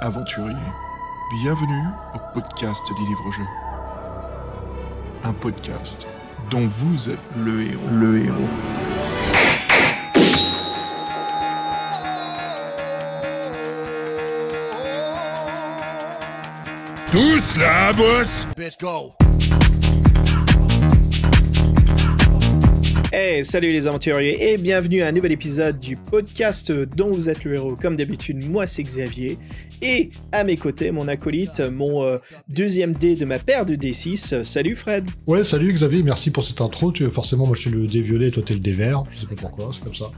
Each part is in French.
aventuriers, bienvenue au podcast des livres-jeux. Un podcast dont vous êtes le héros. Le héros. Tous là, boss Let's go. Hey, salut les aventuriers et bienvenue à un nouvel épisode du podcast dont vous êtes le héros. Comme d'habitude, moi c'est Xavier et à mes côtés mon acolyte, mon euh, deuxième dé de ma paire de D6. Salut Fred. Ouais, salut Xavier, merci pour cette intro. Tu, forcément, moi je suis le dé violet et toi t'es le dé vert. Je sais pas pourquoi, c'est comme ça.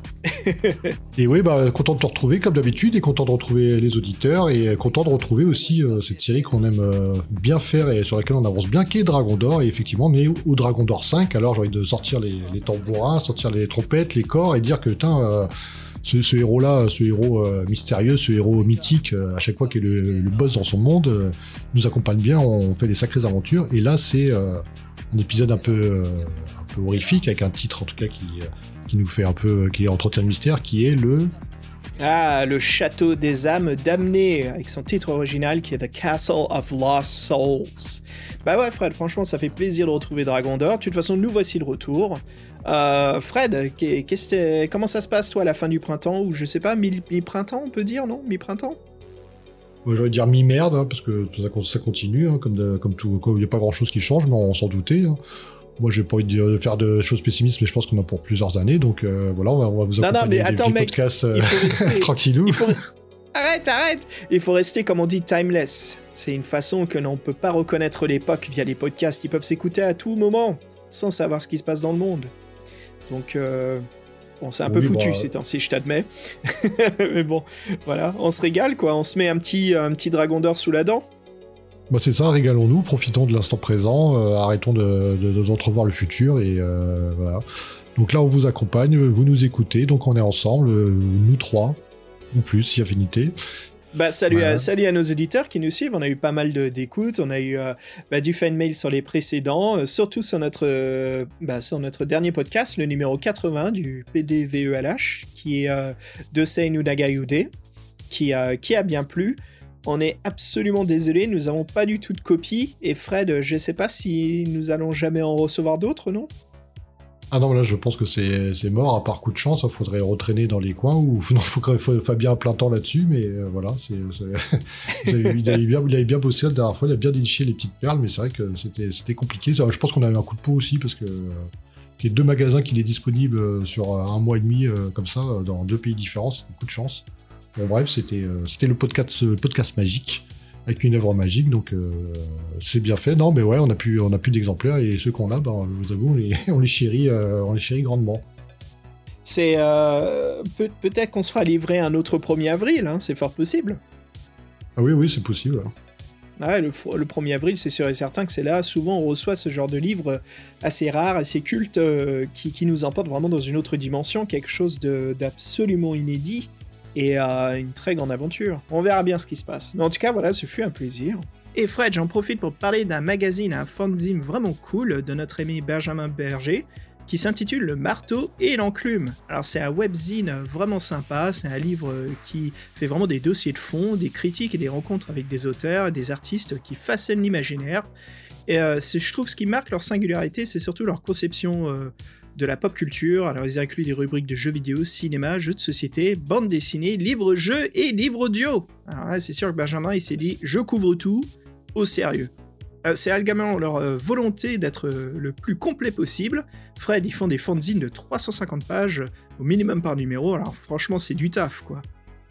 et oui, bah content de te retrouver comme d'habitude et content de retrouver les auditeurs et content de retrouver aussi euh, cette série qu'on aime euh, bien faire et sur laquelle on avance bien, qui est Dragon d'Or. Et effectivement, on est au Dragon d'Or 5. Alors j'ai envie de sortir les, les tambourins, sortir les trompettes, les corps et dire que putain ce, héros-là, ce héros euh, mystérieux, ce héros mythique, euh, à chaque fois qu'il est le, boss dans son monde, euh, nous accompagne bien, on fait des sacrées aventures. Et là, c'est un épisode un peu, un peu horrifique, avec un titre en tout cas qui, nous fait un peu, qui entretient le mystère, qui est le ah, le château des âmes damnées, avec son titre original qui est The Castle of Lost Souls. Bah ouais, Fred, franchement, ça fait plaisir de retrouver Dragon d'Or. De toute façon, nous voici de retour. Euh, Fred, comment ça se passe, toi, à la fin du printemps Ou je sais pas, mi-printemps, on peut dire, non Mi-printemps J'aurais dire mi-merde, hein, parce que ça, continue, hein, comme, comme tout. Il n'y a pas grand-chose qui change, mais on s'en doutait. Hein. Moi, j'ai pas envie de faire de choses pessimistes, mais je pense qu'on a pour plusieurs années, donc euh, voilà, on va, vous accompagner non, non, mais attends, mec, podcast il faut rester... tranquillou. Arrête, arrête Il faut rester, comme on dit, timeless. C'est une façon que l'on peut pas reconnaître l'époque via les podcasts. Ils peuvent s'écouter à tout moment, sans savoir ce qui se passe dans le monde. Donc, euh, bon, c'est un peu foutu bah... ces temps-ci, je t'admets. Mais bon, voilà, on se régale, quoi. On se met un petit, un petit dragon d'or sous la dent. Bah c'est ça, régalons-nous, profitons de l'instant présent, euh, arrêtons d'entrevoir de, le futur et euh, voilà. Donc là, on vous accompagne, vous nous écoutez, donc on est ensemble, nous trois, ou plus, si affinité. Bah, salut, à, salut à nos auditeurs qui nous suivent. On a eu pas mal d'écoutes. On a eu euh, bah, du fan mail sur les précédents, euh, surtout sur notre, euh, bah, sur notre dernier podcast, le numéro 80 du PDVELH, qui est de Seinu Nagayude, qui, qui a bien plu. On est absolument désolé, nous n'avons pas du tout de copie. Et Fred, je ne sais pas si nous allons jamais en recevoir d'autres, non? Ah non, là, je pense que c'est mort, à part coup de chance, il faudrait retraîner dans les coins, ou non, faut, Fabien plein temps là-dessus, mais euh, voilà, c'est, il, avait bien, il bien bossé la dernière fois, il a bien déniché les petites perles, mais c'est vrai que c'était compliqué. je pense qu'on a eu un coup de peau aussi, parce que y a deux magasins qui est disponible euh, sur un mois et demi, euh, comme ça, dans deux pays différents, c'est coup de chance. Bon, bref, c'était le podcast, podcast magique avec une œuvre magique, donc euh, c'est bien fait. Non, mais ouais, on a plus, on a plus d'exemplaires et ceux qu'on a, ben, je vous avoue, on les, on les chérit, euh, on les chérit grandement. C'est euh, peut-être qu'on se fera livrer un autre 1er avril, hein, c'est fort possible. Ah oui, oui, c'est possible. Ouais, le, le, 1er avril, c'est sûr et certain que c'est là. Souvent, on reçoit ce genre de livres assez rares, assez cultes, qui, qui, nous emportent vraiment dans une autre dimension, quelque chose d'absolument inédit et à une très grande aventure. On verra bien ce qui se passe. Mais en tout cas, voilà, ce fut un plaisir. Et Fred, j'en profite pour parler d'un magazine, un fanzine vraiment cool de notre ami Benjamin Berger, qui s'intitule Le marteau et l'enclume. Alors c'est un webzine vraiment sympa, c'est un livre qui fait vraiment des dossiers de fond, des critiques et des rencontres avec des auteurs et des artistes qui façonnent l'imaginaire. Et euh, je trouve ce qui marque leur singularité, c'est surtout leur conception euh, de la pop culture. Alors ils incluent des rubriques de jeux vidéo, cinéma, jeux de société, bande dessinée, livres-jeux et livres audio. Alors là, c'est sûr que Benjamin, il s'est dit, je couvre tout au sérieux. Euh, c'est également leur euh, volonté d'être euh, le plus complet possible. Fred, ils font des fanzines de 350 pages au minimum par numéro. Alors franchement, c'est du taf, quoi.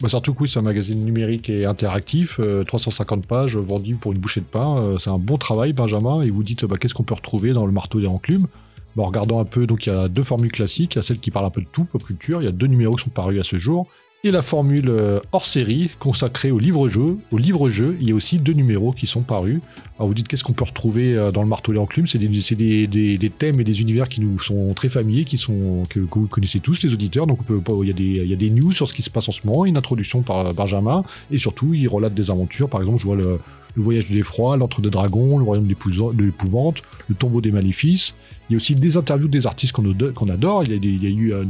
Bah surtout que c'est un magazine numérique et interactif, 350 pages vendues pour une bouchée de pain. c'est un bon travail, Benjamin. Et vous dites, bah, qu'est-ce qu'on peut retrouver dans le marteau des enclumes? Bon, regardons un peu, donc il y a deux formules classiques, il y a celle qui parle un peu de tout, pop culture, il y a deux numéros qui sont parus à ce jour, et la formule euh, hors série consacrée au livre-jeu. Au livre-jeu, il y a aussi deux numéros qui sont parus. Alors vous dites qu'est-ce qu'on peut retrouver euh, dans le marteau et l'enclume C'est des, des, thèmes et des univers qui nous sont très familiers, qui sont, que, vous connaissez tous, les auditeurs. Donc il, y a des, des news sur ce qui se passe en ce moment, une introduction par Benjamin, et surtout il relate des aventures. Par exemple, je vois le, Le voyage de l'effroi, L'entre deux dragons, Le royaume de l'épouvante, Le tombeau des maléfices. Il y a aussi des interviews des artistes qu'on adore. Il y, a, il y a eu euh,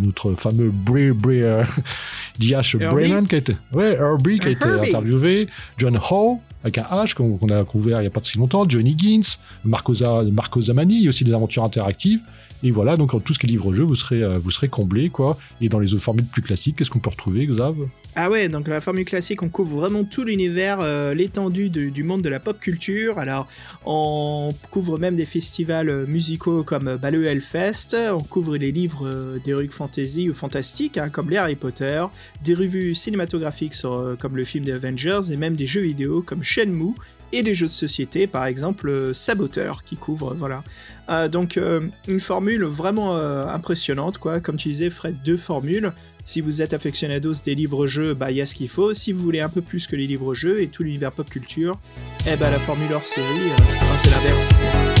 notre fameux Bray, euh, D.H. Brayman qui a été, ouais, Herbie qui a été interviewé, John Ho avec un H qu'on a couvert il n'y a pas si longtemps, Johnny Gins, Marco, Marco Zamani, il y a aussi des aventures interactives. Et voilà, donc tout ce qui est livre-jeu, vous serez, euh, vous serez comblé, quoi. Et dans les autres formules plus classiques, qu'est-ce qu'on peut retrouver, Xav? Ah ouais, donc la formule classique, on couvre vraiment tout l'univers, euh, l'étendue du monde de la pop culture. Alors, on couvre même des festivals euh, musicaux comme bah, le Hellfest, on couvre les livres d'Heroic Fantasy ou fantastiques, hein, comme les Harry Potter, des revues cinématographiques comme le film des Avengers, et même des jeux vidéo comme Shenmue et des jeux de société, par exemple euh, Saboteur, qui couvre, voilà. Euh, donc euh, une formule vraiment impressionnante, quoi. Comme tu disais, Fred, deux formules. Si vous êtes aficionados des livres-jeux, bah il y a ce qu'il faut. Si vous voulez un peu plus que les livres-jeux et tout l'univers pop culture, eh ben la formule hors série, c'est l'inverse.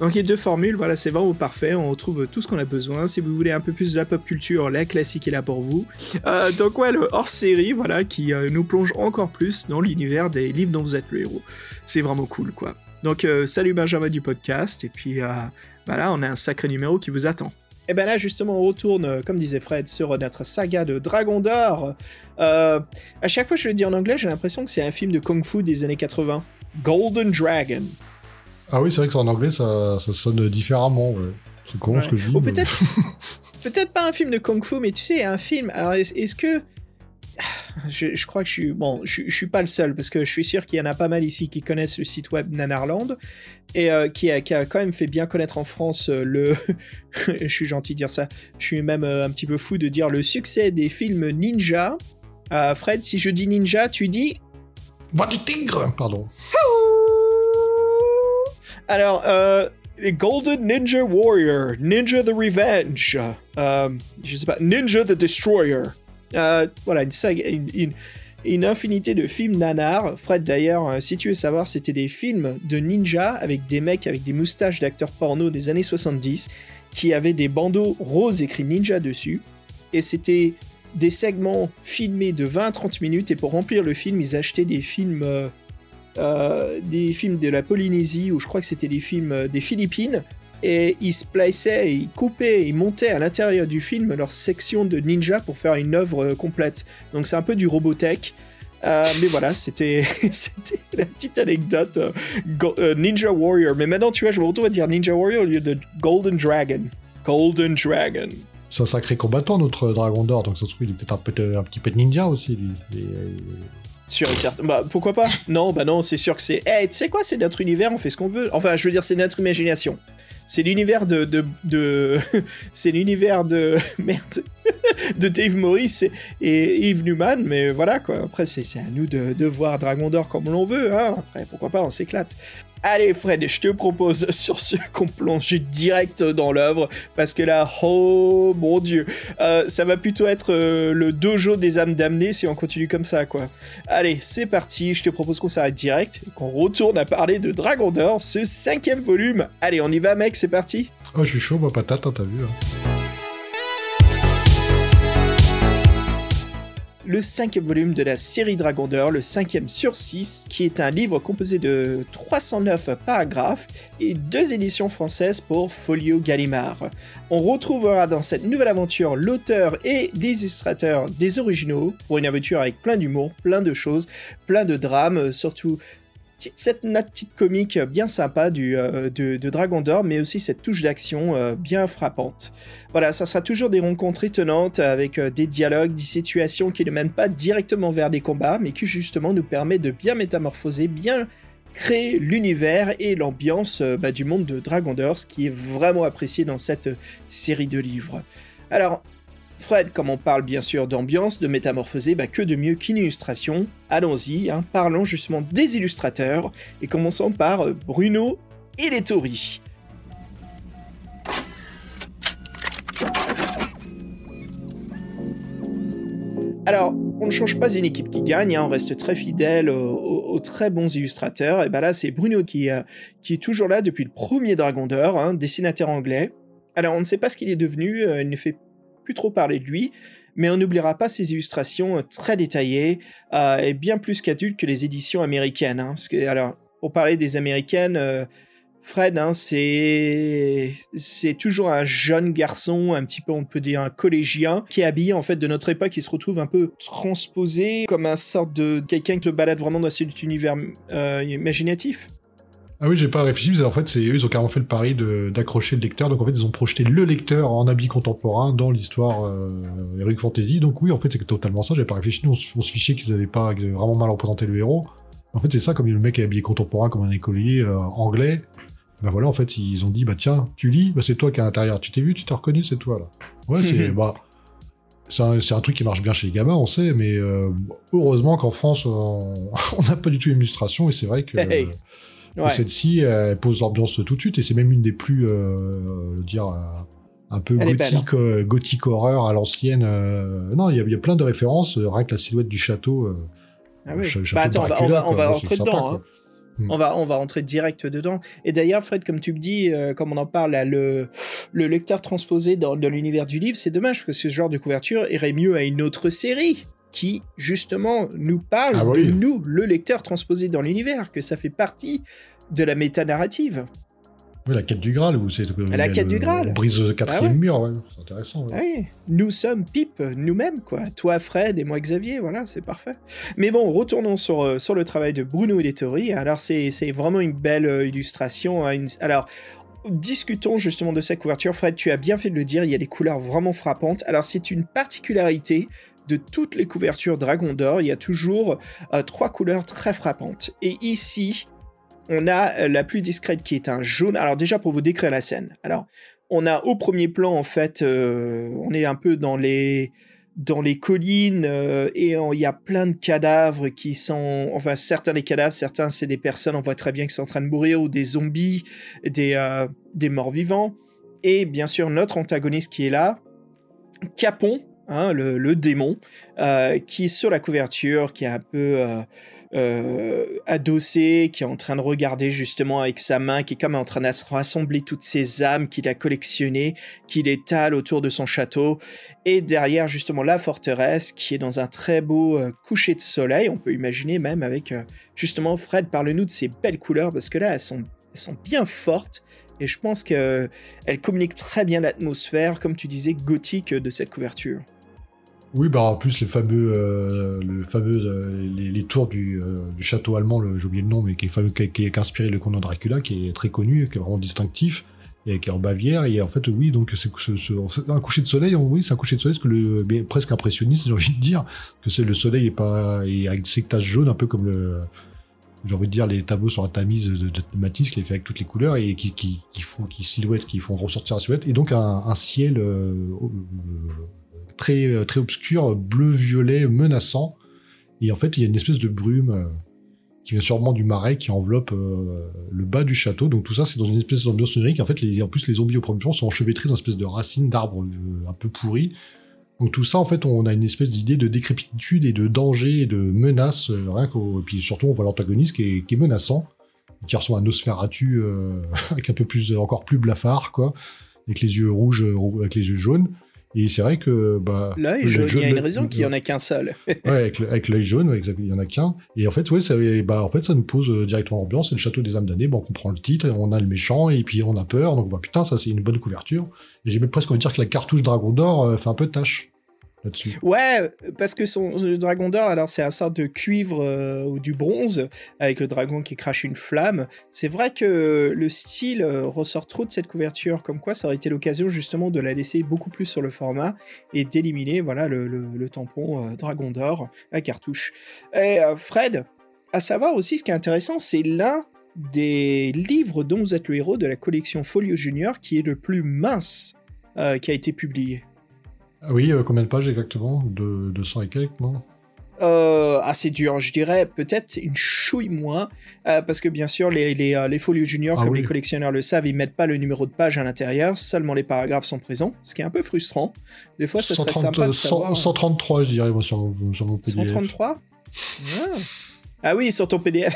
Donc les deux formules, voilà, c'est vraiment parfait. On retrouve tout ce qu'on a besoin. Si vous voulez un peu plus de la pop culture, la classique est là pour vous. Euh, donc ouais, le hors-série, voilà, qui euh, nous plonge encore plus dans l'univers des livres dont vous êtes le héros. C'est vraiment cool, quoi. Donc euh, salut Benjamin du podcast. Et puis voilà, on a un sacré numéro qui vous attend. Et ben là, justement, on retourne, comme disait Fred, sur notre saga de Dragon d'Or. à chaque fois que je le dis en anglais, j'ai l'impression que c'est un film de Kung Fu des années 80. Golden Dragon. Ah oui, c'est vrai que en anglais, ça, sonne différemment. C'est con ce que je dis. peut-être, peut-être pas un film de kung fu, mais tu sais, un film. Alors, est-ce que je, crois que je suis bon, je, suis pas le seul parce que je suis sûr qu'il y en a pas mal ici qui connaissent le site web Nanarland et euh, qui, a, quand même fait bien connaître en France euh, le. je suis gentil de dire ça. Je suis même euh, un petit peu fou de dire le succès des films ninja. Fred, si je dis ninja, tu dis. Va du tigre, pardon. Alors, euh, Golden Ninja Warrior, Ninja the Revenge, euh, je sais pas, Ninja the Destroyer. Euh, voilà, une, infinité de films nanars. Fred, d'ailleurs, euh, si tu veux savoir, c'était des films de ninja avec des mecs avec des moustaches d'acteurs porno des années 70 qui avaient des bandeaux roses écrits ninja dessus. Et c'était des segments filmés de 20-30 minutes. Et pour remplir le film, ils achetaient des films euh, des films de la Polynésie, ou je crois que c'était des films euh, des Philippines, et ils spliçaient, ils coupaient, ils montaient à l'intérieur du film leur section de ninja pour faire une œuvre euh, complète. Donc c'est un peu du Robotech. mais voilà, c'était la petite anecdote Ninja Warrior. Mais maintenant, tu vois, je me retrouve à dire Ninja Warrior au lieu de Golden Dragon. Golden Dragon. C'est un sacré combattant, notre Dragon d'Or, donc ça se trouve, il est peut-être un, un, petit peu de ninja aussi. Lui. Sur une certaine. Bah, pourquoi pas? Non, bah non, c'est sûr que c'est. Eh, tu sais quoi, c'est notre univers, on fait ce qu'on veut. Enfin, je veux dire, c'est notre imagination. C'est l'univers de. de, c'est l'univers de. Merde. de Dave Morris et, Yves Newman, mais voilà quoi. Après, c'est à nous de, de voir Dragon d'Or comme l'on veut, hein. Après, pourquoi pas, on s'éclate. Allez Fred, je te propose sur ce qu'on plonge direct dans l'œuvre, parce que là, oh mon dieu, euh, ça va plutôt être euh, le dojo des âmes damnées si on continue comme ça, quoi. Allez, c'est parti, je te propose qu'on s'arrête direct, qu'on retourne à parler de Dragon d'Or, ce cinquième volume. Allez, on y va mec, c'est parti Oh, je suis chaud, ma patate, hein, t'as vu. Hein. Le cinquième volume de la série Dragon d'Or, le cinquième sur 6, qui est un livre composé de 309 paragraphes et deux éditions françaises pour Folio Gallimard. On retrouvera dans cette nouvelle aventure l'auteur et l'illustrateur des originaux pour une aventure avec plein d'humour, plein de choses, plein de drames, surtout cette petite comique bien sympa du, euh, de, Dragon d'Or, mais aussi cette touche d'action euh, bien frappante. Voilà, ça sera toujours des rencontres étonnantes avec euh, des dialogues, des situations qui ne mènent pas directement vers des combats, mais qui justement nous permettent de bien métamorphoser, bien créer l'univers et l'ambiance bah, du monde de Dragon d'Or, ce qui est vraiment apprécié dans cette série de livres. Alors, Fred, comme on parle bien sûr d'ambiance, de métamorphosée, bah que de mieux qu'une illustration Allons-y, hein, parlons justement des illustrateurs, et commençons par euh, Bruno et les Tori. Alors, on ne change pas une équipe qui gagne, hein, on reste très fidèle aux, très bons illustrateurs. Et ben là, c'est Bruno qui, euh, qui, est toujours là depuis le premier Dragon d'Or, hein, dessinateur anglais. Alors, on ne sait pas ce qu'il est devenu, euh, il ne fait trop parler de lui. mais on n'oubliera pas ces illustrations très détaillées euh, et bien plus qu'adultes que les éditions américaines. hein. parce que, alors, pour parler des américaines, euh, Fred, hein, c'est c'est toujours un jeune garçon, un petit peu, on peut dire un collégien, qui est habillé en fait de notre époque, qui se retrouve un peu transposé comme un sorte de quelqu'un qui se balade vraiment dans cet univers euh, imaginatif. Ah oui, j'ai pas réfléchi, mais en fait, c'est eux, ils ont carrément fait le pari d'accrocher le lecteur. Donc en fait, ils ont projeté le lecteur en habit contemporain dans l'histoire euh, Heroic Fantasy. Donc oui, en fait, c'est totalement ça. J'avais pas réfléchi. Nous, on se, on se fichait qu'ils avaient pas, qu'ils avaient vraiment mal représenté le héros. En fait, c'est ça, comme le mec est habillé contemporain, comme un écolier euh, anglais. Bah voilà, en fait, ils ont dit, bah tiens, tu lis, bah c'est toi qui es à l'intérieur. Tu t'es vu, tu t'es reconnu, c'est toi là. Ouais, c'est bah. C'est un, un truc qui marche bien chez les gamins, on sait, mais euh, heureusement qu'en France, on n'a pas du tout l'illustration, et c'est vrai que, Hey. que Ouais. celle-ci, elle pose l'ambiance tout de suite, et c'est même une des plus, euh, je veux dire, euh, un peu Elle belle, hein. gothique, euh, gothique horreur à l'ancienne. euh, non, il y, a- il y a plein de références, rien que la silhouette du château. Ah oui. Bah attends, on va, on va, va rentrer sympa, dedans. hein. Mm. On va, on va rentrer direct dedans. Et d'ailleurs, Fred, comme tu me dis, euh, comme on en parle, là, le, le lecteur transposé dans, dans l'univers du livre, c'est dommage parce que ce genre de couverture irait mieux à une autre série qui, justement, nous parle Ah de nous, le lecteur transposé dans l'univers, que ça fait partie de la méta-narrative. Oui, la quête du Graal, où c'est. La quête le- du Graal. On brise le quatrième Ah ouais. mur, ouais. C'est intéressant. ouais. Ah Oui, nous sommes Pipe, nous-mêmes, quoi. Toi, Fred, et moi, Xavier, voilà, c'est parfait. Mais bon, retournons sur, euh, sur le travail de Bruno Lettori. Alors, c'est vraiment une belle euh, illustration. hein, une- Alors, discutons justement de cette couverture. Fred, tu as bien fait de le dire, il y a des couleurs vraiment frappantes. Alors, c'est une particularité de toutes les couvertures Dragon d'Or. Il y a toujours euh, trois couleurs très frappantes. Et ici, on a euh, la plus discrète qui est un jaune. Alors, déjà, pour vous décrire la scène. Alors, on a au premier plan, en fait, euh, on est un peu dans les, dans les collines et il y a plein de cadavres qui sont. Enfin, certains des cadavres, certains, c'est des personnes, on voit très bien, qui sont en train de mourir ou des zombies, des, des morts vivants. Et bien sûr, notre antagoniste qui est là, Capon. Hein, le, démon, euh, qui est sur la couverture, qui est un peu euh, euh, adossé, qui est en train de regarder justement avec sa main, qui est comme en train de rassembler toutes ces âmes qu'il a collectionnées, qu'il étale autour de son château. Et derrière justement la forteresse, qui est dans un très beau coucher de soleil, on peut imaginer même avec justement Fred, parle-nous de ces belles couleurs, parce que là, elles sont, elles sont bien fortes. Et je pense qu'elles communiquent très bien l'atmosphère, comme tu disais, gothique de cette couverture. Oui, bah en plus les fameux, euh, le fameux euh, les, les tours du, euh, château allemand, le- j'ai oublié le nom, mais qui est, fameux, qui, qui a inspiré le conte de Dracula, qui est très connu, qui est vraiment distinctif, et qui est en Bavière. Et en fait, oui, donc c'est ce, un coucher de soleil. Oui, c'est un coucher de soleil, parce que le, presque impressionniste, j'ai envie de dire, que c'est le soleil est pas est avec ses taches jaunes, un peu comme le j'ai envie de dire les tableaux sur la tamise de, de Matisse, qui est fait avec toutes les couleurs et qui, font qui silhouettent, qui font ressortir la silhouette, et donc un, un ciel très euh, très obscur, bleu violet, menaçant. Et en fait, il y a une espèce de brume euh, qui vient sûrement du marais qui enveloppe euh, le bas du château. Donc tout ça, c'est dans une espèce d'ambiance sonorique. En fait, les, en plus, les zombies au premier plan sont enchevêtrés dans une espèce de racines d'arbres un peu pourris. Donc tout ça, en fait, on a une espèce d'idée de décrépitude et de danger et de menace. rien. Et puis surtout, on voit l'antagoniste qui est, qui est menaçant, qui ressemble à Nosferatu avec un peu plus, encore plus blafard, quoi, avec les yeux rouges, avec les yeux jaunes. Et c'est vrai que bah, le- jaune, il y a une raison qu'il n'y en a qu'un seul. Ouais, avec, l'œil jaune, il y en a qu'un. Et en fait, ouais, ça, bah, en fait, ça nous pose euh, directement l'ambiance. C'est le château des âmes damnées. Bon, on comprend le titre, et on a le méchant, et puis on a peur. Donc, on voit, putain, ça, c'est une bonne couverture. Et j'ai même presque envie de dire que la cartouche Dragon d'Or euh, fait un peu de tâche Ouais, parce que son le dragon d'or, alors c'est un sorte de cuivre euh, ou du bronze avec le dragon qui crache une flamme. C'est vrai que le style euh, ressort trop de cette couverture, comme quoi ça aurait été l'occasion justement de la laisser beaucoup plus sur le format et d'éliminer voilà le, tampon euh, dragon d'or, la cartouche. Et Fred, à savoir aussi ce qui est intéressant, c'est l'un des livres dont vous êtes le héros de la collection Folio Junior qui est le plus mince qui a été publié. Ah oui, euh, combien de pages exactement de, 200 et quelques, non Euh, assez dur, je dirais peut-être une chouille moins, euh, parce que bien sûr les, les, euh, les folios juniors, Ah comme oui. les collectionneurs le savent, ils mettent pas le numéro de page à l'intérieur, seulement les paragraphes sont présents, ce qui est un peu frustrant. Des fois, serait 130, sympa de euh, savoir. 100 133, je dirais, moi, sur mon, sur mon PDF. 133 Ah. Ah oui, sur ton PDF.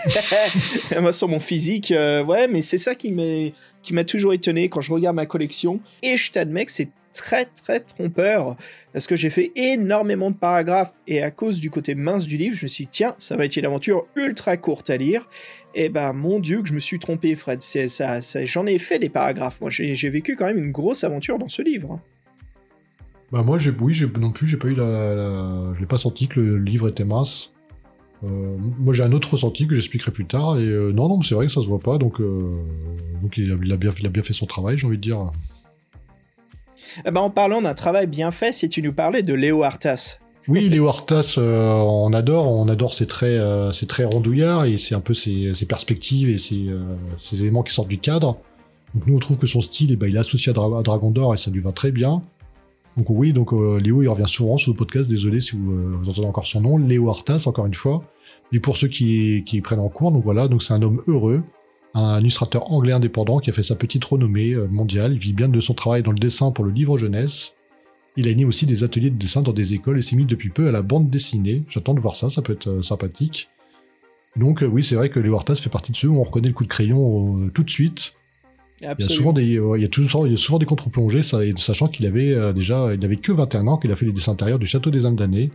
Moi, sur mon physique, euh, ouais, mais c'est ça qui m'a qui m'a toujours étonné quand je regarde ma collection. Et je t'admets que c'est très très trompeur parce que j'ai fait énormément de paragraphes et à cause du côté mince du livre, je me suis dit, tiens, ça va être une aventure ultra courte à lire. Et ben mon dieu que je me suis trompé, Fred. C'est ça, j'en ai fait des paragraphes. Moi, j'ai vécu quand même une grosse aventure dans ce livre. Bah moi, j'ai, oui, j'ai, non plus, j'ai pas eu la, j'ai pas senti que le livre était mince. Euh, moi, j'ai un autre ressenti que j'expliquerai plus tard. Et euh, non, non, c'est vrai que ça se voit pas. Donc, euh, donc bien, il a bien fait son travail, j'ai envie de dire. Eh ben, en parlant d'un travail bien fait, si tu nous parlais de Léo Artas. Oui, Léo Artas, on adore, on adore ses traits, ses traits rondouillards et c'est un peu ses, perspectives et ses, éléments qui sortent du cadre. Donc nous, on trouve que son style, eh ben, il est associé à, Dragon d'Or et ça lui va très bien. Donc oui, donc Léo, il revient souvent sur le podcast. Désolé si vous, entendez encore son nom, Léo Artas, encore une fois. Et pour ceux qui, prennent en cours, donc voilà, donc c'est un homme heureux, un illustrateur anglais indépendant qui a fait sa petite renommée euh, mondiale. Il vit bien de son travail dans le dessin pour le livre jeunesse. Il anime aussi des ateliers de dessin dans des écoles et s'est mis depuis peu à la bande dessinée. J'attends de voir ça, ça peut être euh, sympathique. Donc euh, oui, c'est vrai que Léo Artas fait partie de ceux où on reconnaît le coup de crayon tout de suite. Il y, a souvent des, il, y a toujours, il y a souvent des contre-plongées, sachant qu'il avait déjà, il avait que 21 ans, qu'il a fait les dessins intérieurs du Château des âmes damnées,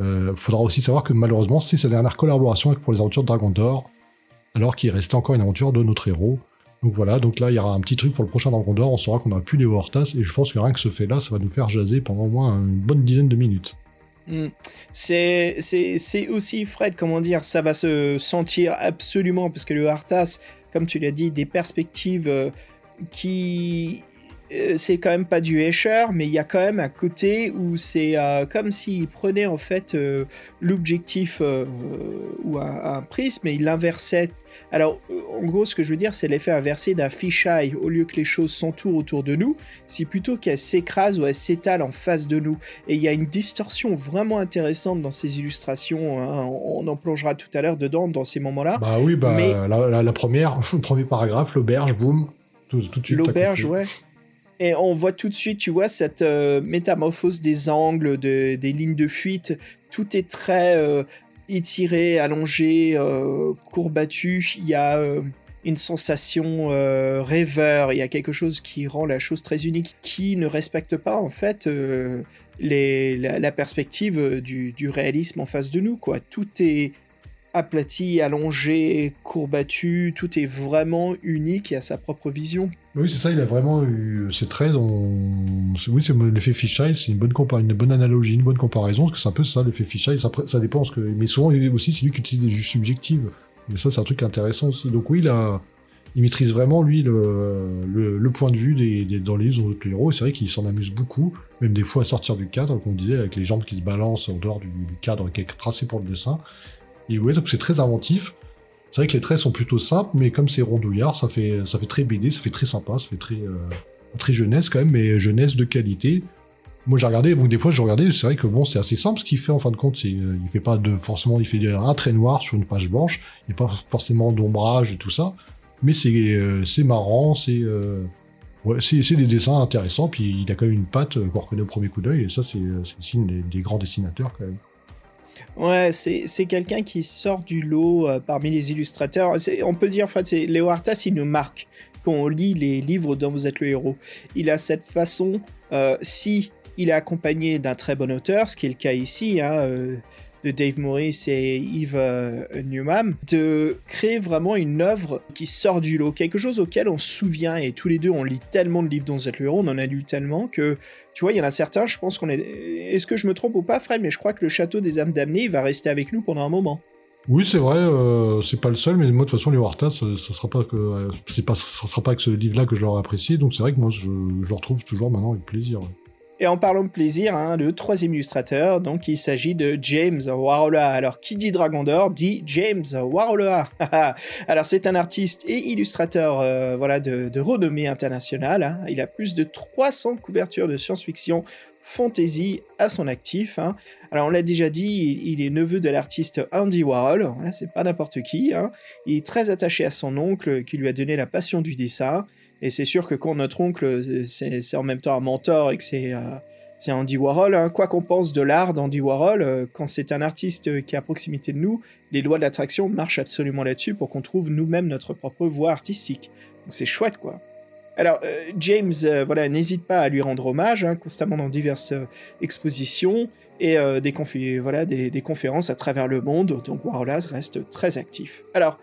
il euh, faudra aussi savoir que malheureusement, c'est sa dernière collaboration pour les aventures de Dragon d'Or, alors qu'il restait encore une aventure de notre héros. Donc voilà, donc là, il y aura un petit truc pour le prochain Dragon d'Or, on saura qu'on n'aura plus les Hortas, et je pense que rien que ce fait-là, ça va nous faire jaser pendant au moins une bonne dizaine de minutes. Hmm. C'est aussi, Fred, comment dire, ça va se sentir absolument, parce que le Hortas, comme tu l'as dit, des perspectives euh, qui c'est quand même pas du Escher, mais il y a quand même un côté où c'est euh, comme s'il prenait en fait euh, l'objectif ou un, prisme et il l'inversait. Alors, en gros, ce que je veux dire, c'est l'effet inversé d'un fisheye. Au lieu que les choses s'entourent autour de nous, c'est plutôt qu'elles s'écrasent ou elles s'étalent en face de nous. Et il y a une distorsion vraiment intéressante dans ces illustrations. Hein. On, en plongera tout à l'heure dedans, dans ces moments-là. Bah oui, bah, la, première, le premier paragraphe, l'auberge, boum, tout, tout de suite. L'auberge, ouais. Et on voit tout de suite, tu vois, cette euh, métamorphose des angles, des lignes de fuite. Tout est très euh, étiré, allongé, euh, courbattu. Il y a une sensation rêveur. Il y a quelque chose qui rend la chose très unique, qui ne respecte pas en fait la, perspective du, réalisme en face de nous. Tout est aplati, allongé, courbattu, tout est vraiment unique et a sa propre vision. Oui, c'est ça, il a vraiment eu ses traits. Oui, c'est l'effet fisheye, c'est une bonne, analogie, une bonne comparaison, parce que c'est un peu ça, l'effet fisheye, ça, ça dépend, que... mais souvent aussi c'est lui qui utilise des juges subjectives. Mais ça, c'est un truc intéressant aussi. Donc oui, il, a... maîtrise vraiment, lui, le, point de vue des, dans les livres de héros, c'est vrai qu'il s'en amuse beaucoup, même des fois à sortir du cadre, comme on disait, avec les jambes qui se balancent en dehors du, cadre qui est tracé pour le dessin. Et ouais, donc c'est très inventif. C'est vrai que les traits sont plutôt simples, mais comme c'est rondouillard, ça fait, ça fait très BD, ça fait très sympa, ça fait très, euh, très jeunesse quand même, mais jeunesse de qualité. Moi j'ai regardé, donc des fois j'ai regardé, c'est vrai que bon, c'est assez simple ce qu'il fait en fin de compte. C'est, euh, il fait pas de forcément, il fait un trait noir sur une page blanche, il n'y a pas forcément d'ombrage et tout ça, mais c'est, euh, marrant, c'est, ouais, c'est, des dessins intéressants, puis il a quand même une patte qu'on reconnaît au premier coup d'œil, et ça c'est, le signe des grands dessinateurs quand même. Ouais, c'est quelqu'un qui sort du lot euh, parmi les illustrateurs. On peut dire, en fait, Léo Artas, il nous marque quand on lit les livres dont vous êtes le héros. Il a cette façon, euh, si il est accompagné d'un très bon auteur, ce qui est le cas ici, hein, euh, de Dave Morris et Yves euh, Newman, de créer vraiment une œuvre qui sort du lot, quelque chose auquel on se souvient, et tous les deux on lit tellement de livres le héros, on en a lu tellement que, tu vois, il y en a certains, je pense qu'on est... Est-ce que je me trompe ou pas, Fred, mais je crois que le château des âmes damnées va rester avec nous pendant un moment. Oui, c'est vrai, euh, c'est pas le seul, mais moi de toute façon les Wartas, ça, ça sera pas que, euh, c'est pas, ça sera pas avec ce livre-là que je l'aurai apprécié, donc c'est vrai que moi je, je retrouve toujours maintenant avec plaisir. Et en parlant de plaisir, hein, le troisième illustrateur, donc il s'agit de James Warola. Alors qui dit Dragon d'Or dit James Warola. Alors c'est un artiste et illustrateur euh, voilà, de, renommée internationale. Hein. Il a plus de 300 couvertures de science-fiction fantasy à son actif. Hein. Alors on l'a déjà dit, il, est neveu de l'artiste Andy Warhol. Là c'est pas n'importe qui. Il est très attaché à son oncle qui lui a donné la passion du dessin. Et c'est sûr que quand notre oncle, c'est en même temps un mentor et que c'est euh, Andy Warhol, hein. quoi qu'on pense de l'art d'Andy Warhol, euh, quand c'est un artiste qui est à proximité de nous, les lois de l'attraction marchent absolument là-dessus pour qu'on trouve nous-mêmes notre propre voie artistique. C'est chouette quoi. Alors, euh, James, voilà, n'hésite pas à lui rendre hommage, hein, constamment dans diverses expositions et des, voilà, des, conférences à travers le monde. Donc, Wallace reste très actif. Alors,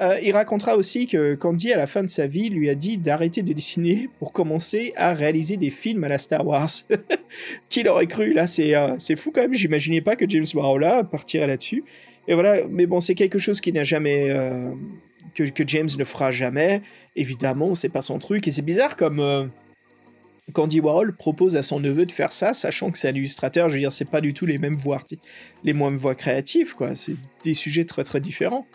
euh, il racontera aussi que Candy, à la fin de sa vie, lui a dit d'arrêter de dessiner pour commencer à réaliser des films à la Star Wars. Qui l'aurait cru Là, c'est euh, c'est fou quand même. J'imaginais pas que James Warola partirait là-dessus. Et voilà, mais bon, c'est quelque chose qui n'a jamais. euh, que, que James ne fera jamais. Évidemment, c'est pas son truc. Et c'est bizarre comme. Candy Warhol propose à son neveu de faire ça, sachant que c'est un illustrateur, je veux dire, c'est pas du tout les mêmes voix, les mêmes voix créatives, quoi. C'est des sujets très très différents.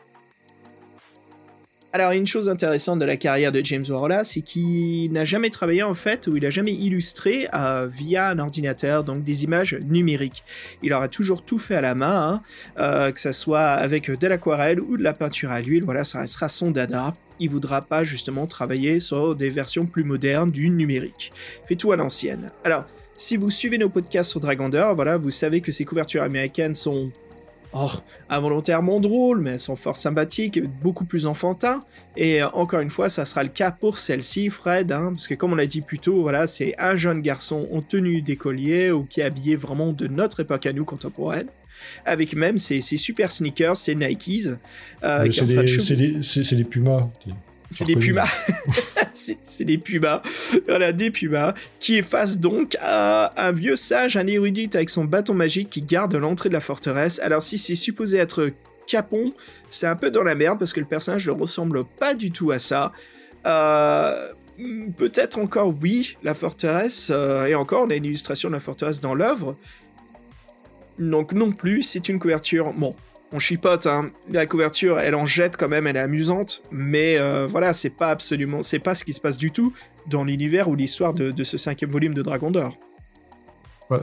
Alors, une chose intéressante de la carrière de James Warola, c'est qu'il n'a jamais travaillé en fait, ou il a jamais illustré euh, via un ordinateur, donc des images numériques. Il aura toujours tout fait à la main, hein, euh, que ça soit avec de l'aquarelle ou de la peinture à l'huile, voilà, ça restera son dada. Il voudra pas justement travailler sur des versions plus modernes du numérique. Fait tout à l'ancienne. Alors, si vous suivez nos podcasts sur Dragondeur, voilà, vous savez que ces couvertures américaines sont oh, involontairement drôles, mais elles sont fort sympathiques, beaucoup plus enfantins. Et euh, encore une fois, ça sera le cas pour celle-ci, Fred, hein, parce que comme on l'a dit plus tôt, voilà, c'est un jeune garçon en tenue d'écolier ou qui est habillé vraiment de notre époque à nous contemporaine, avec même ses, ses super sneakers, ses Nikes. euh, c'est train de des, des- des pumas. C'est des pumas. c'est des pumas. Voilà, des pumas qui effacent donc à un vieux sage, un érudite avec son bâton magique qui garde l'entrée de la forteresse. Alors, si c'est supposé être Capon, c'est un peu dans la merde parce que le personnage ne ressemble pas du tout à ça. Euh, Peut-être encore oui, la forteresse, euh, et encore on a une illustration de la forteresse dans l'œuvre. Donc non plus, c'est une couverture. Bon, on chipote, hein. La couverture, elle en jette quand même, elle est amusante, mais euh, voilà, c'est pas absolument, c'est pas ce qui se passe du tout dans l'univers ou l'histoire de, ce cinquième volume de Dragon d'Or.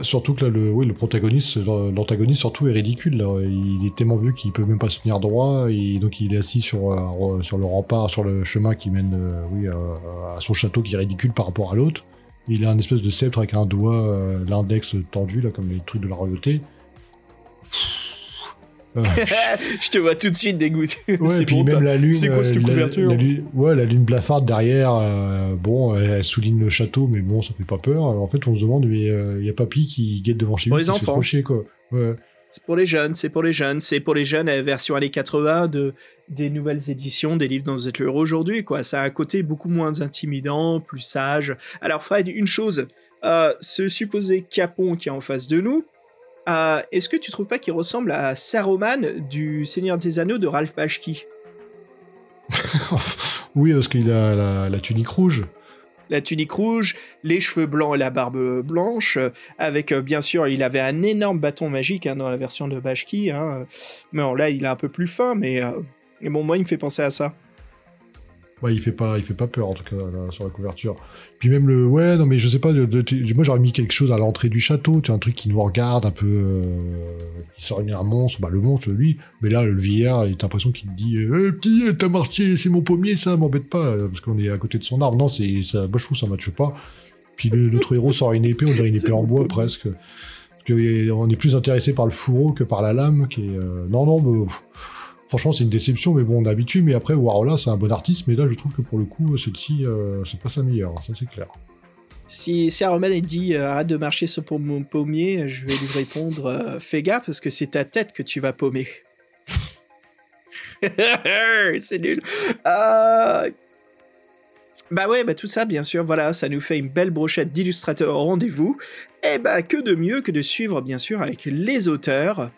Surtout que là, le, oui, le protagoniste, l'antagoniste surtout est ridicule. Il est tellement vu qu'il peut même pas se tenir droit, et donc il est assis sur, euh, sur le rempart, sur le chemin qui mène euh, oui, à, son château qui est ridicule par rapport à l'autre. Il a un espèce de sceptre avec un doigt, l'index tendu, là, comme les trucs de la royauté. Euh, Je te vois tout de suite dégoûté. Ouais, c'est et puis bon, même la lune, c'est quoi cette euh, la- couverture la, lune- Ouais, la lune blafarde derrière, euh, bon, elle souligne le château, mais bon, ça fait pas peur. En fait, on se demande, mais il y a Papy qui guette devant chez Pour lui, les qui se fait enfants. quoi. Ouais. C'est pour les jeunes, c'est pour les jeunes, c'est pour les jeunes la version années 80 de, des nouvelles éditions des livres dont vous êtes héros aujourd'hui, quoi. Ça a un côté beaucoup moins intimidant, plus sage. Alors, Fred, une chose, euh, ce supposé Capon qui est en face de nous, euh, est-ce que tu trouves pas qu'il ressemble à Saruman du Seigneur des Anneaux de Ralph Bashki? Oui, parce qu'il a la, la tunique rouge. la tunique rouge, les cheveux blancs et la barbe blanche, avec euh, bien sûr, il avait un énorme bâton magique hein, dans la version de Bashki, hein, mais bon, là il est un peu plus fin, mais, euh, mais bon, moi il me fait penser à ça. Ouais, il fait pas, il fait pas peur en tout cas là, sur la couverture. Puis même le, ouais, non mais je sais pas. de- de- moi j'aurais mis quelque chose à l'entrée du château, tu vois, un truc qui nous regarde un peu, euh, qui sort un monstre, bah le monstre lui. Mais là le vieillard, il a l'impression qu'il te dit, eh petit, t'as marché, c'est mon pommier, ça m'embête pas, euh, parce qu'on est à côté de son arbre. Non, c'est, ça, moi je trouve ça matche pas. Puis le- l'autre héros sort une épée, on dirait une épée en bois presque. Parce que, on est plus intéressé par le fourreau que par la lame, qui est, euh, non non, mais, pff, Franchement, c'est une déception, mais bon, on est habitué. Mais après, Warola, c'est un bon artiste, mais là, je trouve que pour le coup, celle-ci, euh, c'est pas sa meilleure, ça c'est clair. Si Saruman est dit euh, arrête de marcher sur mon pommier, je vais lui répondre euh, fais gaffe parce que c'est ta tête que tu vas paumer. c'est nul. Bah ouais, bah tout ça, bien sûr, voilà, ça nous fait une belle brochette d'illustrateurs au rendez-vous. Et bah que de mieux que de suivre, bien sûr, avec les auteurs.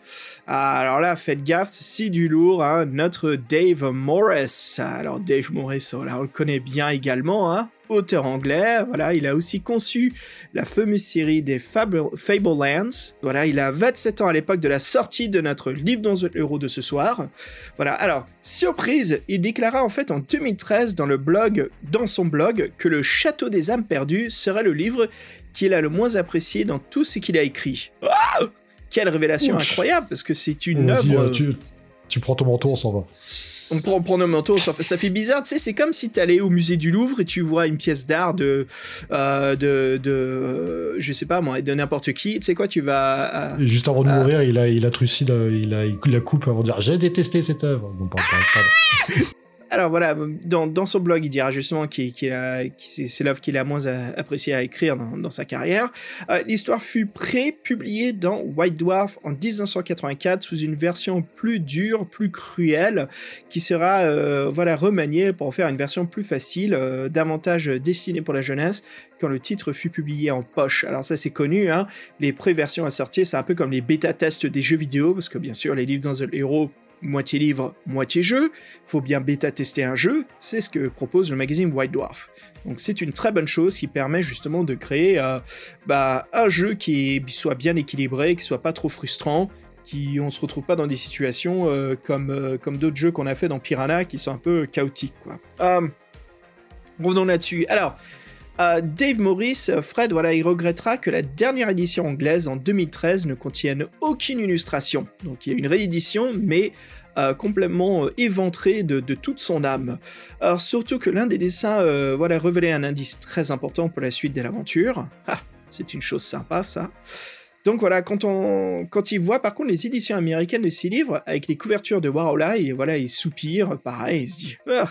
Ah, alors là, faites gaffe, c'est du lourd, hein, notre Dave Morris. Alors Dave Morris, voilà, on le connaît bien également, hein, auteur anglais. Voilà, il a aussi conçu la fameuse série des Fable, Fablelands. Voilà, il a 27 ans à l'époque de la sortie de notre livre dans l'euro de ce soir. Voilà, alors, surprise, il déclara en fait en 2013 dans le blog, dans son blog, que le Château des âmes perdues serait le livre qu'il a le moins apprécié dans tout ce qu'il a écrit. Ah Quelle révélation Ouch. incroyable, parce que c'est une œuvre... euh, tu, tu prends ton manteau, on s'en va. On prend, on prend nos manteaux, ça fait, ça fait bizarre, tu sais, c'est comme si t'allais au musée du Louvre et tu vois une pièce d'art de, euh, de, de, euh, je sais pas moi, de n'importe qui, tu sais quoi, tu vas... à- juste avant de mourir, il a, il a trucide, il a, il la coupe avant de dire j'ai détesté cette œuvre. Bon, pardon, pardon. Alors voilà, dans, son blog, il dira justement qu'il c'est l'œuvre qu'il a moins apprécié à écrire dans, sa carrière. Euh, l'histoire fut pré-publiée dans White Dwarf en 1984 sous une version plus dure, plus cruelle, qui sera euh, voilà remaniée pour en faire une version plus facile, euh, davantage destinée pour la jeunesse, quand le titre fut publié en poche. Alors ça c'est connu, hein, les pré-versions à sortir, c'est un peu comme les bêta-tests des jeux vidéo, parce que bien sûr les livres dans The Hero moitié livre, moitié jeu, faut bien bêta-tester un jeu, c'est ce que propose le magazine White Dwarf. Donc c'est une très bonne chose qui permet justement de créer euh, bah, un jeu qui soit bien équilibré, qui soit pas trop frustrant, qui on se retrouve pas dans des situations euh, comme, euh, comme d'autres jeux qu'on a fait dans Piranha qui sont un peu chaotiques. Quoi. revenons là-dessus. Alors, Dave Morris, Fred, voilà, il regrettera que la dernière édition anglaise en 2013 ne contienne aucune illustration. Donc il y a une réédition, mais euh, complètement euh, éventrée de, toute son âme. Alors surtout que l'un des dessins euh, voilà, révélait un indice très important pour la suite de l'aventure. Ah, c'est une chose sympa ça. Donc voilà, quand, on, quand il voit par contre les éditions américaines de ces livres, avec les couvertures de Warola, et voilà, il soupire, pareil, il se dit ah,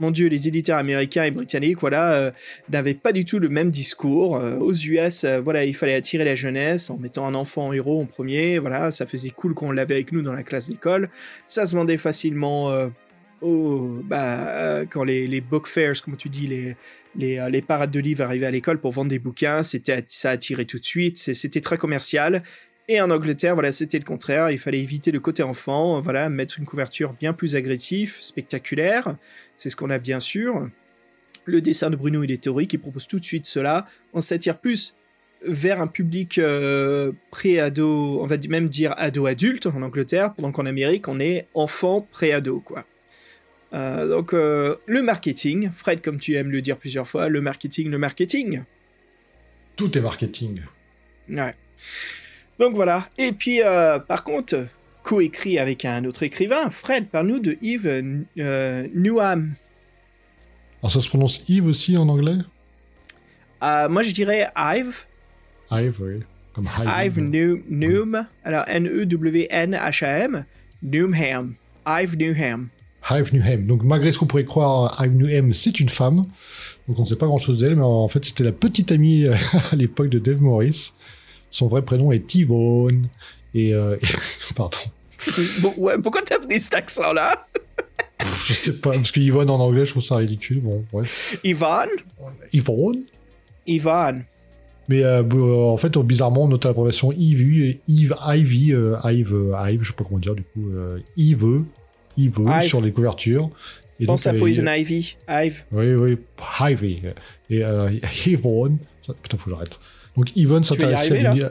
Mon Dieu, les éditeurs américains et britanniques, voilà, euh, n'avaient pas du tout le même discours. Euh, aux US, euh, voilà, il fallait attirer la jeunesse en mettant un enfant en héros en premier, voilà, ça faisait cool qu'on l'avait avec nous dans la classe d'école. Ça se vendait facilement oh, bah, quand les, book fairs, comme tu dis, les, les, les parades de livres arrivaient à l'école pour vendre des bouquins, c'était ça attirait tout de suite, c'était très commercial. Et en Angleterre, voilà, c'était le contraire. Il fallait éviter le côté enfant, voilà, mettre une couverture bien plus agressive, spectaculaire. C'est ce qu'on a bien sûr. Le dessin de Bruno et théories qui propose tout de suite cela. On s'attire plus vers un public euh, pré-ado, on va même dire ado-adulte en Angleterre, pendant qu'en Amérique, on est enfant pré-ado, quoi. Euh, donc, euh, le marketing, Fred, comme tu aimes le dire plusieurs fois, le marketing, le marketing. Tout est marketing. Ouais. Donc voilà. Et puis, euh, par contre, coécrit avec un autre écrivain, Fred, parle-nous de Yves Newham. Alors, ça se prononce Yves aussi en anglais? Moi, je dirais Ive. Ive, oui. Comme Ive Newham. Alors, N-E-W-N-H-A-M. Newham. Ive Newham. Hive Newham. Donc malgré ce qu'on pourrait croire, Hive Newham, c'est une femme. Donc on ne sait pas grand-chose d'elle, mais en fait c'était la petite amie euh, à l'époque de Dave Morris. Son vrai prénom est Yvonne. Et, euh, pardon. Bon, ouais, pourquoi t'as pris cet accent-là? Je sais pas, parce que Yvonne en anglais, je trouve ça ridicule. Bon, ouais. Yvonne? Yvonne Yvonne. Mais euh, en fait, bizarrement, on note la prononciation Yves, Yves, Ivy, Yves, Yves, je sais pas comment dire du coup, Yves, Ivy sur les couvertures. Et Pense à Poison Ivy. Ive. Oui, oui, Ivy. Et euh, Yvonne. Putain, faut que j'arrête. Donc Yvonne s'intéressait à l'univers.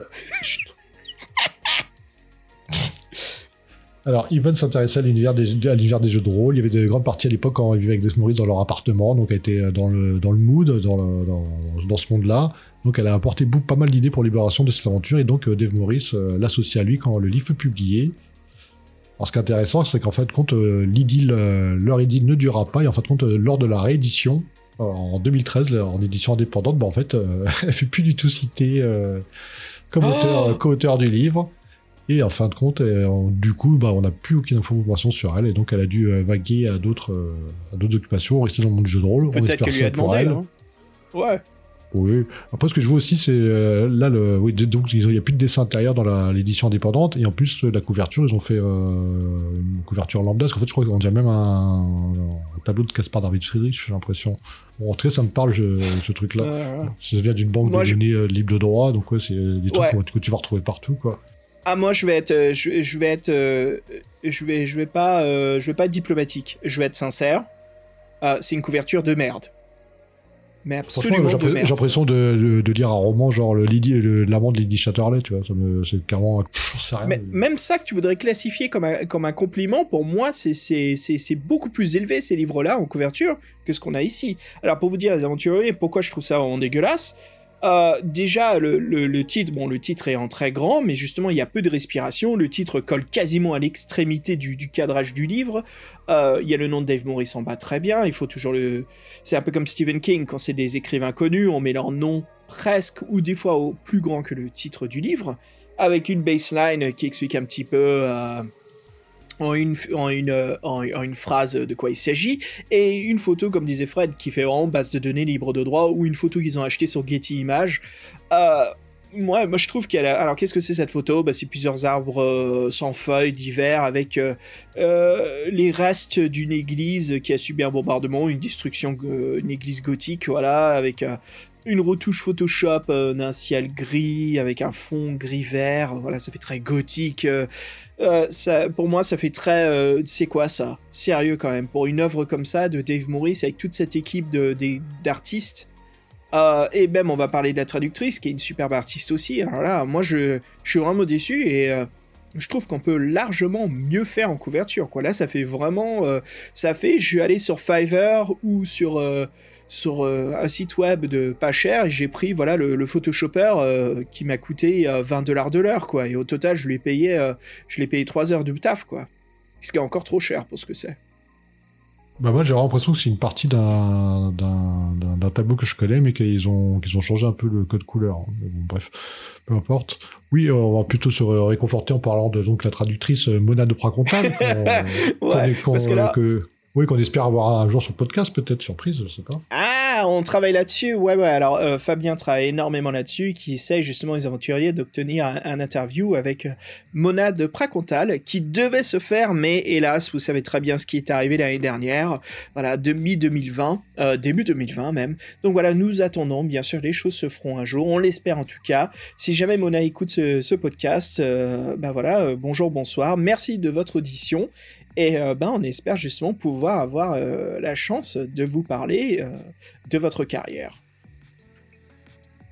Alors, Yvonne s'intéressait à l'univers des, des, jeux de rôle. Il y avait de grandes parties à l'époque quand elle vivait avec Dave Morris dans leur appartement. Donc, elle était dans le, dans le mood, dans, dans, dans ce monde-là. Donc, elle a apporté pas mal d'idées pour libération de cette aventure. Et donc, euh, Dave Morris euh, l'associe à lui quand le livre fut publié. Alors, ce qui est intéressant, c'est qu'en fait, compte, euh, l'idylle, euh, leur idylle ne durera pas, et en fait, compte, euh, lors de la réédition, en 2013, en édition indépendante, bah, en fait, elle fait plus du tout citer comme oh auteur, co-auteur du livre. Et en fin de compte, du coup, bah, on n'a plus aucune information sur elle, et donc elle a dû vaguer à d'autres, d'autres occupations, rester dans le monde du jeu de rôle. Peut-être qu'elle lui a demandé, non? Ouais. Oui. Après, ce que je vois aussi, c'est euh, là, le, oui, donc il n'y a plus de dessin intérieur dans l'édition indépendante, et en plus la couverture, ils ont fait euh, une couverture lambda. Parce qu'en fait, je crois qu'ils ont déjà même un, tableau de Caspar David Friedrich, j'ai l'impression. Bon, en tout cas, ça me parle ce truc-là. Ça vient d'une banque de données euh, libre de droit, donc ouais, c'est des trucs que tu vas retrouver partout, quoi. Ah moi je vais être je, vais être je vais je vais pas je vais pas être diplomatique je vais être sincère c'est une couverture de merde mais absolument J'ai l'impression de, de, lire un roman genre le l'amant de Lady Chatterley, tu vois. C'est carrément. Mais même ça que tu voudrais classifier comme un, comme un compliment, pour moi, c'est beaucoup plus élevé ces livres-là en couverture que ce qu'on a ici. Alors pour vous dire, les aventuriers, pourquoi je trouve ça en dégueulasse euh, déjà, le, titre, bon, le titre est en très grand, mais justement, il y a peu de respiration. Le titre colle quasiment à l'extrémité du, cadrage du livre. Euh, il y a le nom de Dave Morris en bas très bien. Il faut toujours le. C'est un peu comme Stephen King, quand c'est des écrivains connus, on met leur nom presque ou des fois au plus grand que le titre du livre, avec une baseline qui explique un petit peu. Euh, en une, en, une, en, une phrase de quoi il s'agit, et une photo, comme disait Fred, qui fait vraiment base de données libre de droit, ou une photo qu'ils ont achetée sur Getty Images. Euh, moi, je trouve qu'elle a... Alors, qu'est-ce que c'est cette photo? Bah, C'est plusieurs arbres euh, sans feuilles divers avec euh, euh, les restes d'une église qui a subi un bombardement, une destruction, une église gothique, voilà, avec une retouche Photoshop d'un ciel gris avec un fond gris-vert. Voilà, ça fait très gothique. ça, pour moi, ça fait très. c'est quoi ça? Sérieux quand même. Pour une œuvre comme ça de Dave Morris avec toute cette équipe d'artistes euh, et même, on va parler de la traductrice, qui est une superbe artiste aussi. Alors là, moi, je, je suis vraiment déçu et euh, je trouve qu'on peut largement mieux faire en couverture. Quoi. Là, ça fait vraiment. Euh, ça fait. Je suis allé sur Fiverr ou sur. Sur un site web de pas cher et j'ai pris voilà le, Photoshopper qui m'a coûté 20 dollars de l'heure quoi et au total je l'ai payé je l'ai payé 3 heures de taf quoi ce qui est encore trop cher pour ce que c'est bah moi j'ai l'impression que c'est une partie d'un tableau que je connais mais qu'ils ont qu'ils ont changé un peu le code couleur. bref, peu importe. Oui, on va plutôt se réconforter en parlant de donc la traductrice euh, Mona de Pracontal. ouais, parce que là... Oui, qu'on espère avoir un jour sur le podcast, peut-être surprise, je sais pas. Ah, on travaille là-dessus. Ouais, ouais. Alors, euh, Fabien travaille énormément là-dessus, qui essaye justement les aventuriers d'obtenir un, interview avec euh, Mona de Pracontal, qui devait se faire, mais hélas, vous savez très bien ce qui est arrivé l'année dernière. Voilà, demi 2020, euh, début 2020 même. Donc voilà, nous attendons. Bien sûr, les choses se feront un jour. On l'espère en tout cas. Si jamais Mona écoute ce, podcast, ben voilà, bonjour, bonsoir. Merci de votre audition. Et euh, ben, on espère justement pouvoir avoir euh, la chance de vous parler euh, de votre carrière.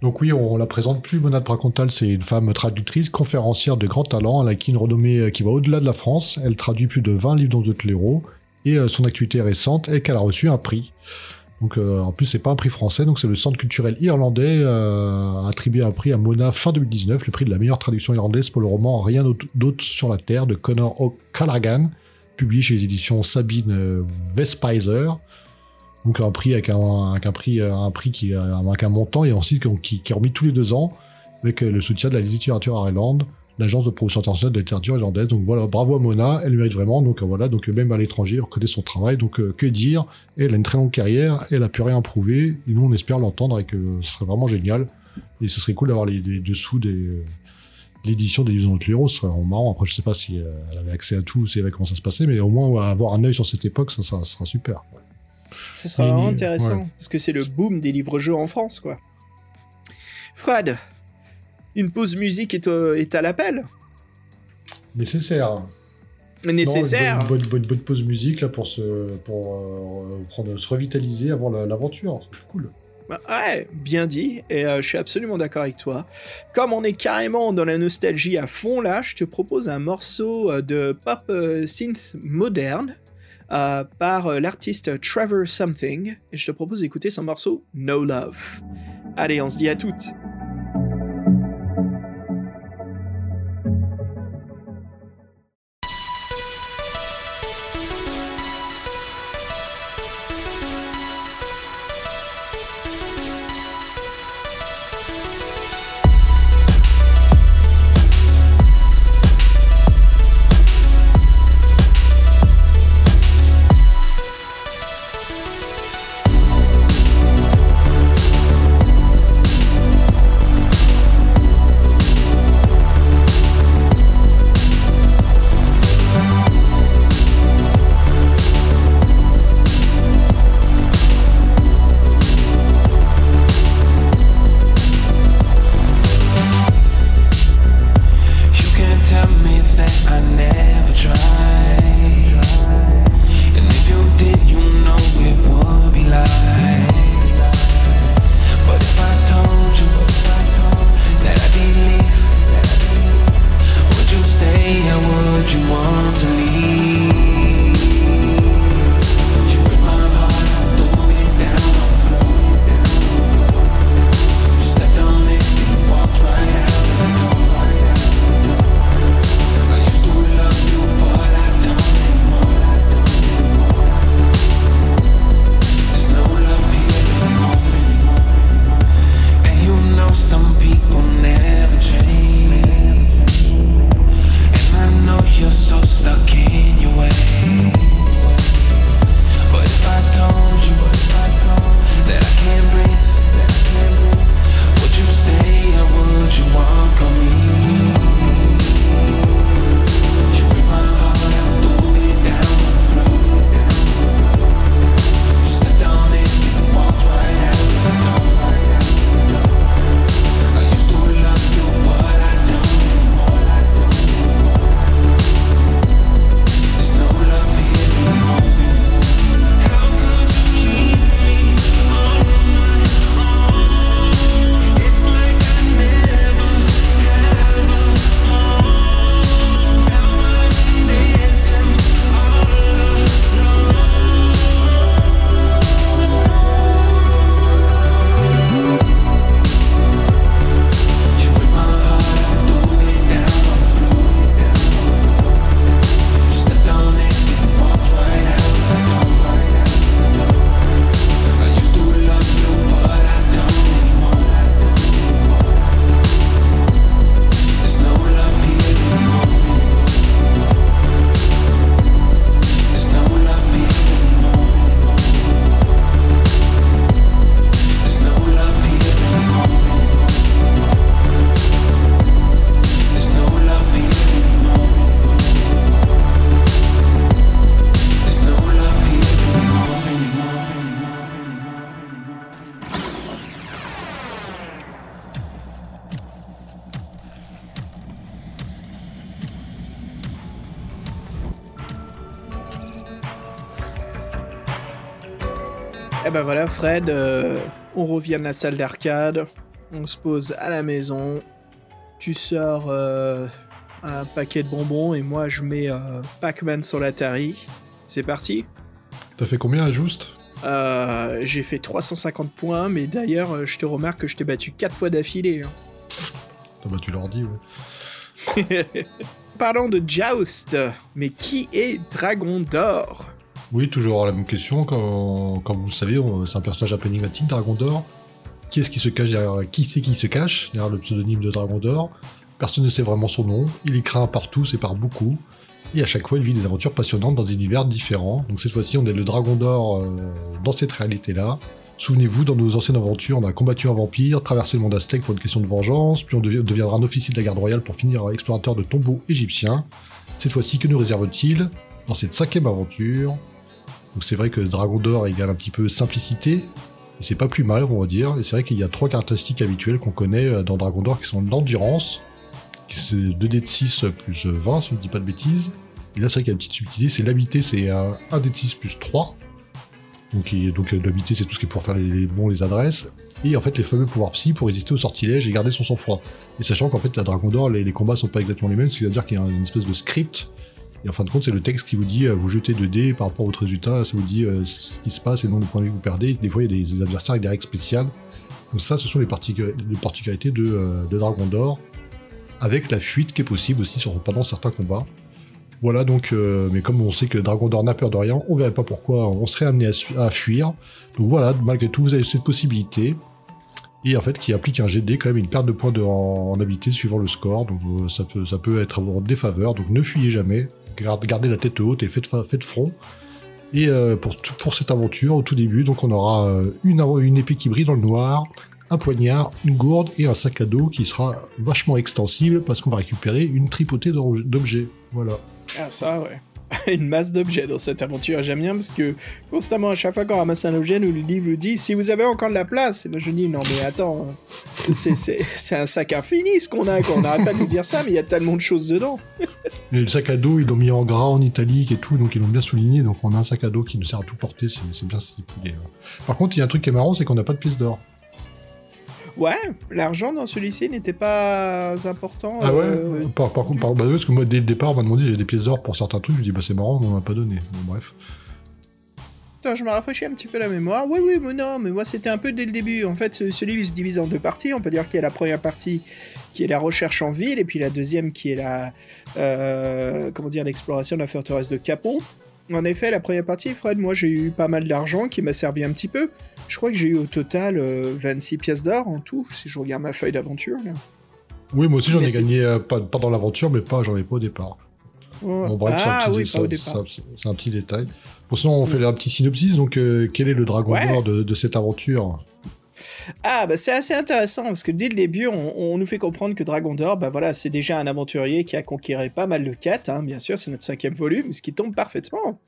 Donc oui, on, la présente plus, Mona Pracontal, c'est une femme traductrice, conférencière de grand talent, elle a qui une renommée qui va au-delà de la France, elle traduit plus de 20 livres dans de l'héros, et son activité récente est qu'elle a reçu un prix. Donc en plus c'est pas un prix français, donc c'est le Centre culturel irlandais a attribué un prix à Mona fin 2019, le prix de la meilleure traduction irlandaise pour le roman Rien d'autre sur la Terre de Conor O'Callaghan, publié chez les éditions Sabine euh, Vespizer. Donc un prix avec un, prix, euh, un prix qui avec un montant et ensuite qui, qui est remis tous les deux ans avec euh, le soutien de la littérature Ireland, l'agence de promotion internationale de la littérature irlandaise. Donc voilà, bravo à Mona, elle mérite vraiment. Donc voilà, donc même à l'étranger, on reconnaît son travail. Donc que dire? Elle a une très longue carrière, elle a pu rien prouver. Et nous, on espère l'entendre et que ce serait vraiment génial. Et ce serait cool d'avoir les, dessous des, l'édition des livres de l'Héros serait marrant. Après, je sais pas si euh, elle avait accès à tout, si elle comment ça se passait, mais au moins avoir un œil sur cette époque, ça, sera super. Ça sera vraiment intéressant, parce que c'est le boom des livres-jeux en France, quoi. Fred, une pause musique est, euh, est à l'appel Nécessaire. Nécessaire. une, bonne, bonne, pause musique là pour se pour euh, se revitaliser avant l'aventure. C'est cool. Bah, ouais, bien dit, et euh, je suis absolument d'accord avec toi. Comme on est carrément dans la nostalgie à fond là, je te propose un morceau euh, de pop euh, synth moderne par l'artiste Trevor Something, et je te propose d'écouter son morceau No Love. Allez, on se dit à toutes. Fred, euh, on revient de la salle d'arcade, on se pose à la maison, tu sors euh, un paquet de bonbons et moi je mets euh, Pac-Man sur l'Atari. C'est parti T'as fait combien à juste Euh, J'ai fait 350 points, mais d'ailleurs, je te remarque que je t'ai battu 4 fois d'affilée. hein. T'as battu l'ordi, ouais. Parlons de Joust, mais qui est Dragon d'Or? Oui, toujours la même question. Comme vous le savez, c'est un personnage un peu énigmatique, Dragon d'Or. Qui est-ce qui se cache derrière Qui c'est qui se cache derrière le pseudonyme de Dragon d'Or? Personne ne sait vraiment son nom. Il est craint par tous et par beaucoup. Et à chaque fois, il vit des aventures passionnantes dans des univers différents. Donc cette fois-ci, on est le Dragon d'Or euh, dans cette réalité-là. Souvenez-vous, dans nos anciennes aventures, on a combattu un vampire, traversé le monde aztèque pour une question de vengeance, puis on devi- deviendra un officier de la garde royale pour finir explorateur de tombeaux égyptiens. Cette fois-ci, que nous réserve-t-il dans cette cinquième aventure? Donc c'est vrai que Dragon d'Or égale un petit peu simplicité, et c'est pas plus mal, on va dire. Et c'est vrai qu'il y a trois caractéristiques habituelles qu'on connaît euh, dans Dragon d'Or qui sont l'endurance, qui c'est 2D de 6 plus 20, si je ne dis pas de bêtises. Et là, c'est vrai qu'il y a une petite subtilité, c'est l'habité, c'est un 1D de 6 plus 3. Donc, et- donc euh, l'habité, c'est tout ce qui est pour faire les, bons, les adresses. Et en fait, les fameux pouvoirs psy pour résister au sortilège et garder son sang-froid. Et sachant qu'en fait, la Dragon d'Or, les, les combats sont pas exactement les mêmes, c'est-à-dire qu'il y a une espèce de script. Et en fin de compte, c'est le texte qui vous dit, euh, vous jetez 2 dés par rapport à votre résultat, ça vous dit euh, ce qui se passe et le nombre de points que vous perdez. Des fois, il y a des, adversaires avec des règles spéciales. Donc ça, ce sont les, particu- les particularités de, euh, de Dragon d'Or, avec la fuite qui est possible aussi pendant certains combats. Voilà donc, mais comme on sait que Dragon d'Or n'a peur de rien, on verrait pas pourquoi on serait amené à, à fuir. Donc voilà, malgré tout, vous avez cette possibilité. Et en fait, qui applique un GD quand même une perte de points en, habité suivant le score. Donc ça peut, être en défaveur. Donc ne fuyez jamais. Garde- Gardez la tête haute et faites, fa- faites front. Et euh, pour, pour cette aventure, au tout début, donc on aura euh, une, une épée qui brille dans le noir, un poignard, une gourde et un sac à dos qui sera vachement extensible parce qu'on va récupérer une tripotée d'objets. Voilà. Ah ça, ouais. Une masse d'objets dans cette aventure, j'aime bien parce que constamment, à chaque fois qu'on ramasse un objet, nous, le livre nous dit si vous avez encore de la place. Et moi je dis non, mais attends, c'est- c'est un sac infini ce qu'on a, quoi. On n'arrête pas de nous dire ça, mais il y a tellement de choses dedans. Et le sac à dos, ils l'ont mis en gras, en italique et tout, donc ils l'ont bien souligné. Donc on a un sac à dos qui nous sert à tout porter, c'est bien stipulé. hein. Par contre, il y a un truc qui est marrant, c'est qu'on n'a pas de pièces d'or. Ouais, l'argent dans celui-ci n'était pas important. Ah ouais euh, par, par contre, par- bah parce que moi, dès le départ, on m'a demandé, j'ai des pièces d'or pour certains trucs. Je dis, bah c'est marrant, on m'en a pas donné. Bon, bref. Attends, je me rafraîchis un petit peu la mémoire. Oui, oui, mais non, mais moi c'était un peu dès le début. En fait, ce, ce livre se divise en deux parties. On peut dire qu'il y a la première partie qui est la recherche en ville, et puis la deuxième qui est la, euh, comment dire, l'exploration de la forteresse de Capon. En effet, la première partie, Fred, moi j'ai eu pas mal d'argent qui m'a servi un petit peu. Je crois que j'ai eu au total euh, 26 pièces d'or en tout, si je regarde ma feuille d'aventure. là. Oui, moi aussi, j'en ai gagné, euh, pas, pas dans l'aventure, mais pas, j'en ai pas au départ. Ouais. Bon, bref, c'est un ah petit oui, dé- pas au ça- départ. ça- c'est un petit détail. Bon, sinon, on fait un petit synopsis. Donc, euh, quel est le dragon Ouais. de, de cette aventure? Ah, bah c'est assez intéressant parce que dès le début, on, nous fait comprendre que Dragon d'Or, bah voilà, c'est déjà un aventurier qui a conquéré pas mal de quêtes, hein, bien sûr, c'est notre cinquième volume, ce qui tombe parfaitement.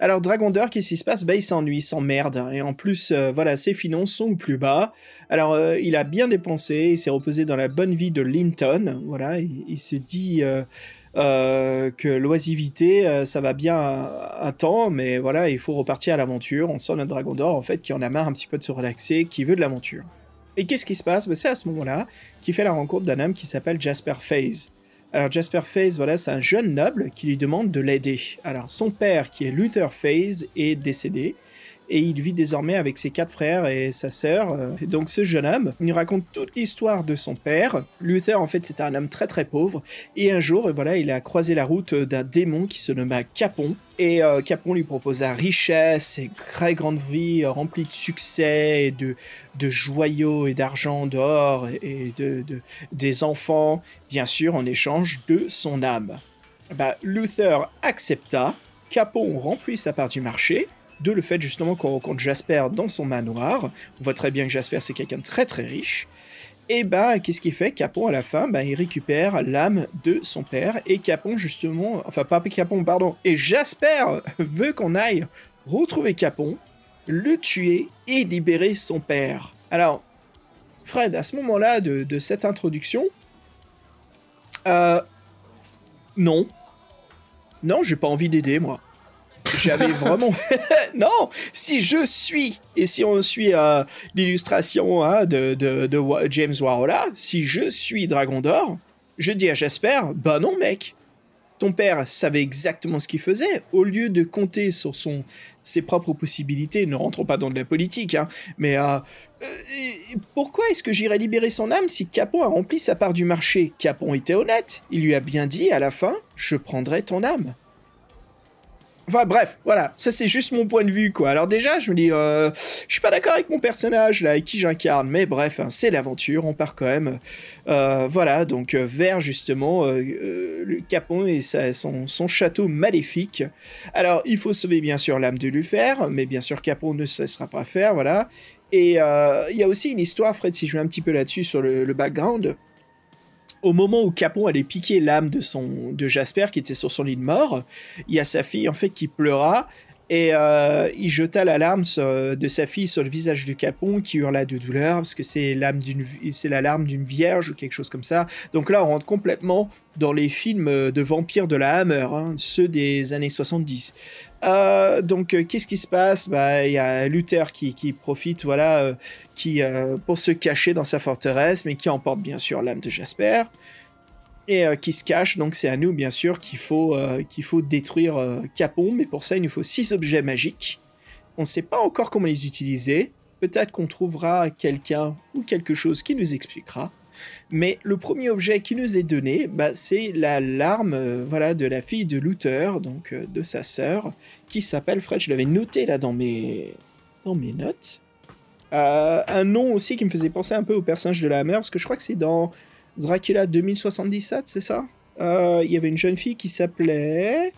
Alors, Dragon d'Or, qu'est-ce qui se passe? Bah, il s'ennuie, il s'emmerde, hein, et en plus, euh, voilà, ses finances sont au plus bas. Alors, euh, il a bien dépensé, il s'est reposé dans la bonne vie de Linton, voilà, il, il se dit. euh, euh, que l'oisivité, euh, ça va bien un, temps, mais voilà, il faut repartir à l'aventure. On sent notre dragon d'or, en fait, qui en a marre un petit peu de se relaxer, qui veut de l'aventure. Et qu'est-ce qui se passe? Ben, C'est à ce moment-là qu'il fait la rencontre d'un homme qui s'appelle Jasper Faze. Alors Jasper Faze, voilà, c'est un jeune noble qui lui demande de l'aider. Alors son père, qui est Luther Faze, est décédé. Et il vit désormais avec ses quatre frères et sa sœur. euh, Et donc ce jeune homme, il nous raconte toute l'histoire de son père. Luther, en fait, c'était un homme très très pauvre. Et un jour, voilà, il a croisé la route d'un démon qui se nomma Capon. Et euh, Capon lui proposa richesse et très grande vie, euh, remplie de succès, et de, de joyaux et d'argent, d'or et de, de- des enfants, bien sûr, en échange de son âme. Bah, Luther accepta. Capon remplit sa part du marché. De le fait justement qu'on rencontre Jasper dans son manoir. On voit très bien que Jasper c'est quelqu'un de très très riche. Et bah, qu'est-ce qu'il fait? Capon, à la fin, bah, il récupère l'âme de son père. Et Capon, justement, enfin, pas Capon, pardon, et Jasper veut qu'on aille retrouver Capon, le tuer et libérer son père. Alors, Fred, à ce moment-là de, de cette introduction, euh, non. Non, j'ai pas envie d'aider, moi. J'avais vraiment... non, si je suis, et si on suit euh, l'illustration hein, de, James Warola, si je suis Dragon d'Or, je dis à Jasper, bah non mec, ton père savait exactement ce qu'il faisait. Au lieu de compter sur son, ses propres possibilités, ne rentrons pas dans de la politique, hein, mais euh, euh, pourquoi est-ce que j'irais libérer son âme si Capon a rempli sa part du marché? Capon était honnête. Il lui a bien dit à la fin, je prendrai ton âme. Enfin bref, voilà, ça c'est juste mon point de vue quoi. Alors déjà, je me dis, euh, je suis pas d'accord avec mon personnage là, avec qui j'incarne, mais bref, hein, c'est l'aventure, on part quand même, euh, voilà, donc euh, vers justement le Capon et son, château maléfique. Alors il faut sauver bien sûr l'âme de Lufer, mais bien sûr Capon ne cessera pas faire, voilà. Et il y a aussi une histoire, Fred, si je vais un petit peu là-dessus sur le background au moment où Capon allait piquer l'âme de Jasper qui était sur son lit de mort, il y a sa fille en fait qui pleura et euh, il jeta la larme de sa fille sur le visage de Capon qui hurla de douleur parce que c'est l'âme d'une c'est la larme d'une vierge ou quelque chose comme ça. Donc là on rentre complètement dans les films de vampires de la Hammer, hein, ceux des années 70. Euh, donc euh, qu'est-ce qui se passe? Bah il y a Luther qui, qui profite voilà qui pour se cacher dans sa forteresse mais qui emporte bien sûr l'âme de Jasper et euh, qui se cache. Donc c'est à nous, bien sûr, qu'il faut, euh, qu'il faut détruire euh, Capon. Mais pour ça, il nous faut six objets magiques. On ne sait pas encore comment les utiliser. Peut-être qu'on trouvera quelqu'un ou quelque chose qui nous expliquera. Mais le premier objet qui nous est donné, bah, c'est la larme voilà, de la fille de Luther, donc de sa sœur, qui s'appelle Fred. Je l'avais noté là dans mes, dans mes notes. un nom aussi qui me faisait penser un peu au personnage de la mère, parce que je crois que c'est dans Dracula 2077, c'est ça? Euh, Il y avait une jeune fille qui s'appelait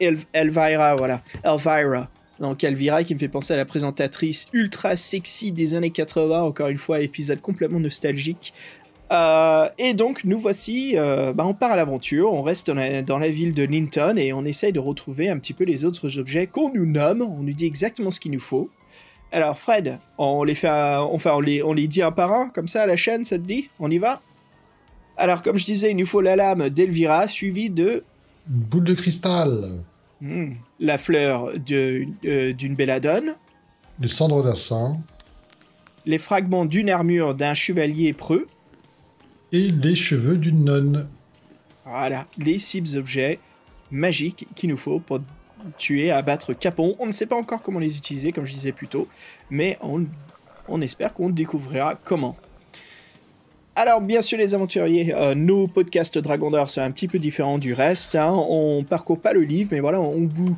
Elvira, voilà. Elvira. Donc Elvira qui me fait penser à la présentatrice ultra sexy des années 80, encore une fois, épisode complètement nostalgique. Euh, et donc nous voici, euh, bah, on part à l'aventure, on reste dans la, ville de Linton et on essaye de retrouver un petit peu les autres objets qu'on nous nomme, on nous dit exactement ce qu'il nous faut. Alors Fred, on les fait, enfin on les, on les dit un par un comme ça à la chaîne, ça te dit? On y va? Alors, comme je disais, il nous faut la lame d'Elvira, suivie de... Une boule de cristal. Hmm. La fleur euh, d'une belladone. Les cendres d'un saint. Les fragments d'une armure d'un chevalier preux. Et les cheveux d'une nonne. Voilà, les six objets magiques qu'il nous faut pour tuer, abattre Capon. On ne sait pas encore comment les utiliser, comme je disais plus tôt, mais on, on espère qu'on découvrira comment. Alors, bien sûr, les aventuriers, euh, nos podcasts Dragon d'Or sont un petit peu différents du reste. Hein. On parcourt pas le livre, mais voilà, on vous,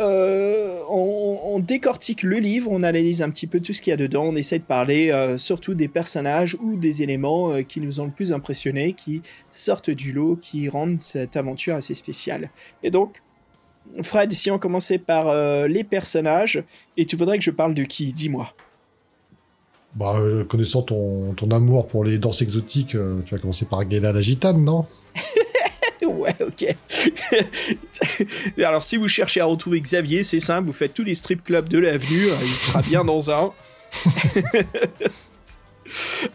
euh, décortique le livre, on analyse un petit peu tout ce qu'il y a dedans, on essaie de parler euh, surtout des personnages ou des éléments qui nous ont le plus impressionnés, qui sortent du lot, qui rendent cette aventure assez spéciale. Et donc, Fred, si on commençait par les personnages, et tu voudrais que je parle de qui? Dis-moi. Bah, euh, connaissant ton, ton, amour pour les danses exotiques, euh, tu vas commencer par Gaila la gitane, non? Ouais, ok. Alors, si vous cherchez à retrouver Xavier, c'est simple, vous faites tous les strip clubs de l'avenue, il sera bien dans un.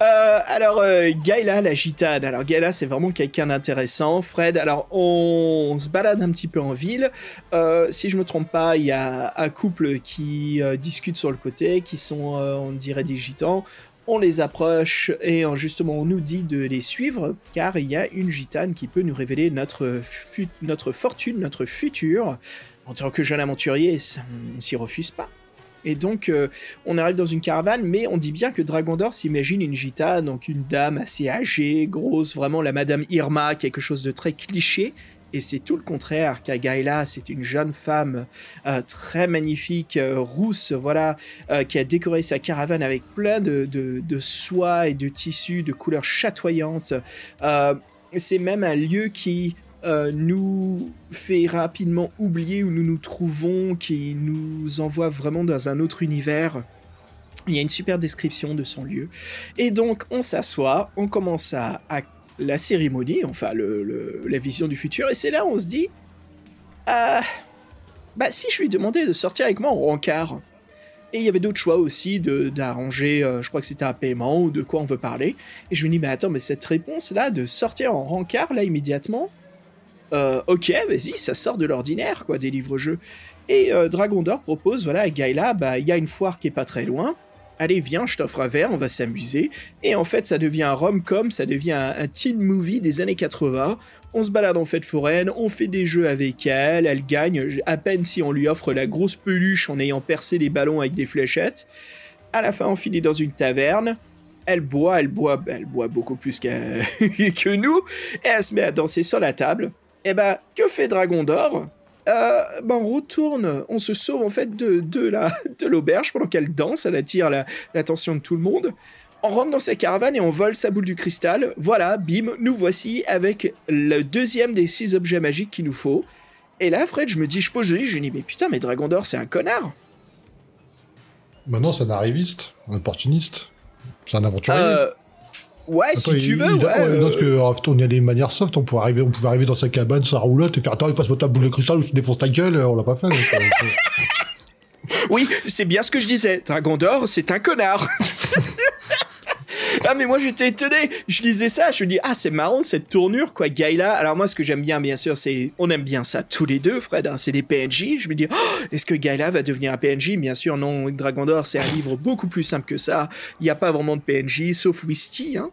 Euh, alors, euh, Gaïla, la gitane. Alors, Gaïla, c'est vraiment quelqu'un d'intéressant. Fred, alors, on, se balade un petit peu en ville. Euh, si je me trompe pas, il y a un couple qui discute sur le côté, qui sont, on dirait, des gitans. On les approche et justement, on nous dit de les suivre, car il y a une gitane qui peut nous révéler notre, notre fortune, notre futur. En tant que jeune aventurier, on s'y refuse pas. Et donc, euh, on arrive dans une caravane, mais on dit bien que Dragon d'Or s'imagine une gitane, donc une dame assez âgée, grosse, vraiment la Madame Irma, quelque chose de très cliché. Et c'est tout le contraire, car Gaïla, c'est une jeune femme euh, très magnifique, euh, rousse, voilà, qui a décoré sa caravane avec plein de, de soie et de tissus de couleurs chatoyantes. c'est même un lieu qui euh, nous fait rapidement oublier où nous nous trouvons, qui nous envoie vraiment dans un autre univers. Il y a une super description de son lieu. Et donc, on s'assoit, on commence à, la cérémonie, enfin le, la vision du futur, et c'est là où on se dit ah, bah si je lui demandais de sortir avec moi en rencard. Et il y avait d'autres choix aussi d'arranger, euh, je crois que c'était un paiement ou de quoi on veut parler. Et je me dis, mais attends, mais cette réponse-là, de sortir en rencard, là, immédiatement, euh, ok, vas-y, ça sort de l'ordinaire, quoi, des livres-jeux. Et euh, Dragon d'Or propose, voilà, à Gaïla, bah, il y a une foire qui est pas très loin. Allez, viens, je t'offre un verre, on va s'amuser. Et en fait, ça devient un rom-com, ça devient un, teen movie des années 80. On se balade en fête foraine, on fait des jeux avec elle, elle gagne à peine si on lui offre la grosse peluche en ayant percé les ballons avec des fléchettes. À la fin, on finit dans une taverne. Elle boit, elle boit, elle boit beaucoup plus que nous, et elle se met à danser sur la table. Et ben, que fait Dragon d'Or? Euh, ben on retourne, on se sauve en fait de, de la de l'auberge pendant qu'elle danse, elle attire la- l'attention de tout le monde. On rentre dans sa caravane et on vole sa boule du cristal. Voilà, bim, nous voici avec le deuxième des six objets magiques qu'il nous faut. Et là, Fred, je me dis, je pose le lit, je lui dis, mais putain, mais Dragon d'Or, c'est un connard. Maintenant, c'est un arriviste, un opportuniste. C'est un aventurier. Euh, ouais, si tu veux, il- ouais. euh, Parce que euh, on y allait de manière soft, on pouvait arriver, on pouvait arriver dans sa cabane, sa roulotte, et faire attends, il passe-moi ta boule de cristal ou je te défonce ta gueule, on l'a pas fait. donc, euh, Oui, c'est bien ce que je disais. Dragon d'Or, c'est un connard. ah mais moi j'étais étonné. Je lisais ça, je me dis ah c'est marrant cette tournure quoi. Gaïla. Alors moi ce que j'aime bien bien sûr c'est on aime bien ça tous les deux Fred. hein, c'est des PNJ. Je me dis oh, est-ce que Gaïla va devenir un PNJ Bien sûr non. Dragon d'Or c'est un livre beaucoup plus simple que ça. Il n'y a pas vraiment de PNJ sauf Wisty hein.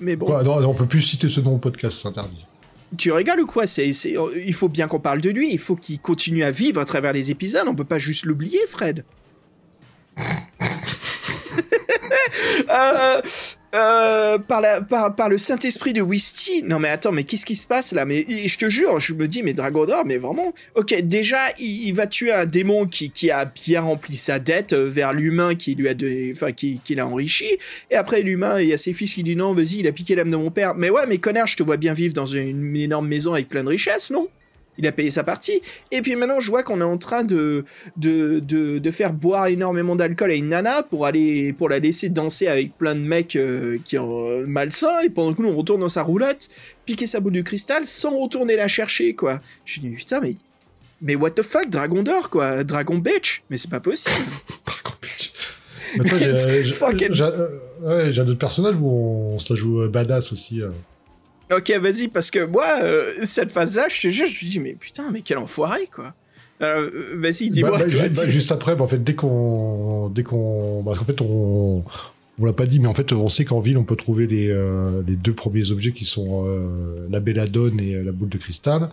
Mais bon. Quoi, non, on peut plus citer ce nom au podcast, c'est interdit. Tu rigoles ou quoi? C'est, c'est, Il faut bien qu'on parle de lui, il faut qu'il continue à vivre à travers les épisodes, on peut pas juste l'oublier, Fred. Euh, euh, par, la, par, le Saint-Esprit de Wisty. Non mais attends, mais qu'est-ce qui se passe là? Mais je te jure, je me dis, mais Dragon d'Or, mais vraiment Ok, déjà, il, va tuer un démon qui, a bien rempli sa dette euh, vers l'humain qui lui a enfin, qui, l'a enrichi. Et après, l'humain, il y a ses fils qui disent non, vas-y, il a piqué l'âme de mon père. Mais ouais, mais connard, je te vois bien vivre dans une énorme maison avec plein de richesses, non? Il a payé sa partie. Et puis maintenant, je vois qu'on est en train de, de, de, de faire boire énormément d'alcool à une nana pour aller pour la laisser danser avec plein de mecs euh, qui ont euh, malsains. Et pendant que nous, on retourne dans sa roulotte, piquer sa boule de cristal sans retourner la chercher, quoi. Je dis, putain, mais. Mais what the fuck, Dragon d'or, quoi. Dragon bitch. Mais c'est pas possible. Dragon. Maintenant, j'ai- j'ai- euh, ouais, j'ai un autre personnage où on, se la joue euh, badass aussi. euh. Ok, vas-y, parce que moi, euh, cette phase-là, je te jure, je me dis, mais putain, mais quel enfoiré, quoi. Alors, euh, vas-y, dis-moi, Bah, bah, bah, dis- juste après, bah, en fait, dès qu'on, dès qu'on, parce qu'en fait, on, on l'a pas dit, mais en fait, on sait qu'en ville, on peut trouver les, euh, les deux premiers objets qui sont euh, la belladone et la boule de cristal.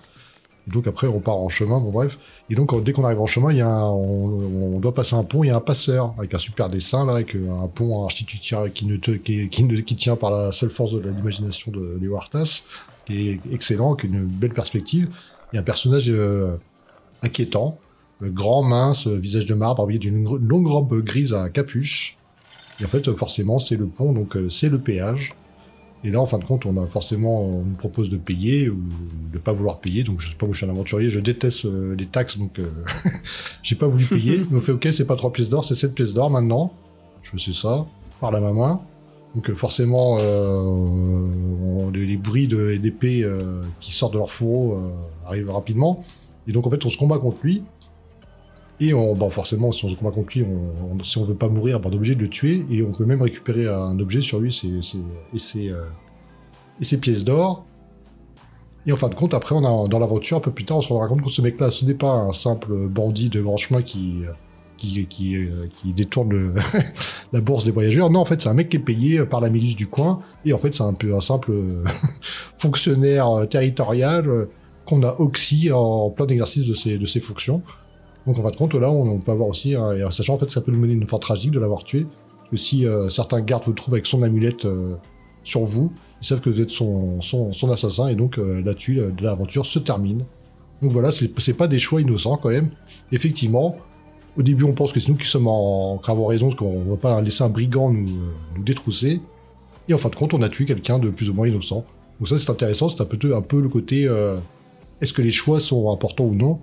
Donc après, on part en chemin, bon bref. Et donc, dès qu'on arrive en chemin, y a on, doit passer un pont, il y a un passeur avec un super dessin là, avec euh, un pont institutionnel qui ne qui, qui, ne- qui tient par la seule force de l'imagination de Léo Artas, qui est excellent, qui a une belle perspective. Il y a un personnage euh, inquiétant, euh, grand, mince, visage de marbre, habillé d'une longue robe grise à capuche. Et en fait, forcément, c'est le pont, donc c'est le péage. Et là, en fin de compte, on a forcément, on nous propose de payer ou de pas vouloir payer. Donc, je sais pas, moi, je suis un aventurier, je déteste euh, les taxes, donc euh, j'ai pas voulu payer. Il me fait, ok, c'est pas 3 pièces d'or, c'est 7 pièces d'or maintenant. Je c'est ça, par la main. Donc, euh, forcément, euh, les, les bruits de- d'épée euh, qui sortent de leur fourreau arrivent rapidement. Et donc, en fait, on se combat contre lui. Et bah forcément, si on se combat contre lui, si on veut pas mourir, bah, on est obligé de le tuer. Et on peut même récupérer un objet sur lui ses, euh, et ses pièces d'or. Et en fin de compte, après, on a, dans l'aventure, un peu plus tard, on se rendra compte que ce mec-là, ce n'est pas un simple bandit de grand chemin qui, qui, qui, euh, détourne la bourse des voyageurs. Non, en fait, c'est un mec qui est payé par la milice du coin. Et en fait, c'est un peu un simple fonctionnaire euh, territorial qu'on a oxy en plein d'exercice de ses, de ses fonctions. Donc en fin de compte, là, on, peut avoir aussi, hein, et sachant en fait, ça peut nous mener une fin tragique de l'avoir tué. Que si euh, certains gardes vous trouvent avec son amulette euh, sur vous, ils savent que vous êtes son, assassin, et donc euh, là-dessus, de l'aventure se termine. Donc voilà, c'est pas des choix innocents quand même. Effectivement, au début, on pense que c'est nous qui sommes en, en raison, parce qu'on va pas laisser un brigand nous, nous détrousser. Et en fin de compte, on a tué quelqu'un de plus ou moins innocent. Donc ça, c'est intéressant, c'est un peu, le côté est-ce que les choix sont importants ou non?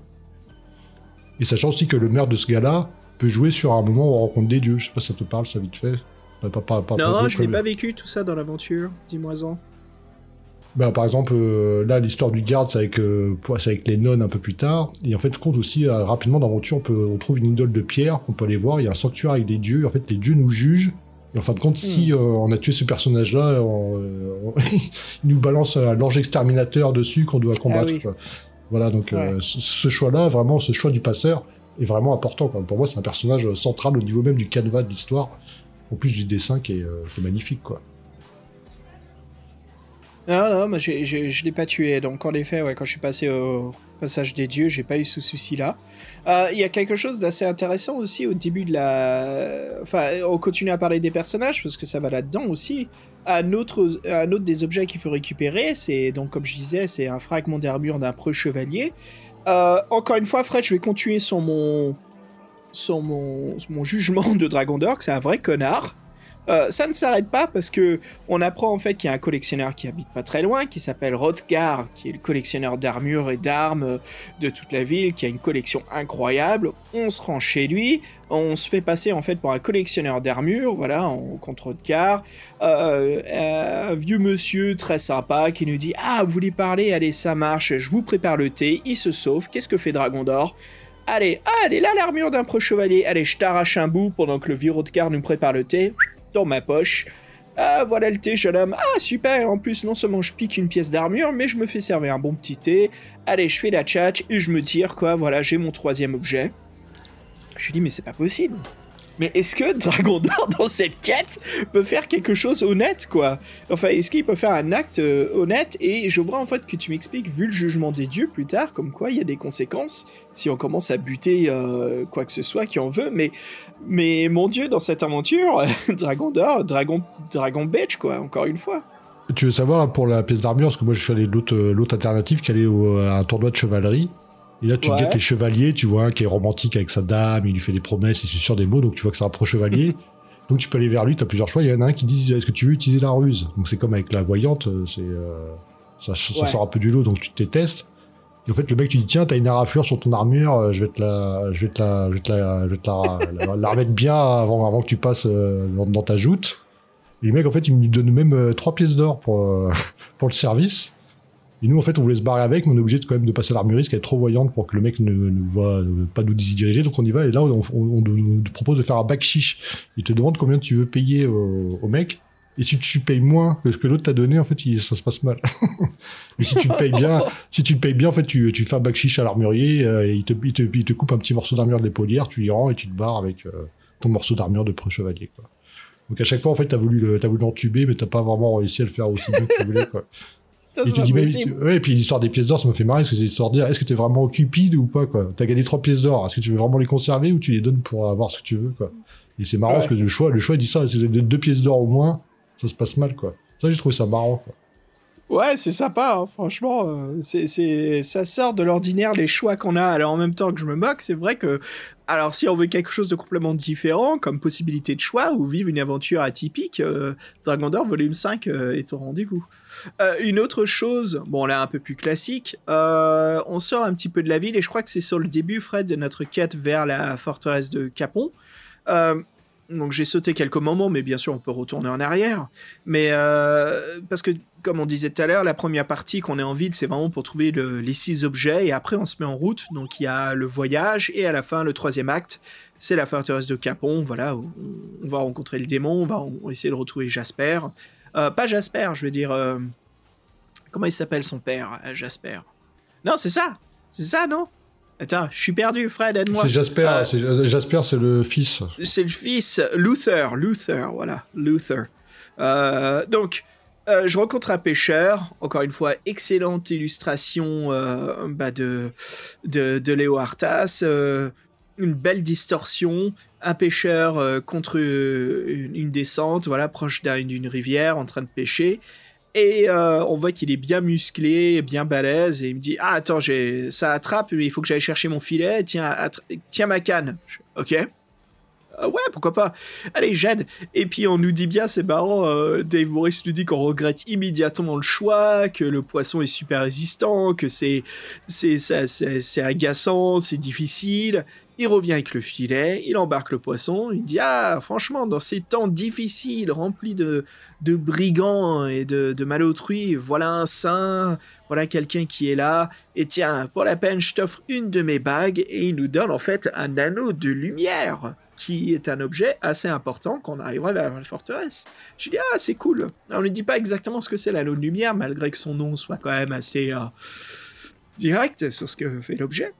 Et sachant aussi que le maire de ce gars-là peut jouer sur un moment où on rencontre des dieux. Je sais pas si ça te parle, ça vite fait. Pas- pas- pas- Non, pas- je n'ai pas vécu tout ça dans l'aventure. Dis-moi-en. Bah, par exemple, euh, là, l'histoire du garde, c'est avec, euh, avec les nonnes un peu plus tard. Et en fait, compte aussi, euh, rapidement, dans l'aventure, on, peut, on trouve une idole de pierre qu'on peut aller voir. Il y a un sanctuaire avec des dieux. En fait, les dieux nous jugent Et en fin de compte, si euh, on a tué ce personnage-là, on- on- il nous balance un l'ange exterminateur dessus qu'on doit combattre. oui. quoi. Voilà, donc euh, ce, ce choix-là, vraiment, ce choix du passeur est vraiment important. quoi. Pour moi, c'est un personnage central au niveau même du canevas de l'histoire, en plus du dessin qui est, euh, qui est magnifique. quoi. Non, non, moi j'ai- je l'ai pas tué. Donc en effet, ouais, quand je suis passé au passage des dieux, j'ai pas eu ce souci-là. Euh, Il y a quelque chose d'assez intéressant aussi au début de la. Enfin, on continue à parler des personnages parce que ça va là-dedans aussi. Un autre, un autre des objets qu'il faut récupérer, c'est donc comme je disais, c'est un fragment d'armure d'un preux chevalier. Euh, encore une fois, Fred, je vais continuer sur mon, sur mon, mon jugement de Dragon d'Or, c'est un vrai connard. Euh, ça ne s'arrête pas parce que on apprend en fait qu'il y a un collectionneur qui habite pas très loin, qui s'appelle Rodgar, qui est le collectionneur d'armures et d'armes euh, de toute la ville, qui a une collection incroyable. On se rend chez lui, on se fait passer en fait pour un collectionneur d'armures, voilà, en, contre Rodgar. Euh, un vieux monsieur très sympa qui nous dit Ah, vous voulez parler? Allez, ça marche, je vous prépare le thé. Il se sauve. Qu'est-ce que fait Dragon d'Or Allez, est là l'armure d'un pro chevalier. Allez, je t'arrache un bout pendant que le vieux Rodgar nous prépare le thé. Dans ma poche. Ah, voilà le thé, jeune homme. Ah, super. En plus, non seulement je pique une pièce d'armure, mais je me fais servir un bon petit thé. Allez, je fais la tchatch et je me tire, quoi. Voilà, j'ai mon troisième objet. Je lui dis, mais c'est pas possible. Mais est-ce que Dragon d'Or, dans cette quête, peut faire quelque chose honnête, quoi? Enfin, est-ce qu'il peut faire un acte euh, honnête? Et je voudrais en fait que tu m'expliques, vu le jugement des dieux plus tard, comme quoi il y a des conséquences si on commence à buter euh, quoi que ce soit qui en veut. Mais, mais mon dieu, dans cette aventure, Dragon d'Or, Dragon, Dragon Bitch, quoi, encore une fois. Tu veux savoir pour la pièce d'armure, parce que moi je suis allé euh, l'autre alternative qui allait au, à un tournoi de chevalerie. Et là, tu Ouais. guettes les chevaliers, tu vois qui est romantique avec sa dame, il lui fait des promesses, il susurre des mots, donc tu vois que c'est un pro-chevalier. donc tu peux aller vers lui, tu as plusieurs choix. Il y en a un qui dit Est-ce que tu veux utiliser la ruse? Donc c'est comme avec la voyante, euh, c'est euh, ça, ça Ouais. sort un peu du lot, donc tu te testes. Et en fait, le mec, tu dis Tiens, t'as une arrafure sur ton armure, euh, je vais te la, je vais te la, je vais te la, je vais te la, la- la remettre bien avant, avant que tu passes euh, dans, dans ta joute. Et le mec, en fait, il me donne même euh, trois pièces d'or pour, pour le service. Et nous, en fait, on voulait se barrer avec, mais on est obligé de, quand même de passer parce qu'elle est trop voyante pour que le mec ne, ne voit pas nous diriger. Donc on y va, et là, on, on- propose de faire un bac chiche. Il te demande combien tu veux payer au, au mec. Et si tu payes moins que ce que l'autre t'a donné, en fait, il- ça se passe mal. mais si tu le payes bien, si tu le payes bien, en fait, tu, tu fais un bac chiche à l'armurier, euh, et il te, il, te, il te coupe un petit morceau d'armure de l'épaulière, tu y rends et tu te barres avec euh, ton morceau d'armure de preux chevalier, quoi. Donc à chaque fois, en fait, t'as voulu le- t'as voulu l'entuber, mais t'as pas vraiment réussi à le faire aussi bien que tu voulais, quoi. Ça, Et tu dis, mais, possible. tu- ouais, et puis l'histoire des pièces d'or, ça me fait marrer, parce que c'est l'histoire de dire, est-ce que t'es vraiment cupide ou pas, quoi? T'as gagné trois pièces d'or, est-ce que tu veux vraiment les conserver ou tu les donnes pour avoir ce que tu veux, quoi? Et c'est marrant, Ouais. parce que le choix, le choix dit ça, si vous avez deux pièces d'or au moins, ça se passe mal, quoi. Ça, j'ai trouvé ça marrant, quoi. Ouais, c'est sympa, hein, franchement. euh, c'est, c'est, ça sort de l'ordinaire les choix qu'on a. Alors en même temps que je me moque, c'est vrai que. Alors si on veut quelque chose de complètement différent, comme possibilité de choix, ou vivre une aventure atypique, euh, Dragon d'Or volume 5 euh, est au rendez-vous. Euh, une autre chose, bon là un peu plus classique, euh, on sort un petit peu de la ville, et je crois que c'est sur le début, Fred, de notre quête vers la forteresse de Capon. Donc j'ai sauté quelques moments, mais bien sûr on peut retourner en arrière. Mais euh, parce que, comme on disait tout à l'heure, la première partie qu'on est en ville, c'est vraiment pour trouver le- les six objets, et après on se met en route. Donc il y a le voyage, et à la fin, le troisième acte, c'est la forteresse de Capon. Voilà, on, on va rencontrer le démon, on va essayer de retrouver Jasper. Euh, pas Jasper, je veux dire. euh, comment il s'appelle son père, Jasper? Non, c'est ça C'est ça, non? Attends, je suis perdu, Fred, aide-moi. C'est Jasper, Euh, c'est- euh, Jasper, c'est le fils. C'est le fils Luther, Luther, voilà, Luther. Euh, donc, euh, je rencontre un pêcheur, encore une fois, excellente illustration bah, de, de, de Léo Artas, une belle distorsion, un pêcheur contre une, une descente, voilà, proche d'un- d'une rivière, en train de pêcher. Et euh, on voit qu'il est bien musclé, bien balèze, et il me dit Ah, attends, ça attrape, mais il faut que j'aille chercher mon filet, tiens, tiens ma canne. Ok. Ah ouais, pourquoi pas. Allez, j'aide. Et puis on nous dit bien, c'est marrant, euh, Dave Morris nous dit qu'on regrette immédiatement le choix, que le poisson est super résistant, que c'est agaçant, c'est difficile. Il revient avec le filet, il embarque le poisson, il dit ah franchement dans ces temps difficiles remplis de de brigands et de, de malautrui, voilà un saint, voilà quelqu'un qui est là, et tiens, pour la peine, je t'offre une de mes bagues, et il nous donne en fait un anneau de lumière. qui est un objet assez important quand on arrivera vers la forteresse. Je dis ah c'est cool. On ne dit pas exactement ce que c'est l'anneau de lumière malgré que son nom soit quand même assez euh, direct sur ce que fait l'objet.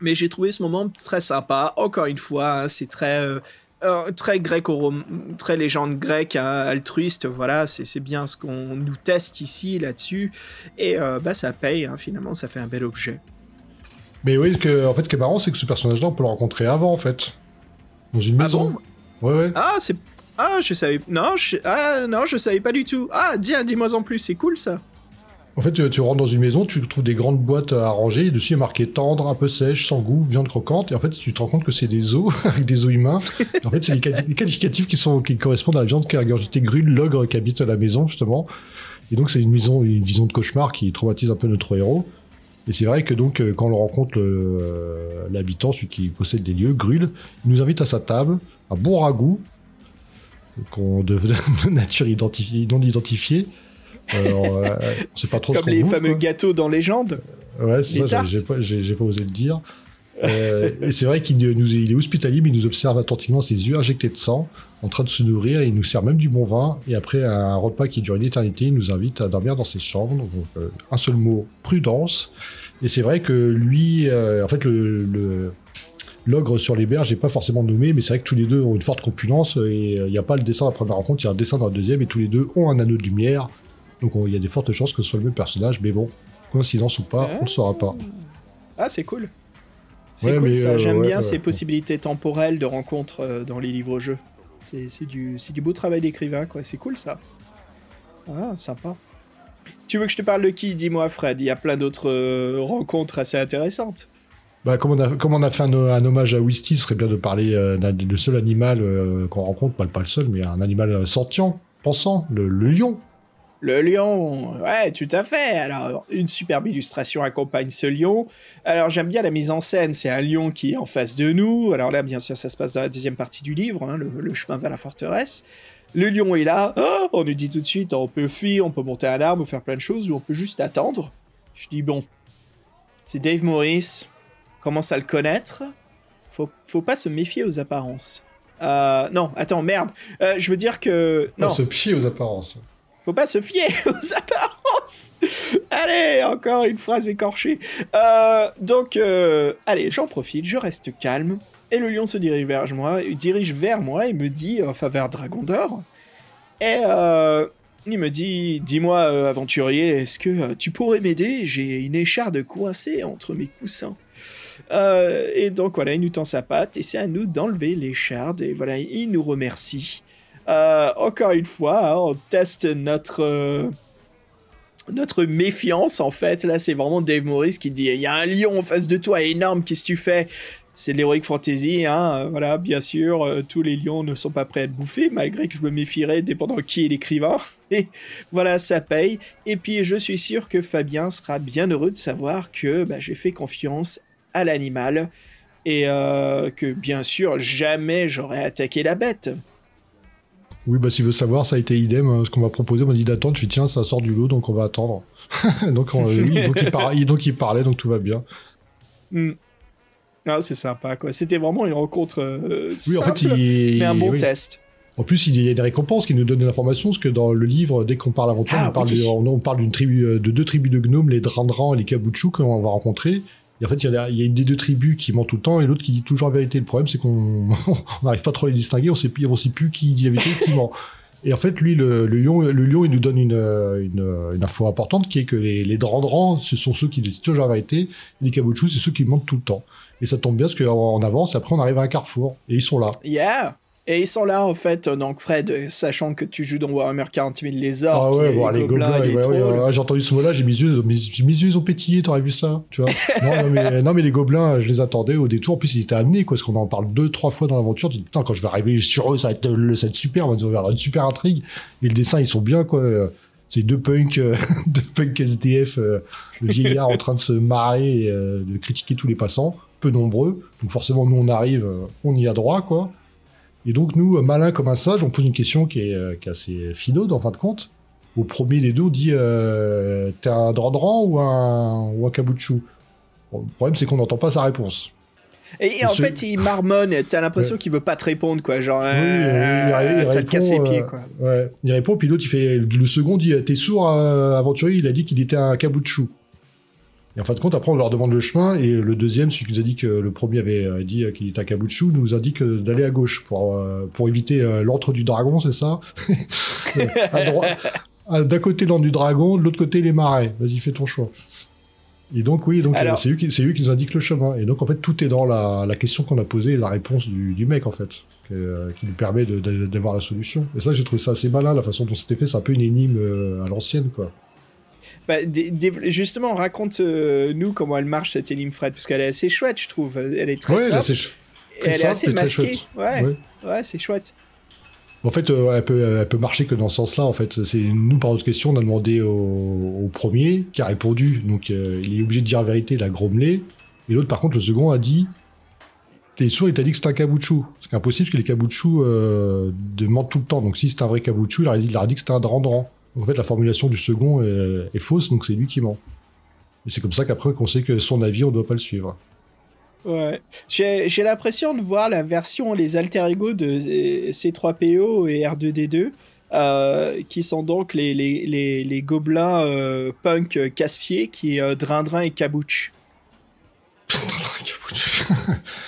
Mais j'ai trouvé ce moment très sympa. Encore une fois, hein, c'est très euh, euh, très grec très légende grecque, hein, altruiste, voilà, c'est bien ce qu'on nous teste ici, là-dessus, et euh, bah ça paye, hein, finalement, ça fait un bel objet. Mais oui, que, en fait, ce qui est marrant, c'est que ce personnage-là, on peut le rencontrer avant, en fait. Dans une ah maison. ouais, ouais. Ah, c'est... Ah, je savais... Non, je... Ah, non, je savais pas du tout. Ah, dis, dis-moi en plus, c'est cool, ça. En fait, tu, rentres dans une maison, tu trouves des grandes boîtes à ranger, et dessus a marqué tendre, un peu sèche, sans goût, viande croquante, et en fait, tu te rends compte que c'est des os, avec des os humains. en fait, c'est les, qualificatifs qui, sont, qui correspondent à la viande qui a regurgité Grul, l'ogre qui habite à la maison, justement. Et donc, c'est une, maison, une vision de cauchemar qui traumatise un peu notre héros. Et c'est vrai que donc, euh, quand on rencontre euh, l'habitant, celui qui possède des lieux, Grul, il nous invite à sa table, un bon ragoût, de, de, nature identifiée, non identifiée, alors, euh, c'est pas trop Comme les fameux gâteaux dans Légende. Ouais, c'est ça, j'ai pas, pas, osé le dire. Euh, et c'est vrai qu'il nous, il est hospitalier, mais il nous observe attentivement, ses yeux injectés de sang, en train de se nourrir, il nous sert même du bon vin, et après un repas qui dure une éternité, il nous invite à dormir dans ses chambres. Donc, euh, un seul mot, prudence. Et c'est vrai que lui, en fait, le, l'ogre sur les berges n'est pas forcément nommé, mais c'est vrai que tous les deux ont une forte compulence, et il n'y a pas le dessin de la première rencontre, il y a un dessin dans la deuxième, et tous les deux ont un anneau de lumière, donc il y a des fortes chances que ce soit le même personnage, mais bon, coïncidence ou pas, on le saura pas. Ah, c'est cool. C'est cool ça, euh, j'aime bien ces possibilités temporelles de rencontres euh, dans les livres-jeux. C'est du, du beau travail d'écrivain, quoi. C'est cool ça. Ah, sympa. Tu veux que je te parle de qui? Dis-moi, Fred. Il y a plein d'autres euh, rencontres assez intéressantes. Bah, comme, on a, comme on a fait un, hommage à Wisty, ce serait bien de parler du seul animal qu'on rencontre, pas, pas, le seul, mais un animal sentient, pensant, le lion. Le lion, ouais, tout à fait. Alors, une superbe illustration accompagne ce lion. Alors, j'aime bien la mise en scène. C'est un lion qui est en face de nous. Alors là, bien sûr, ça se passe dans la deuxième partie du livre, hein, le, chemin vers la forteresse. Le lion est là. Oh, on nous dit tout de suite, on peut fuir, on peut monter un arbre, faire plein de choses, ou on peut juste attendre. Je dis, bon, c'est Dave Morris. Commence à le connaître. Faut, faut pas se méfier aux apparences. Euh, non, attends, merde. Euh, je veux dire que... Non. Pas se fier aux apparences. Faut pas se fier aux apparences. Allez, encore une phrase écorchée. Euh, donc, euh, allez, j'en profite, je reste calme. Et le lion se dirige vers moi, dirige vers moi et me dit, enfin vers Dragon d'Or. Et euh, il me dit, dis-moi, aventurier, est-ce que tu pourrais m'aider? J'ai une écharde coincée entre mes coussins. et donc voilà, il nous tend sa patte et c'est à nous d'enlever l'écharde. Et voilà, il nous remercie. Euh, encore une fois, hein, on teste notre euh, notre méfiance en fait. Là, c'est vraiment Dave Morris qui dit il y a un lion en face de toi énorme, qu'est-ce que tu fais? C'est de l'heroic fantasy, hein. Voilà, bien sûr, euh, tous les lions ne sont pas prêts à être bouffés, malgré que je me méfierais dépendant qui est l'écrivain. Et voilà, ça paye. Et puis, je suis sûr que Fabien sera bien heureux de savoir que bah, j'ai fait confiance à l'animal et que bien sûr jamais j'aurais attaqué la bête. Oui, bah s'il veut savoir, ça a été idem. Hein, ce qu'on m'a proposé, on m'a dit d'attendre. Je suis tiens, ça sort du lot, donc on va attendre. donc, donc, il parlait, donc tout va bien. Hmm. Ah, c'est sympa, quoi. C'était vraiment une rencontre euh, oui, en fait, il... mais un bon test. En plus, il y a des récompenses qui nous donnent de l'information, parce que dans le livre, dès qu'on parle aventure, ah, on parle d'une tribu, euh, de deux tribus de gnomes, les Drandran et les Kabuchu, qu'on va rencontrer. Et en fait, il y, a, une des deux tribus qui ment tout le temps et l'autre qui dit toujours la vérité. Le problème, c'est qu'on n'arrive pas trop à les distinguer. On sait on sait plus qui dit la vérité et qui ment. Et en fait, lui, le, lion, le lion, il nous donne une, une, info importante qui est que les, les Drandrans, ce sont ceux qui disent toujours la vérité. Les Kabuchus, c'est ceux qui mentent tout le temps. Et ça tombe bien parce qu'en avance, après, on arrive à un carrefour. Et ils sont là. Yeah! Et ils sont là, en fait, donc Fred, sachant que tu joues dans Warhammer 40 000 les orques, ah ouais, les, les gobelins, les ouais, j'ai entendu ce mot-là, j'ai mes yeux, mes, yeux ils ont pétillé, t'aurais vu ça, tu vois. Non, non, mais, non, mais les gobelins, je les attendais au détour, en plus ils étaient amenés, quoi, parce qu'on en parle deux, trois fois dans l'aventure, tu dis, putain, quand je vais arriver sur eux, ça va être, ça va être super, on va avoir une super intrigue, et le dessin, ils sont bien, quoi, c'est deux punks, euh, deux punks SDF, euh, le vieillard en train de se marrer et euh, de critiquer tous les passants, peu nombreux, donc forcément, nous, on arrive, on y a droit, quoi. Et donc, nous, malins comme un sage, on pose une question qui est, euh, assez finaude, en fin de compte. Au premier des deux, on dit euh, T'es un Drandran ou un, ou un Le problème, c'est qu'on n'entend pas sa réponse. Et, en Ce- fait, il marmonne, t'as l'impression qu'il veut pas te répondre, quoi. Genre, Oui, euh, il, il ça te casse les pieds, euh, quoi. ouais. il répond, puis l'autre, il fait. Le second dit T'es sourd, euh, aventurier? Il a dit qu'il était un caboutchou. Et en fin de compte, après, on leur demande le chemin, et le deuxième, celui qui nous a dit que le premier avait euh, dit euh, qu'il était un caboutchou, nous indique euh, d'aller à gauche pour, euh, pour éviter l'antre du dragon, c'est ça? À droite. à- D'un côté, l'antre du dragon, de l'autre côté, les marais. Vas-y, fais ton choix. Et donc, oui, donc, Alors- c'est lui, qui- c'est lui qui nous indique le chemin. Et donc, en fait, tout est dans la, la question qu'on a posée et la réponse du, du mec, en fait, euh, qui nous permet d'avoir la solution. Et ça, j'ai trouvé ça assez malin, la façon dont c'était fait. C'est un peu une énigme euh, à l'ancienne, quoi. Bah, justement, raconte-nous comment elle marche, cette énigme Fred, parce qu'elle est assez chouette, je trouve. Elle est très Ouais, simple. et très elle est assez masquée. Ouais, Ouais. ouais, c'est chouette. En fait, euh, elle, peut, elle peut marcher que dans ce sens-là. En fait, c'est nous par notre question, on a demandé au, au premier qui a répondu. Donc, euh, il est obligé de dire la vérité, il a grommelé. Et l'autre, par contre, le second a dit T'es sûr, il t'a dit que c'est un caboutchou. C'est impossible parce que les caboutchous euh, mentent tout le temps. Donc, si c'est un vrai caboutchou, il aurait dit, il aurait dit que c'était un drandran. Donc, en fait, la formulation du second est, est fausse, donc c'est lui qui ment. Et c'est comme ça qu'après, qu'on sait que son avis, on doit pas le suivre. Ouais. J'ai l'impression de voir la version, les alter ego de euh, C3PO et R2D2, euh, qui sont donc les, les, les, les gobelins euh, punk casse-pieds qui est euh, Drindrin et Kabouch.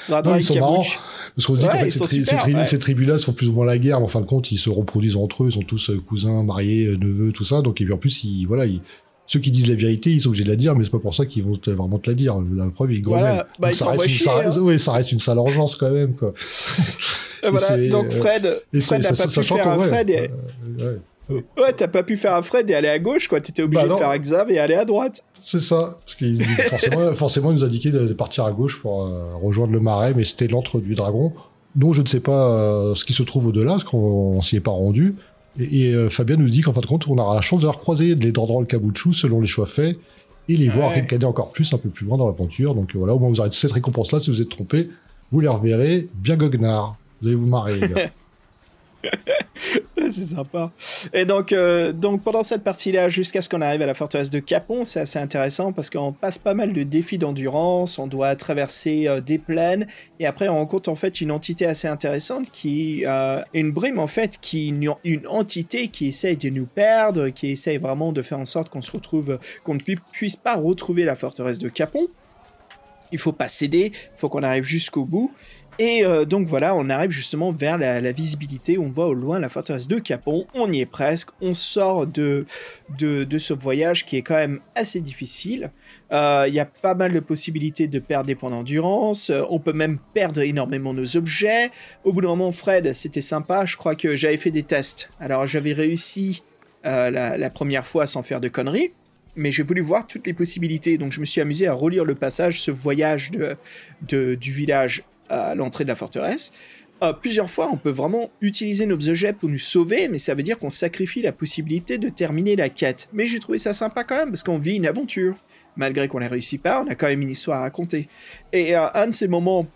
Drindrin et ils sont marrants. Kabouch. Parce qu'on se dit Ouais, qu'en fait, ils ces, sont tri- super, ces tribus- ouais. ces tribus-là font plus ou moins la guerre, mais en fin de compte, ils se reproduisent entre eux, ils sont tous euh, cousins, mariés, euh, neveux, tout ça. Donc, et puis en plus, ils, voilà, ils- ceux qui disent la vérité, ils sont obligés de la dire, mais c'est pas pour ça qu'ils vont te- vraiment te la dire. La preuve, ils Voilà. Bah, ils ça, reste une, chier, ça, reste, ouais, ça reste une sale engeance quand même. Quoi. Voilà. Donc Fred, Et Fred n'a pas pu faire un Fred et... ouais. T'as pas pu faire un Fred et aller à gauche, quoi. T'étais obligé Bah de faire un Xav et aller à droite. C'est ça. Parce qu'il forcément, forcément, il nous a indiqué de, de partir à gauche pour euh, rejoindre le marais, mais c'était l'antre du dragon, dont je ne sais pas euh, ce qui se trouve au-delà, parce qu'on on s'y est pas rendu. Et, et, euh, Fabien nous dit qu'en fin de compte, on aura la chance recroiser, de les dordre le caboutchou selon les choix faits, et les voir ricaner encore plus, un peu plus loin dans l'aventure. Donc voilà, au moins vous aurez cette récompense-là, si vous êtes trompé, vous les reverrez bien goguenards. Vous allez vous marrer, les gars. c'est sympa. Et donc, euh, donc pendant cette partie-là, jusqu'à ce qu'on arrive à la forteresse de Capon, c'est assez intéressant parce qu'on passe pas mal de défis d'endurance, on doit traverser euh, des plaines, et après on rencontre en fait une entité assez intéressante qui euh, une brume en fait, qui une, entité qui essaye de nous perdre, qui essaye vraiment de faire en sorte qu'on se retrouve, qu'on ne pu- puisse pas retrouver la forteresse de Capon. Il faut pas céder, il faut qu'on arrive jusqu'au bout. Et euh, donc voilà, on arrive justement vers la, visibilité, on voit au loin la forteresse de Capon, on y est presque, on sort de, de, ce voyage qui est quand même assez difficile. Euh, Il y a pas mal de possibilités de perdre des points d'endurance, euh, on peut même perdre énormément nos objets. Au bout d'un moment, Fred, c'était sympa, je crois que j'avais fait des tests. Alors j'avais réussi la, première fois sans faire de conneries. Mais j'ai voulu voir toutes les possibilités, donc je me suis amusé à relire le passage, ce voyage du village à l'entrée de la forteresse. Euh, plusieurs fois, on peut vraiment utiliser nos objets pour nous sauver, mais ça veut dire qu'on sacrifie la possibilité de terminer la quête. Mais j'ai trouvé ça sympa quand même, parce qu'on vit une aventure. Malgré qu'on ne réussit pas, on a quand même une histoire à raconter. Et euh, un de ces moments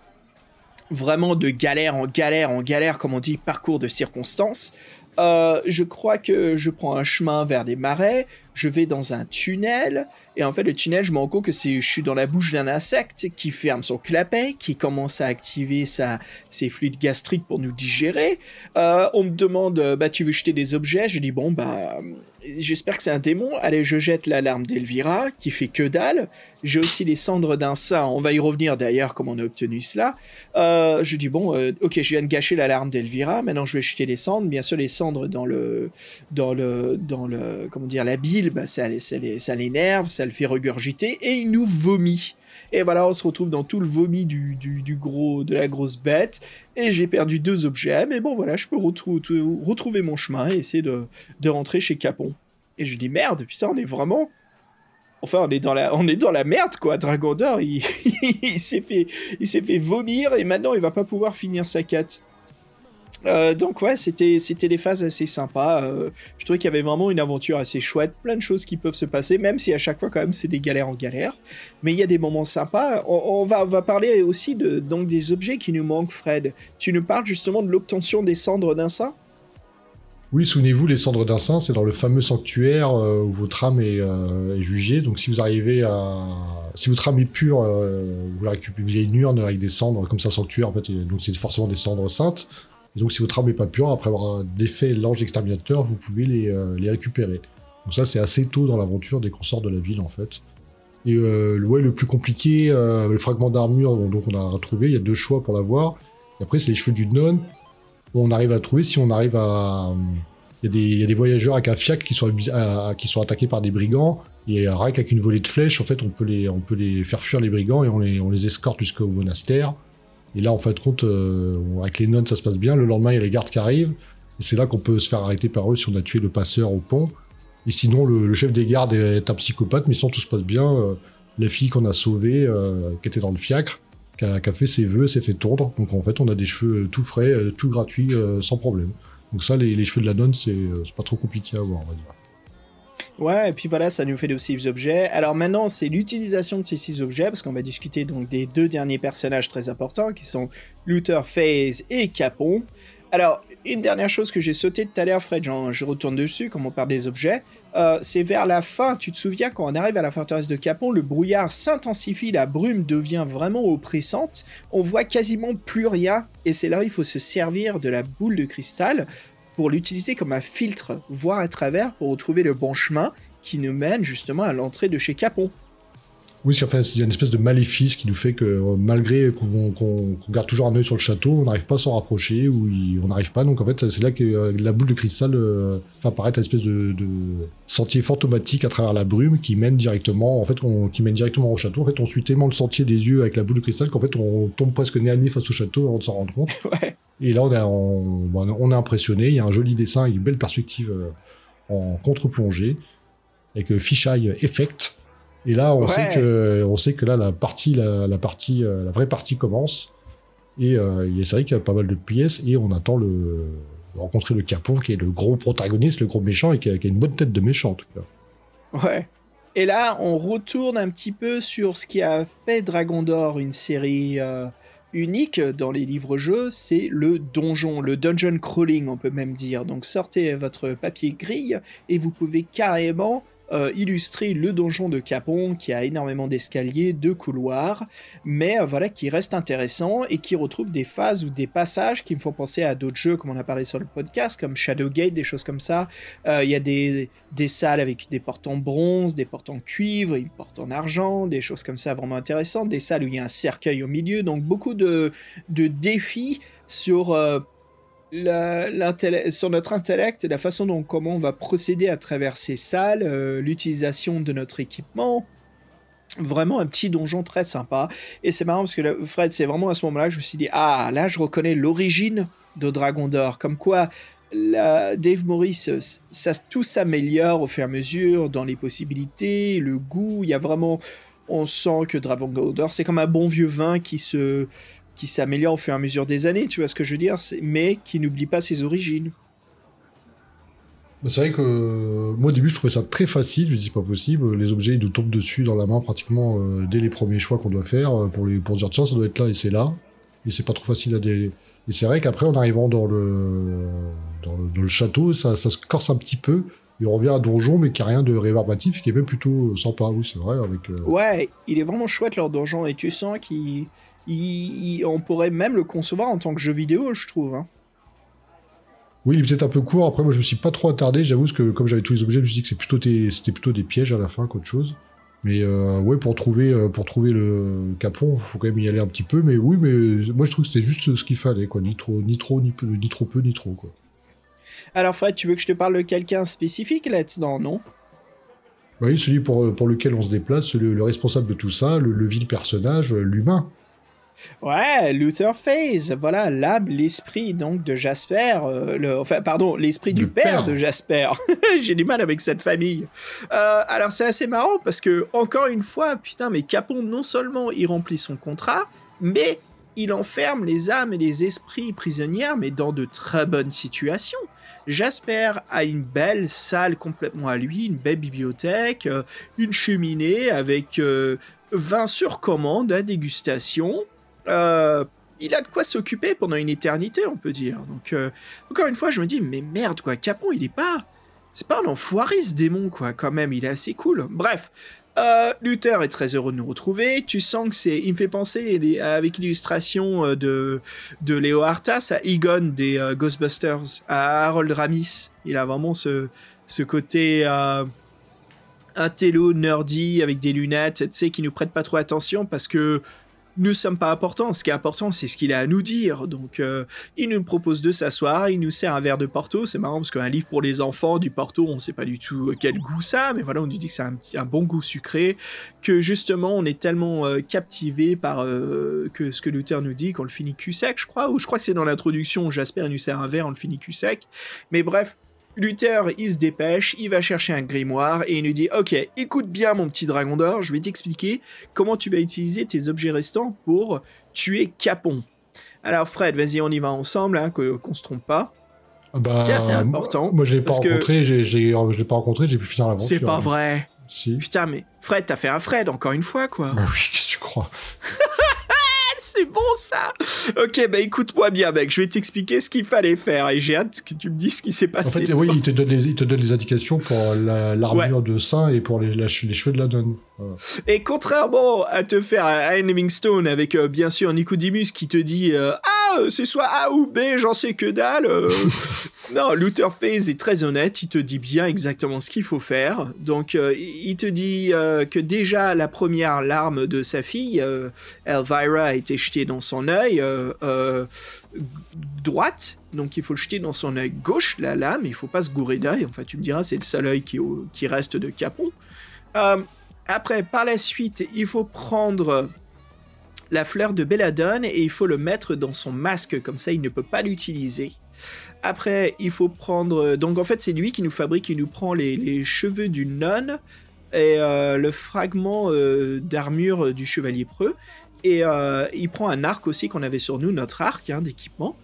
vraiment de galère en galère en galère, comme on dit, parcours de circonstances, euh, je crois que je prends un chemin vers des marais, je vais dans un tunnel, et en fait le tunnel, je me rends compte que je suis dans la bouche d'un insecte qui ferme son clapet, qui commence à activer ses fluides gastriques pour nous digérer. Euh, on me demande, bah tu veux jeter des objets? Je dis bon bah j'espère que c'est un démon. Allez, je jette l'alarme d'Elvira qui fait que dalle. J'ai aussi les cendres d'un saint. On va y revenir d'ailleurs comment on a obtenu cela. Euh, je dis bon, euh, ok, je viens de gâcher l'alarme d'Elvira. Maintenant, je vais jeter les cendres. Bien sûr, les cendres dans le, dans le, dans le, comment dire, la bile, bah, ça, ça, ça l'énerve, ça le fait regurgiter et il nous vomit. Et voilà, on se retrouve dans tout le vomi du, du, gros, de la grosse bête. Et j'ai perdu deux objets, mais bon, voilà, je peux retrouver mon chemin et essayer de, de rentrer chez Capon. Et je dis merde, putain, on est vraiment. Enfin, on est dans la, on est dans la merde, quoi. Dragon d'Or, il, il s'est fait, il s'est fait vomir et maintenant il va pas pouvoir finir sa quête. Euh, donc ouais, c'était, c'était des phases assez sympas. Euh, je trouvais qu'il y avait vraiment une aventure assez chouette, plein de choses qui peuvent se passer, même si à chaque fois quand même c'est des galères en galère. Mais il y a des moments sympas. On, va, on va parler aussi de, donc des objets qui nous manquent, Fred. Tu nous parles justement de l'obtention des cendres d'un saint? Oui, souvenez-vous, les cendres d'un saint, c'est dans le fameux sanctuaire euh, où votre âme est, jugée. Donc, si vous arrivez à si votre âme est pure, vous la récupérez via une urne avec des cendres, comme ça sanctuaire, en fait, donc c'est forcément des cendres saintes. Et donc si votre âme n'est pas pure, après avoir défait l'ange exterminateur, vous pouvez les, euh, les récupérer. Donc ça, c'est assez tôt dans l'aventure dès qu'on sort de la ville, en fait. Et euh, le- ouais, le plus compliqué, euh, le fragment d'armure, donc on a retrouvé, il y a deux choix pour l'avoir. Et après, c'est les cheveux du nonne. On arrive à trouver si on arrive à... Il y, a des, il y a des voyageurs avec un fiac qui sont, qui sont attaqués par des brigands. Et euh, rien qu'avec une volée de flèches, en fait, on peut les, on peut les faire fuir les brigands et on les, on les escorte jusqu'au monastère. Et là, en fait, compte, euh, avec les nonnes, ça se passe bien. Le lendemain, il y a les gardes qui arrivent. Et c'est là qu'on peut se faire arrêter par eux si on a tué le passeur au pont. Et sinon, le, chef des gardes est un psychopathe, mais sinon tout se passe bien. Euh, la fille qu'on a sauvée, euh, qui était dans le fiacre, qui a, qui a fait ses vœux, s'est fait tondre. Donc en fait, on a des cheveux tout frais, euh, tout gratuits, euh, sans problème. Donc ça, les, cheveux de la nonne, c'est euh, c'est pas trop compliqué à avoir, on va dire. Ouais, et puis voilà, ça nous fait de six objets. Alors maintenant, c'est l'utilisation de ces six objets, parce qu'on va discuter donc des deux derniers personnages très importants, qui sont Luther, FaZe et Capon. Alors, une dernière chose que j'ai sauté tout à l'heure, Fred, je retourne dessus, comme on parle des objets, euh, c'est vers la fin, tu te souviens, quand on arrive à la forteresse de Capon, le brouillard s'intensifie, la brume devient vraiment oppressante, on voit quasiment plus rien, et c'est là où il faut se servir de la boule de cristal pour l'utiliser comme un filtre, voir à travers, pour retrouver le bon chemin qui nous mène justement à l'entrée de chez Capon. Oui, parce qu'en fait, il y a une espèce de maléfice qui nous fait que euh, malgré qu'on garde toujours un œil sur le château, on n'arrive pas à s'en rapprocher ou il- on n'arrive pas. Donc en fait, c'est là que euh, la boule de cristal euh, fait apparaître une espèce de, de sentier fantomatique à travers la brume qui mène directement, en fait, on- qui mène directement au château. En fait, on suit tellement le sentier des yeux avec la boule de cristal qu'en fait, on tombe presque nez à nez face au château avant de s'en rendre compte. Ouais. Et là, on, a, on, est impressionné. Il y a un joli dessin et une belle perspective en contre-plongée avec fisheye effect. Et là, on Ouais. sait que, on sait que là, la partie, la, la partie, euh, la vraie partie commence. Et euh, c'est vrai qu'il y a pas mal de pièces et on attend le de rencontrer le Capon qui est le gros protagoniste, le gros méchant et qui a, qui a une bonne tête de méchant en tout cas. Ouais. Et là, on retourne un petit peu sur ce qui a fait Dragon d'Or une série euh, unique dans les livres-jeux, c'est le donjon, le dungeon crawling, on peut même dire. Donc sortez votre papier grille et vous pouvez carrément euh, illustrer le donjon de Capon qui a énormément d'escaliers, de couloirs, mais euh, voilà qui reste intéressant et qui retrouve des phases ou des passages qui me font penser à d'autres jeux comme on a parlé sur le podcast, comme Shadowgate, des choses comme ça. Euh, Il y a des, des salles avec des portes en bronze, des portes en cuivre, une porte en argent, des choses comme ça vraiment intéressantes, des salles où il y a un cercueil au milieu, donc beaucoup de, de défis sur, sur notre intellect, la façon dont comment on va procéder à travers ces salles, euh, l'utilisation de notre équipement. Vraiment un petit donjon très sympa. Et c'est marrant parce que Fred, c'est vraiment à ce moment-là que je me suis dit, ah là je reconnais l'origine de Dragon d'Or. Comme quoi Dave Morris, euh, ça, tout s'améliore au fur et à mesure dans les possibilités, le goût. Il y a vraiment, on sent que Dragon d'Or, c'est comme un bon vieux vin qui se, qui s'améliore au fur et à mesure des années. Tu vois ce que je veux dire Mais qui n'oublie pas ses origines. Bah, C'est vrai que euh, moi au début je trouvais ça très facile, je me dis c'est pas possible, les objets ils nous tombent dessus dans la main pratiquement euh, dès les premiers choix qu'on doit faire euh, pour, les, pour dire tiens ça doit être là et c'est là, et c'est pas trop facile à dé... Et c'est vrai qu'après en arrivant dans le, dans le, dans le château ça, ça se corse un petit peu, et on revient à donjon mais qui a rien de rébarbatif, qui est même plutôt sympa, oui c'est vrai, avec... euh, Ouais, il est vraiment chouette leur donjon et tu sens qu'il. Il- il- on pourrait même le concevoir en tant que jeu vidéo, je trouve. hein. Oui, il est peut-être un peu court. Après, moi, je me suis pas trop attardé. J'avoue parce que comme j'avais tous les objets, je me suis dit que c'est plutôt des- c'était plutôt des pièges à la fin qu'autre chose. Mais euh, ouais, pour trouver, euh, pour trouver le capon, faut quand même y aller un petit peu. Mais oui, mais moi, je trouve que c'était juste ce qu'il fallait, quoi. Ni trop, ni trop, ni, peu, ni trop peu, ni trop, quoi. Alors Fred, tu veux que je te parle de quelqu'un spécifique là-dedans, non? Oui, celui pour, pour lequel on se déplace, le, le responsable de tout ça, le, le vil personnage, euh, l'humain. Ouais, Luther FaZe, voilà, l'âme, l'esprit donc de Jasper, euh, le, enfin pardon, l'esprit du père. de Jasper. J'ai du mal avec cette famille. Euh, alors c'est assez marrant parce que encore une fois, putain, mais Capon non seulement il remplit son contrat, mais il enferme les âmes et les esprits prisonnières, mais dans de très bonnes situations. Jasper a une belle salle complètement à lui, une belle bibliothèque, euh, une cheminée avec euh, vin sur commande à dégustation. Euh, il a de quoi s'occuper pendant une éternité, on peut dire. Donc, euh, encore une fois, je me dis, mais merde, quoi, Capon, il est pas. C'est pas un enfoiré, ce démon, quoi, quand même, il est assez cool. Bref, Euh, Luther est très heureux de nous retrouver. Tu sens que c'est, il me fait penser avec l'illustration de de Léo Artas à Egon des Ghostbusters, à Harold Ramis. Il a vraiment ce ce côté intello nerdy avec des lunettes, tu sais, qui nous prête pas trop attention parce que nous sommes pas importants. Ce qui est important, c'est ce qu'il a à nous dire. Donc, euh, il nous propose de s'asseoir, il nous sert un verre de Porto. C'est marrant parce qu'un livre pour les enfants, du Porto, on sait pas du tout quel goût ça, a, mais voilà, on nous dit que c'est un, un bon goût sucré, que justement, on est tellement euh, captivé par euh, que ce que Luther nous dit qu'on le finit cul sec, je crois, ou je crois que c'est dans l'introduction, Jasper nous sert un verre, on le finit cul sec. Mais bref, Luther, il se dépêche, il va chercher un grimoire et il nous dit Ok, écoute bien, mon petit dragon d'or, je vais t'expliquer comment tu vas utiliser tes objets restants pour tuer Capon. Alors, Fred, vas-y, on y va ensemble, hein, que- qu'on se trompe pas. Ah bah, C'est assez important, Moi, je l'ai pas parce que- rencontré, j'ai- j'ai- je l'ai pas rencontré, j'ai pu finir l'aventure. C'est pas vrai. Si. Putain, mais Fred, t'as fait un Fred, encore une fois, quoi. Bah oui, qu'est-ce que tu crois? C'est bon, ça Ok, bah écoute-moi bien, mec, je vais t'expliquer ce qu'il fallait faire et j'ai hâte que tu me dises ce qui s'est En passé. fait, oui, il te donne les, il te donne les indications pour la- l'armure Ouais. de Saint et pour les, la- les cheveux de la nonne. Et contrairement à te faire un Livingstone avec euh, bien sûr Nicodemus qui te dit euh, Ah, c'est soit A ou B, j'en sais que dalle. euh. non, Luther Faze est très honnête, il te dit bien exactement ce qu'il faut faire. Donc, il te dit que déjà la première larme de sa fille, Elvira, a été jetée dans son œil droite. Donc, il faut le jeter dans son œil gauche, la lame, il faut pas se gourer d'œil. Enfin, tu me diras, c'est le seul œil qui, qui reste de Capon. Après, par la suite, il faut prendre la fleur de belladone et il faut le mettre dans son masque, comme ça il ne peut pas l'utiliser. Après, il faut prendre... Donc en fait, c'est lui qui nous fabrique, qui nous prend les, cheveux du nonne et euh, le fragment euh, d'armure du chevalier preux. Et euh, il prend un arc aussi qu'on avait sur nous, notre arc hein, d'équipement.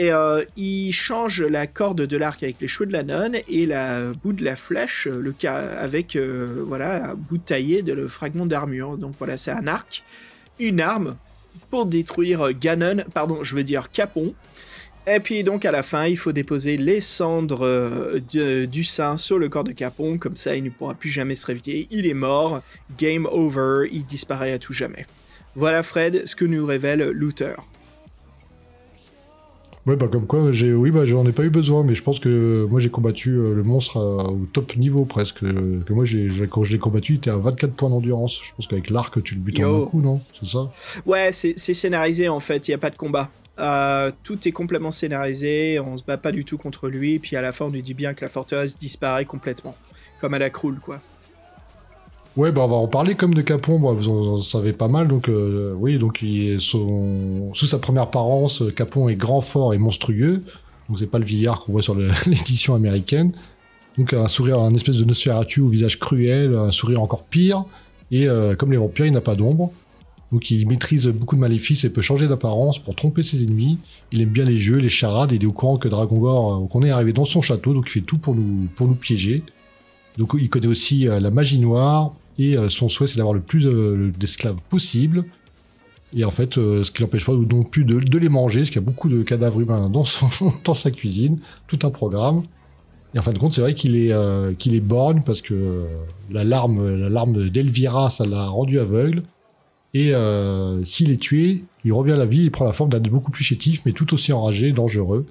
Et euh, il change la corde de l'arc avec les cheveux de la nonne et la bout de la flèche euh, le ca- avec euh, voilà un bout taillé de le fragment d'armure. Donc voilà, c'est un arc, une arme pour détruire Ganon, pardon, je veux dire Capon. Et puis donc à la fin, il faut déposer les cendres du saint sur le corps de Capon, comme ça il ne pourra plus jamais se réveiller. Il est mort, game over, il disparaît à tout jamais. Voilà Fred, ce que nous révèle Luther. Ouais, bah comme quoi, j'ai, oui, bah j'en ai pas eu besoin, mais je pense que moi j'ai combattu euh, le monstre à- au top niveau presque. euh, que moi, j'ai, j'ai- quand je l'ai combattu, il était à 24 points d'endurance. Je pense qu'avec l'arc, tu le butes en Yo. un coup, non? C'est ça? Ouais, c'est c'est scénarisé en fait, il n'y a pas de combat. Euh, tout est complètement scénarisé, on se bat pas du tout contre lui, puis à la fin on lui dit bien que la forteresse disparaît complètement. Comme à la croule, quoi. Ouais, bah on va en parler comme de Capon, vous en, savez pas mal, donc euh, oui, donc sous sa première apparence, euh, Capon est grand, fort et monstrueux, donc c'est pas le vieillard qu'on voit sur l'édition américaine. Donc un sourire, un espèce de Nosferatu au visage cruel, un sourire encore pire, et euh, comme les vampires, il n'a pas d'ombre. Donc il maîtrise beaucoup de maléfices et peut changer d'apparence pour tromper ses ennemis. Il aime bien les jeux, les charades, il est au courant que Dragongor, euh, qu'on est arrivé dans son château, donc il fait tout pour nous, pour nous piéger. Donc il connaît aussi la magie noire, et euh, son souhait c'est d'avoir le plus euh, d'esclaves possible. Et en fait, euh, ce qui l'empêche pas non plus de, les manger, parce qu'il y a beaucoup de cadavres humains dans, son, dans sa cuisine, tout un programme. Et en fin de compte, c'est vrai qu'il est, euh, qu'il est borgne parce que la larme, la larme d'Elvira, ça l'a rendu aveugle. Et s'il est tué, il revient à la vie, il prend la forme d'un beaucoup plus chétif, mais tout aussi enragé, dangereux.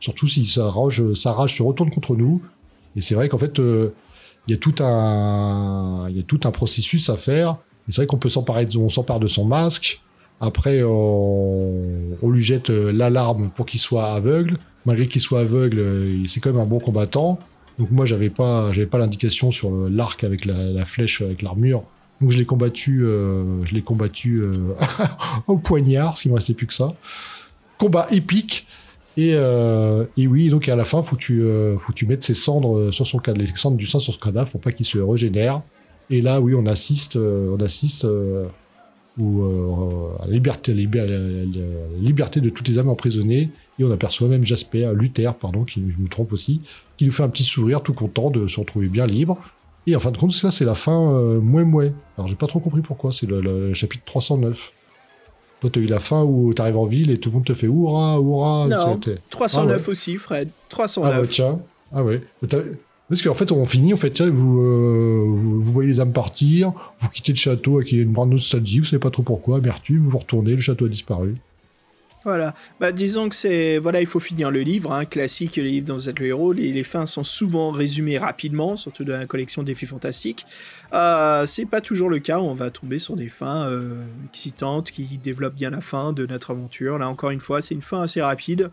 Surtout si sa rage, sa rage se retourne contre nous. Et c'est vrai qu'en fait, il y a tout un, il y a tout un processus à faire. C'est vrai qu'on peut s'emparer, on s'empare de son masque. Après, on, lui jette euh, l'alarme pour qu'il soit aveugle. Malgré qu'il soit aveugle, euh, c'est quand même un bon combattant. Donc moi, j'avais pas, j'avais pas l'indication sur le- l'arc avec la, flèche, avec l'armure. Donc je l'ai combattu, euh, je l'ai combattu euh, au poignard, parce qu'il me restait plus que ça. Combat épique. Et, euh, et oui, donc à la fin, faut que tu, euh, faut que tu mettes ses cendres euh, sur son cadavre, les cendres du sang sur son cadavre pour pas qu'il se régénère. Et là, oui, on assiste, euh, on assiste au, euh, à la liberté, à la, à la- à la liberté de toutes les âmes emprisonnées. Et on aperçoit même Jasper, Luther, pardon, qui je me trompe aussi, qui nous fait un petit sourire, tout content de se retrouver bien libre. Et en fin de compte, ça, c'est la fin euh, mouais. Alors, j'ai pas trop compris pourquoi. C'est le chapitre 309. Toi, t'as eu la fin où t'arrives en ville et tout le monde te fait hurrah, hurrah. Non. c'était- 309 Ah aussi, Fred. Ah 309. bah tiens. Ah ouais. Parce qu'en fait, on finit, en fait, tiens, vous, euh, vous, vous voyez les âmes partir, vous quittez le château avec une grande nostalgie, vous savez pas trop pourquoi, amertume, vous retournez, le château a disparu. Voilà. Bah, disons que c'est. Voilà, il faut finir le livre. Hein. Classique, les livres dont vous êtes le. Les, les fins sont souvent résumées rapidement, surtout dans la collection Défis Fantastiques. Euh, c'est pas toujours le cas. On va tomber sur des fins euh, excitantes qui développent bien la fin de notre aventure. Là, encore une fois, c'est une fin assez rapide.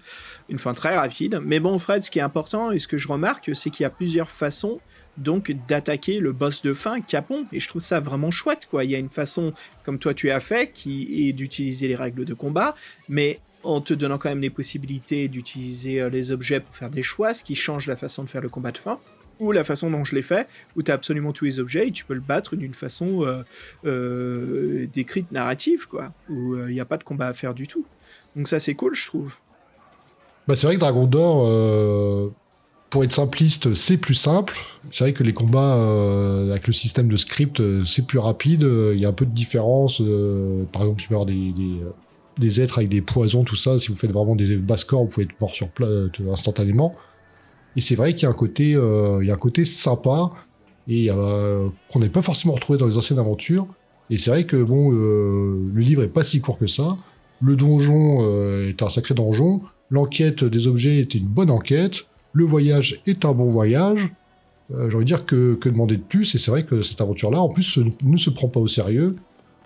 Une fin très rapide. Mais bon, Fred, ce qui est important et ce que je remarque, c'est qu'il y a plusieurs façons donc d'attaquer le boss de fin, Capon, et je trouve ça vraiment chouette, quoi. Il y a une façon, comme toi tu as fait, qui est d'utiliser les règles de combat, mais en te donnant quand même les possibilités d'utiliser euh, les objets pour faire des choix, ce qui change la façon de faire le combat de fin, ou la façon dont je l'ai fait, où tu as absolument tous les objets et tu peux le battre d'une façon euh, euh, décrite narrative, quoi, où il n'y a pas de combat à faire du tout. Donc ça c'est cool, je trouve. Bah, c'est vrai que Dragon d'Or, euh, pour être simpliste, c'est plus simple. C'est vrai que les combats euh, avec le système de script, euh, c'est plus rapide. Euh, Il y a un peu de différence. euh, par exemple, tu peux avoir des, des, des êtres avec des poisons, tout ça. Si vous faites vraiment des bas scores, vous pouvez être mort sur place instantanément. Et c'est vrai qu'il y a un côté, il y a un côté sympa et qu'on n'avait pas forcément retrouvé dans les anciennes aventures. Et c'est vrai que bon, le livre est pas si court que ça. Le donjon est un sacré donjon. L'enquête des objets était une bonne enquête. Le voyage est un bon voyage. Euh, J'ai envie de dire que, que demander de plus. Et c'est vrai que cette aventure-là, en plus, ne se prend pas au sérieux.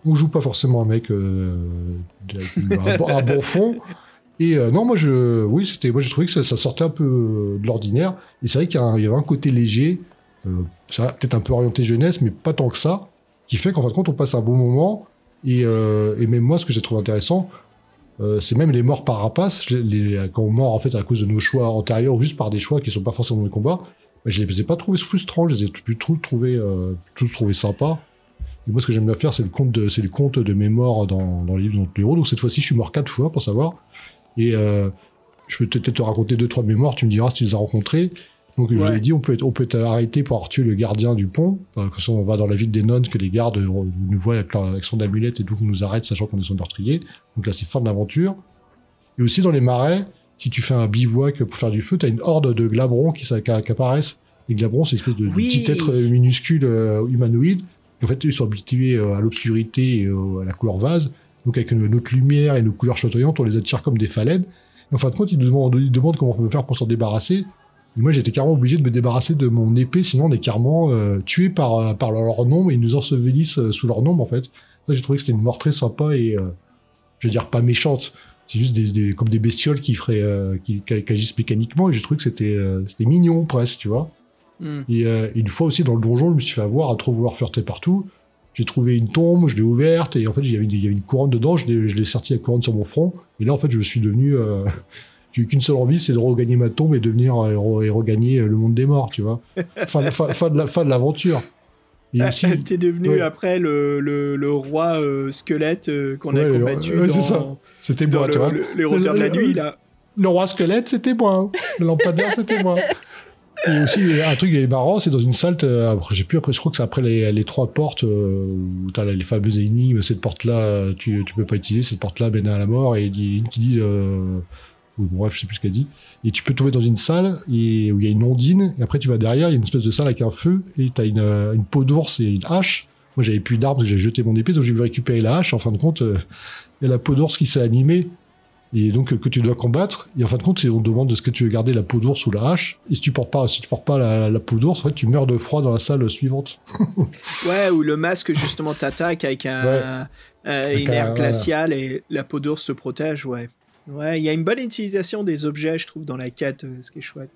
On joue pas forcément un mec euh, un, bon- fond. Et euh, non, moi je, oui, c'était, moi j'ai trouvé que ça, sortait un peu de l'ordinaire. Et c'est vrai qu'il y, avait un côté léger, euh, peut-être un peu orienté jeunesse, mais pas tant que ça, qui fait qu'en fin de compte on passe un bon moment. Et, euh, et même moi, ce que j'ai trouvé intéressant, euh, c'est même les morts par rapace. Je- Les, quand on meurt en fait à cause de nos choix antérieurs ou juste par des choix qui sont pas forcément dans le combat, bah, je les ai pas trouvés frustrants, je les ai plutôt trouvés, euh, trouvés sympas. Et moi, ce que j'aime bien faire, c'est le compte de, c'est le compte de mes morts dans, dans le livre dont le héros. Donc cette fois-ci, je suis mort quatre fois pour savoir. Et euh, je peux peut-être te raconter deux, trois de mes morts, tu me diras si tu les as rencontrés. Donc je vous ai dit, on peut être, on peut être arrêté pour avoir tué le gardien du pont. Enfin, Quand on va dans la ville des nonnes, que les gardes euh, nous voient avec, leur- avec son amulette et donc nous arrêtent, sachant qu'on est son meurtrier. Donc là, c'est fin de l'aventure. Et aussi dans les marais, si tu fais un bivouac pour faire du feu, t'as une horde de glabrons qui, apparaissent. Les glabrons, c'est une espèce de, Oui. petit être minuscule euh, humanoïde. En fait, ils sont habitués euh, à l'obscurité et à la couleur vase. Donc avec no- notre lumière et nos couleurs chatoyantes, on les attire comme des phalènes. Et en fin de compte, ils nous demandent, ils demandent comment on peut faire pour s'en débarrasser. Et moi, j'étais carrément obligé de me débarrasser de mon épée, sinon on est carrément euh, tué par, euh, par leur nombre et ils nous ensevelissent euh, sous leur nombre, en fait. Ça, j'ai trouvé que c'était une mort très sympa et, euh, je veux dire, pas méchante. C'est juste des, des- comme des bestioles qui, feraient, euh, qui, qui- qui agissent mécaniquement et j'ai trouvé que c'était c'était mignon, presque, tu vois. Hmm. Et une fois aussi dans le donjon, je me suis fait avoir à trop vouloir fureter partout. J'ai trouvé une tombe, je l'ai ouverte, et en fait, il y avait une, couronne dedans, je l'ai je l'ai sorti la couronne sur mon front. Et là, en fait, je me suis devenu. Euh, J'ai eu qu'une seule envie, c'est de regagner ma tombe et devenir euh, et, re- et regagner euh, le monde des morts, tu vois. Fin, fin, fin de la fin de l'aventure. Aussi, T'es devenu ouais. après le, le, le roi euh, squelette euh, qu'on Ouais, a combattu ouais, dans, c'était moi, le, tu vois. le- les hauteurs de la nuit, là. Le roi squelette, c'était moi. Le lampadaire, c'était moi. Et aussi, un truc qui est marrant, c'est dans une salle, j'ai plus après, je crois que c'est après les, les trois portes, euh, où t'as les fameuses énigmes, cette porte-là, euh, tu, tu peux pas utiliser, cette porte-là mène à la mort, et une qui dit, euh, ou bon, bref, je sais plus ce qu'elle dit, et tu peux tomber dans une salle, et, où il y a une ondine, et après tu vas derrière, il y a une espèce de salle avec un feu, et t'as une, euh, une peau d'ours et une hache. Moi, j'avais plus d'armes, j'ai jeté mon épée, donc j'ai voulu récupérer la hache, en fin de compte, euh, il y a la peau d'ours qui s'est animée, et donc euh, que tu dois combattre. Et en fin de compte, on te demande est-ce que tu veux garder la peau d'ours ou la hache. Et si tu portes pas, si tu portes pas la, la peau d'ours, en fait, tu meurs de froid dans la salle suivante. Ouais, où le masque, justement, t'attaque avec un, Ouais. euh, Avec une un- air glaciale et la peau d'ours te protège, ouais. Ouais, il y a une bonne utilisation des objets, je trouve, dans la quête, euh, ce qui est chouette.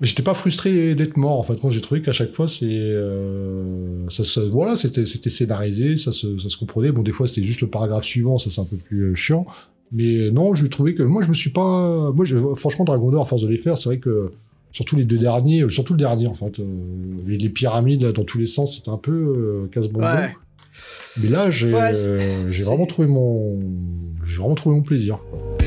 Mais j'étais pas frustré d'être mort. En fait, j'ai trouvé qu'à chaque fois, c'est, euh, ça, ça- voilà, c'était, c'était scénarisé, ça se, ça se comprenait. Bon, des fois, c'était juste le paragraphe suivant, ça c'est un peu plus euh, chiant. Mais non, je trouvais que moi, je me suis pas, moi, je- franchement, Dragon d'Or, à force de les faire, c'est vrai que surtout les deux derniers, surtout le dernier en fait, euh, les, les pyramides là, dans tous les sens, c'était un peu casse-bonbon. Ouais. Mais là, j'ai, Ouais, euh, vraiment trouvé mon, j'ai vraiment trouvé mon plaisir. quoi.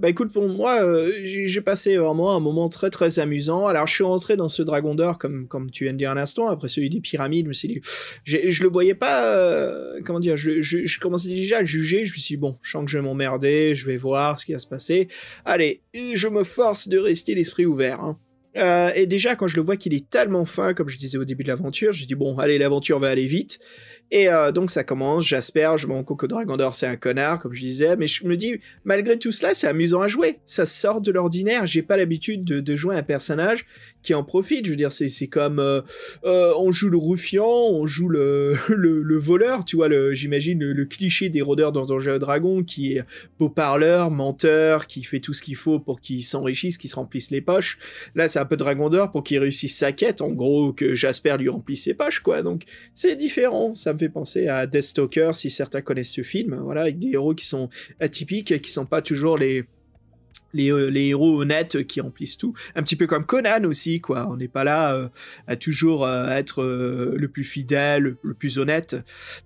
Bah écoute, pour moi, euh, j'ai passé vraiment un moment très très amusant. Alors, je suis rentré dans ce Dragon d'Or, comme, comme tu viens de dire un instant, après celui des pyramides, je me suis dit, je le voyais pas, euh, comment dire, je, commençais déjà à juger, je me suis dit, bon, je sens que je vais m'emmerder, je vais voir ce qui va se passer. Allez, je me force de rester l'esprit ouvert. Hein. Euh, et déjà, quand je le vois qu'il est tellement fin, comme je disais au début de l'aventure, je dis bon, allez, l'aventure va aller vite. Et euh, donc ça commence, j'asperge, mon Coco Dragon d'Or c'est un connard, comme je disais, mais je me dis, malgré tout cela, c'est amusant à jouer. Ça sort de l'ordinaire, j'ai pas l'habitude de, jouer un personnage qui en profite. Je veux dire, c'est comme euh, euh, on joue le ruffian, on joue le, le, le voleur, tu vois, j'imagine le, cliché des rôdeurs dans Donjons Dragon qui est beau parleur, menteur, qui fait tout ce qu'il faut pour qu'il s'enrichisse, qu'il se remplisse les poches. Là, c'est un peu Dragon d'Or pour qu'il réussisse sa quête, en gros, que Jasper lui remplisse ses poches, quoi. Donc, c'est différent. Ça fait penser à Deathstalker, si certains connaissent ce film, voilà, avec des héros qui sont atypiques, qui sont pas toujours les euh, les, héros honnêtes qui remplissent tout. Un petit peu comme Conan aussi, quoi. On n'est pas là euh, à toujours euh, être le plus fidèle, le, plus honnête.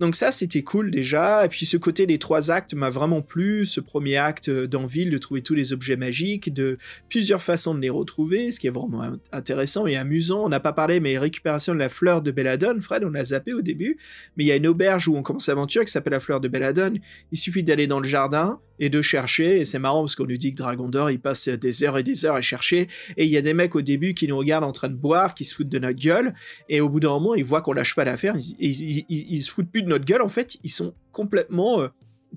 Donc ça, c'était cool déjà. Et puis ce côté des trois actes m'a vraiment plu. Ce premier acte d'Enville, de trouver tous les objets magiques, de plusieurs façons de les retrouver, ce qui est vraiment intéressant et amusant. On n'a pas parlé, mais récupération de la fleur de Belladone. Fred, on a zappé au début. Mais il y a une auberge où on commence l'aventure qui s'appelle la fleur de Belladone. Il suffit d'aller dans le jardin et de chercher. Et c'est marrant parce qu'on nous dit que Dragon d'Or, il passe des heures et des heures à chercher. Et il y a des mecs au début qui nous regardent en train de boire, qui se foutent de notre gueule. Et au bout d'un moment, ils voient qu'on lâche pas l'affaire. Ils, ils, se foutent plus de notre gueule. En fait, ils sont complètement euh,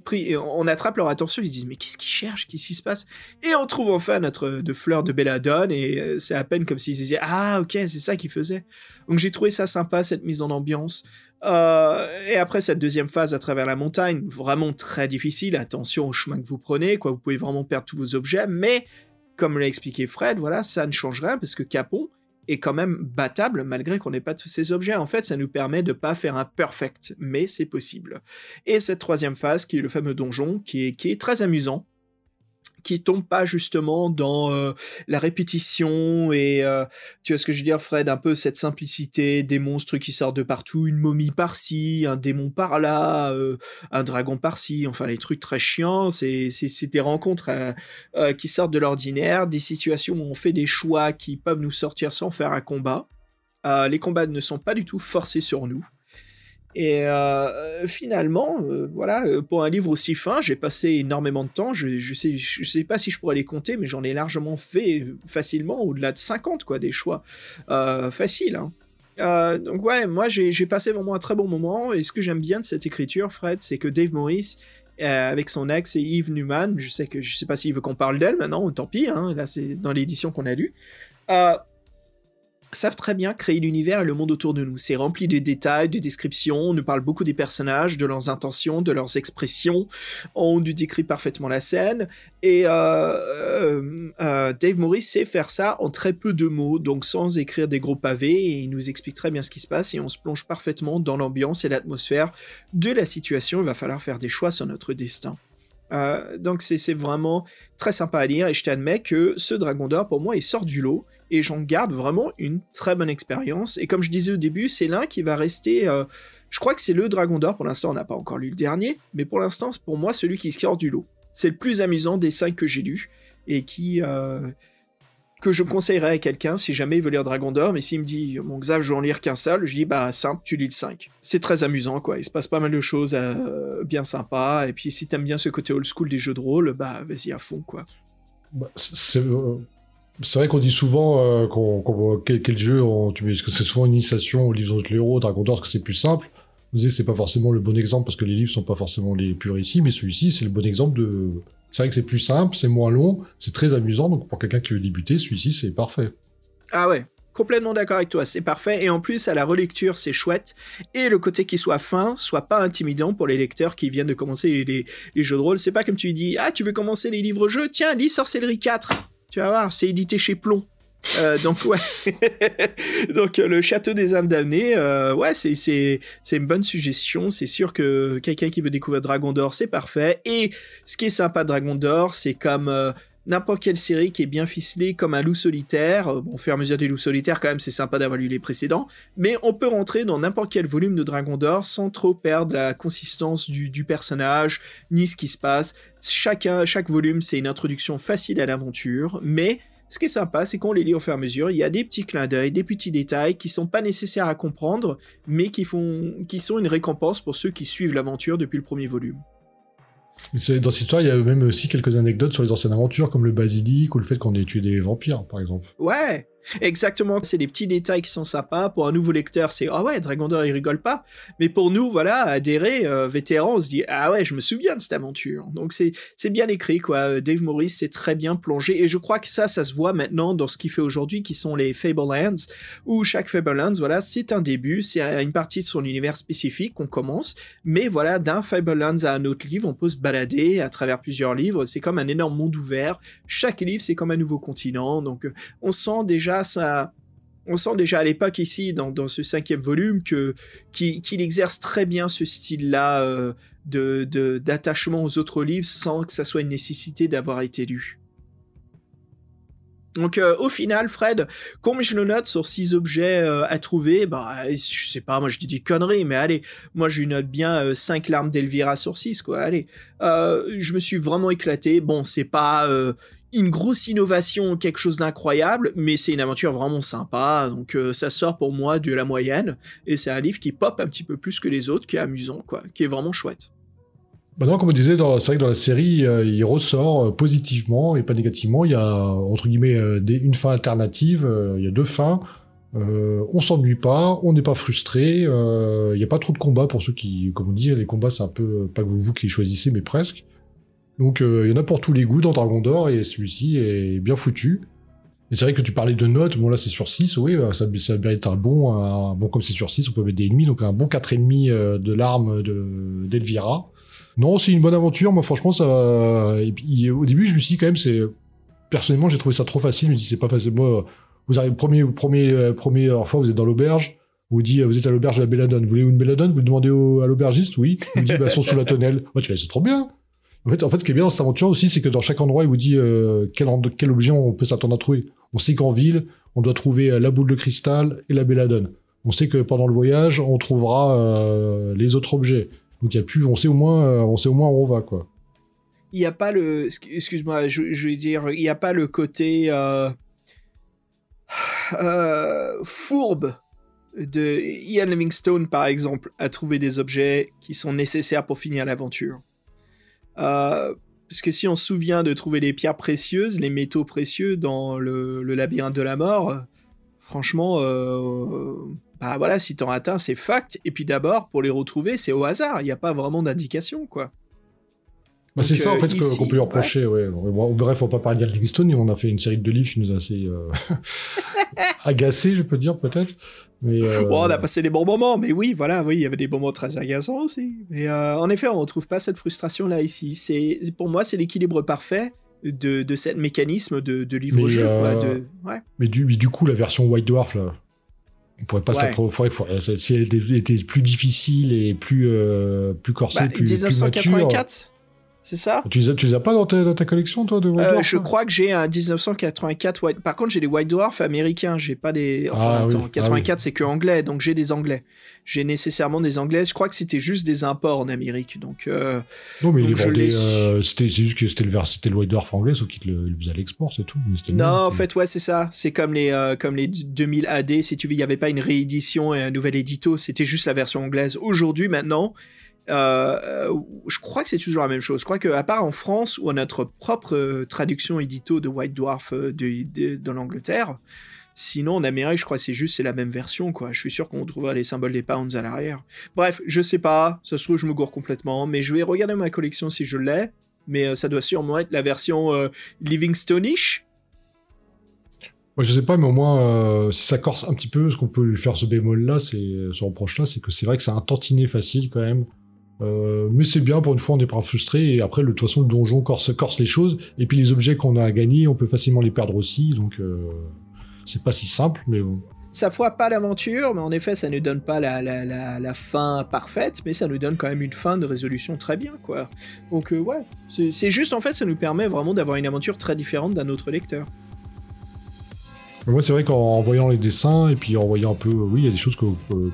pris. On attrape leur attention. Ils se disent mais qu'est-ce qu'ils cherchent? Qu'est-ce qui se passe? Et on trouve enfin notre de fleur de belladone. Et euh, c'est à peine comme s'ils disaient ah ok c'est ça qu'ils faisaient. Donc j'ai trouvé ça sympa cette mise en ambiance. Euh, et après cette deuxième phase à travers la montagne, vraiment très difficile, attention au chemin que vous prenez, quoi, vous pouvez vraiment perdre tous vos objets, mais comme l'a expliqué Fred, voilà, ça ne change rien parce que Capon est quand même battable malgré qu'on n'ait pas tous ces objets. En fait, ça nous permet de pas faire un perfect, mais c'est possible. Et cette troisième phase, qui est le fameux donjon, qui est, qui est très amusant, qui tombe pas justement dans euh, la répétition et euh, tu vois ce que je veux dire Fred? Un peu cette simplicité des monstres qui sortent de partout une momie par-ci un démon par-là euh, un dragon par-ci enfin les trucs très chiants c'est c'est des rencontres qui sortent de l'ordinaire des situations où on fait des choix qui peuvent nous sortir sans faire un combat. Les combats ne sont pas du tout forcés sur nous et euh, finalement, euh, voilà, euh, pour un livre aussi fin, j'ai passé énormément de temps. Je, je sais, je sais pas si je pourrais les compter, mais j'en ai largement fait facilement au-delà de 50, quoi, des choix faciles. Hein. donc ouais, moi j'ai passé vraiment un très bon moment. Et ce que j'aime bien de cette écriture, Fred, c'est que Dave Morris, avec son ex et Yves Newman, je sais que je sais pas s'il veut qu'on parle d'elle maintenant, tant pis. Hein, là c'est dans l'édition qu'on a lue savent très bien créer l'univers et le monde autour de nous. C'est rempli de détails, de descriptions, on nous parle beaucoup des personnages, de leurs intentions, de leurs expressions, on nous décrit parfaitement la scène, et euh, euh, euh, Dave Morris sait faire ça en très peu de mots, donc sans écrire des gros pavés, et il nous explique très bien ce qui se passe, et on se plonge parfaitement dans l'ambiance et l'atmosphère de la situation, il va falloir faire des choix sur notre destin. donc c'est vraiment très sympa à lire, et je t'admets que ce Dragon d'Or, pour moi, il sort du lot, et j'en garde vraiment une très bonne expérience. Et comme je disais au début, c'est l'un qui va rester. Euh, je crois que c'est le Dragon d'Or. Pour l'instant, on n'a pas encore lu le dernier, mais pour l'instant, c'est pour moi celui qui sort du lot. C'est le plus amusant des cinq que j'ai lus et qui. Euh, que je conseillerais à quelqu'un si jamais il veut lire Dragon d'Or, mais s'il me dit, mon Xav, je vais en lire qu'un seul, je dis, bah, simple, tu lis le 5. C'est très amusant, quoi. Il se passe pas mal de choses euh, bien sympas, et puis si t'aimes bien ce côté old school des jeux de rôle, bah, vas-y à fond, quoi. Bah, c'est c'est vrai qu'on dit souvent euh, qu'on, quel, jeu on, tu que c'est souvent une initiation au livre de l'héros, Dragon d'Or, parce que c'est plus simple. Vous disiez c'est pas forcément le bon exemple parce que les livres sont pas forcément les plus réussis, mais celui-ci c'est le bon exemple de. C'est vrai que c'est plus simple, c'est moins long, c'est très amusant, donc pour quelqu'un qui veut débuter, celui-ci c'est parfait. Ah ouais, complètement d'accord avec toi, c'est parfait. Et en plus, à la relecture, c'est chouette. Et le côté qui soit fin, soit pas intimidant pour les lecteurs qui viennent de commencer les, les jeux de rôle. C'est pas comme tu dis, ah, tu veux commencer les livres-jeux? Tiens, lis Sorcellerie 4. Tu voir, c'est édité chez Plomb. Euh, donc ouais, donc euh, le château des âmes damnées, euh, ouais, c'est c'est c'est une bonne suggestion. C'est sûr que quelqu'un qui veut découvrir Dragon d'or, c'est parfait. Et ce qui est sympa de Dragon d'or, c'est comme n'importe quelle série qui est bien ficelée comme un loup solitaire. Euh, bon, au fur et à mesure des loups solitaires, quand même, c'est sympa d'avoir lu les précédents. Mais on peut rentrer dans n'importe quel volume de Dragon d'Or sans trop perdre la consistance du, personnage, ni ce qui se passe. Chacun, chaque volume, c'est une introduction facile à l'aventure, mais ce qui est sympa, c'est qu'on les lit au fur et à mesure. Il y a des petits clins d'œil, des petits détails qui sont pas nécessaires à comprendre, mais qui, font, qui sont une récompense pour ceux qui suivent l'aventure depuis le premier volume. Dans cette histoire, il y a même aussi quelques anecdotes sur les anciennes aventures, comme le basilic ou le fait qu'on ait tué des vampires, par exemple. Ouais, Exactement, c'est des petits détails qui sont sympas. Pour un nouveau lecteur, c'est ah ouais, Dragon Door, il rigole pas. Mais pour nous, voilà, adhérés, euh, vétérans, on se dit ah ouais, je me souviens de cette aventure. Donc c'est c'est bien écrit quoi. Euh, Dave Morris c'est très bien plongé et je crois que ça, ça se voit maintenant dans ce qu'il fait aujourd'hui, qui sont les Fablelands, où chaque Fablelands, voilà, c'est un début, c'est une partie de son univers spécifique qu'on commence. Mais voilà, d'un Fablelands à un autre livre, on peut se balader à travers plusieurs livres. C'est comme un énorme monde ouvert. Chaque livre, c'est comme un nouveau continent. Donc euh, on sent déjà on sent déjà à l'époque ici, dans, ce cinquième volume, qu'il exerce très bien ce style-là euh, de d'attachement aux autres livres sans que ça soit une nécessité d'avoir été lu. Donc euh, au final, Fred, combien je le note sur six objets euh, à trouver Bah je sais pas, moi je dis des conneries, mais allez, moi je note bien 5 larmes d'Elvira sur 6, quoi. Allez, je me suis vraiment éclaté. Bon, c'est pas une grosse innovation, quelque chose d'incroyable, mais c'est une aventure vraiment sympa, donc euh, ça sort pour moi de la moyenne, et c'est un livre qui pop un petit peu plus que les autres, qui est amusant, quoi, qui est vraiment chouette. Maintenant, comme on disait, c'est vrai que dans la série, euh, il ressort euh, positivement et pas négativement. Il y a, entre guillemets, une fin alternative, il y a deux fins. on s'ennuie pas, on n'est pas frustré, il n'y a pas trop de combats pour ceux qui, comme on dit, les combats c'est un peu, pas vous qui les choisissez, mais presque. Donc euh, il y en a pour tous les goûts dans Dragon d'Or et celui-ci est bien foutu. Et c'est vrai que tu parlais de notes, bon là c'est sur 6, oui, euh, ça, ça mérite un bon, un, bon comme c'est sur 6, on peut mettre des ennemis, donc un bon 4,5 euh, de l'arme d'Elvira. Non, c'est une bonne aventure, moi franchement ça... Et puis, au début je me suis dit quand même, c'est... Personnellement j'ai trouvé ça trop facile, je me dis c'est pas facile, moi, vous arrivez, premier, premier, première fois vous êtes dans l'auberge, vous dit vous êtes à l'auberge de la Belladone, vous voulez une Belladone, vous demandez à l'aubergiste, oui, il vous dit bah, sont sous la tonnelle. Moi tu fais c'est trop bien en fait, en fait, ce qui est bien dans cette aventure aussi, c'est que dans chaque endroit, il vous dit euh, quel, objet on peut s'attendre à trouver. On sait qu'en ville, on doit trouver euh, la boule de cristal et la belladone. On sait que pendant le voyage, on trouvera euh, les autres objets. Donc il y a plus, on sait au moins, on sait au moins où on va, quoi. Il n'y a pas le, excuse-moi, je, je, dire, il n'y a pas le côté fourbe de Ian Livingstone, par exemple, à trouver des objets qui sont nécessaires pour finir l'aventure. Euh, parce que si on se souvient de trouver les pierres précieuses, les métaux précieux dans le, labyrinthe de la mort, euh, franchement, euh, bah voilà, si t'en atteins, c'est fact. Et puis d'abord, pour les retrouver, c'est au hasard. Il n'y a pas vraiment d'indication, quoi. Bah, c'est ça en fait qu'on peut lui reprocher. Ouais. Ouais. bref, faut pas parler de Livingstone. On a fait une série de livres qui nous a assez agacés, je peux dire peut-être. Mais euh, bon, on a passé des bons moments, mais oui, voilà, oui, il y avait des moments très agaçants aussi. Mais euh, en effet, on retrouve pas cette frustration là ici. C'est pour moi, c'est l'équilibre parfait de, de ce mécanisme de, de livre-jeu. Euh, ouais. Mais du, du coup, la version White Dwarf là, on pourrait pas se trop. si elle était plus difficile et plus plus corsée, bah, plus, 1984 c'est ça? Tu les, as, tu les as pas dans ta, collection, toi, de White euh, Je crois que j'ai un 1984 White... Par contre, j'ai des White Dwarf américains, j'ai pas des... Enfin, ah attends, 84, ah c'est que anglais, donc j'ai des anglais. J'ai nécessairement des anglais. Je crois que c'était juste des imports en Amérique, donc... Euh, non, mais il les euh, c'était juste que c'était le, c'était le White Dwarf anglais, sauf qu'il le, faisait à l'export, c'est tout. non, en fait, ouais, c'est ça. C'est comme les, comme les 2000 AD, si tu veux, il n'y avait pas une réédition et un nouvel édito, c'était juste la version anglaise. Aujourd'hui, maintenant euh, euh, je crois que c'est toujours la même chose. Je crois qu'à part en France, on a notre propre euh, traduction édito de White Dwarf de, dans l'Angleterre, sinon en Amérique, je crois que c'est juste c'est la même version. quoi. Je suis sûr qu'on trouvera les symboles des pounds à l'arrière. Bref, je sais pas, ça se trouve, je me gourre complètement, mais je vais regarder ma collection si je l'ai. Mais ça doit sûrement être la version Livingstone-ish. Moi, je sais pas, mais au moins, si ça corse un petit peu, ce qu'on peut lui faire ce bémol-là, ce reproche-là, c'est que c'est vrai que c'est un tantinet facile quand même. Euh, mais c'est bien, pour une fois, on n'est pas frustré. Et après, de toute façon, le donjon corse, corse les choses. Et puis les objets qu'on a à gagner, on peut facilement les perdre aussi. Donc, euh, c'est pas si simple, mais bon. ça foire pas l'aventure, mais en effet, ça ne donne pas la, la, la, la, fin parfaite, mais ça nous donne quand même une fin de résolution très bien, quoi. Donc, euh, ouais, c'est juste, en fait, ça nous permet vraiment d'avoir une aventure très différente d'un autre lecteur. Moi, c'est vrai qu'en voyant les dessins et puis en voyant un peu, oui, il y a des choses que,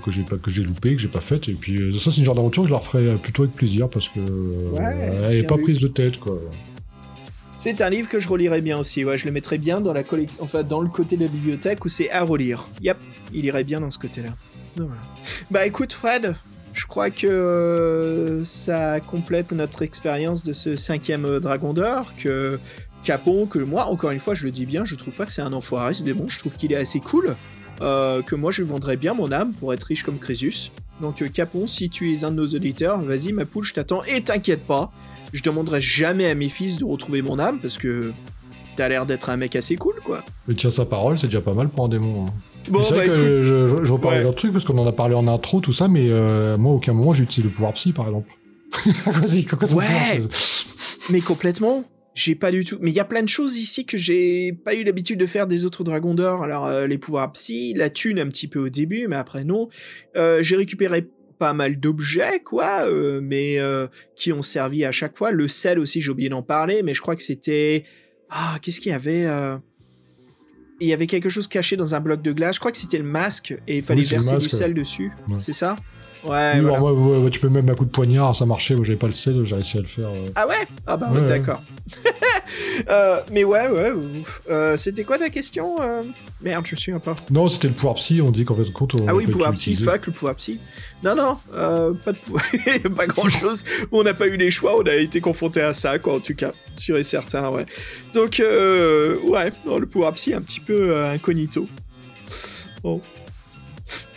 que, j'ai pas, que j'ai loupées, que j'ai pas faites. Et puis euh, ça, c'est une genre d'aventure que je leur ferai plutôt avec plaisir parce que euh, elle est pas prise de tête, quoi. C'est un livre que je relirai bien aussi. Ouais, je le mettrais bien dans la enfin dans le côté de la bibliothèque où c'est à relire. Yep, il irait bien dans ce côté-là. Bah écoute, Fred, je crois que euh, ça complète notre expérience de ce cinquième Dragon d'or. Que Capon, que moi, encore une fois, je le dis bien, je trouve pas que c'est un enfoiré, c'est bon, je trouve qu'il est assez cool. Euh, que moi, je vendrais bien mon âme pour être riche comme Crésus. Donc, euh, Capon, si tu es un de nos auditeurs, vas-y, ma poule, je t'attends et t'inquiète pas, je demanderai jamais à mes fils de retrouver mon âme parce que t'as l'air d'être un mec assez cool, quoi. Mais tiens, sa parole, c'est déjà pas mal pour un démon. Hein. Bon, c'est bah, que je, je, reparle d'un truc parce qu'on en a parlé en intro, tout ça, mais euh, moi, à aucun moment, j'utilise le pouvoir psy, par exemple. ouais, mais complètement. J'ai pas du tout. Mais il y a plein de choses ici que j'ai pas eu l'habitude de faire des autres dragons d'or. Alors, euh, les pouvoirs psy, la thune un petit peu au début, mais après, non. Euh, j'ai récupéré pas mal d'objets, quoi, euh, mais qui ont servi à chaque fois. Le sel aussi, j'ai oublié d'en parler, mais je crois que c'était. Ah, qu'est-ce qu'il y avait Il y avait quelque chose caché dans un bloc de glace. Je crois que c'était le masque et il fallait verser du sel dessus. C'est ça? Ouais, ouais, tu peux même un coup de poignard, ça marchait, j'avais pas le sel, j'ai réussi à le faire. Ah ouais? Ah bah d'accord. Euh, mais ouais, ouais. Euh, c'était quoi ta question euh? Merde, je suis un peu. Non, c'était le pouvoir psy, on dit qu'en fait, compte. ah oui, pouvoir psy, fuck le pouvoir psy. Non, non, pas de pouvoir. pas grand chose. On n'a pas eu les choix, on a été confronté à ça, quoi, en tout cas. Sûr et certain, ouais. Donc, ouais, non, le pouvoir psy, un petit peu incognito. Bon.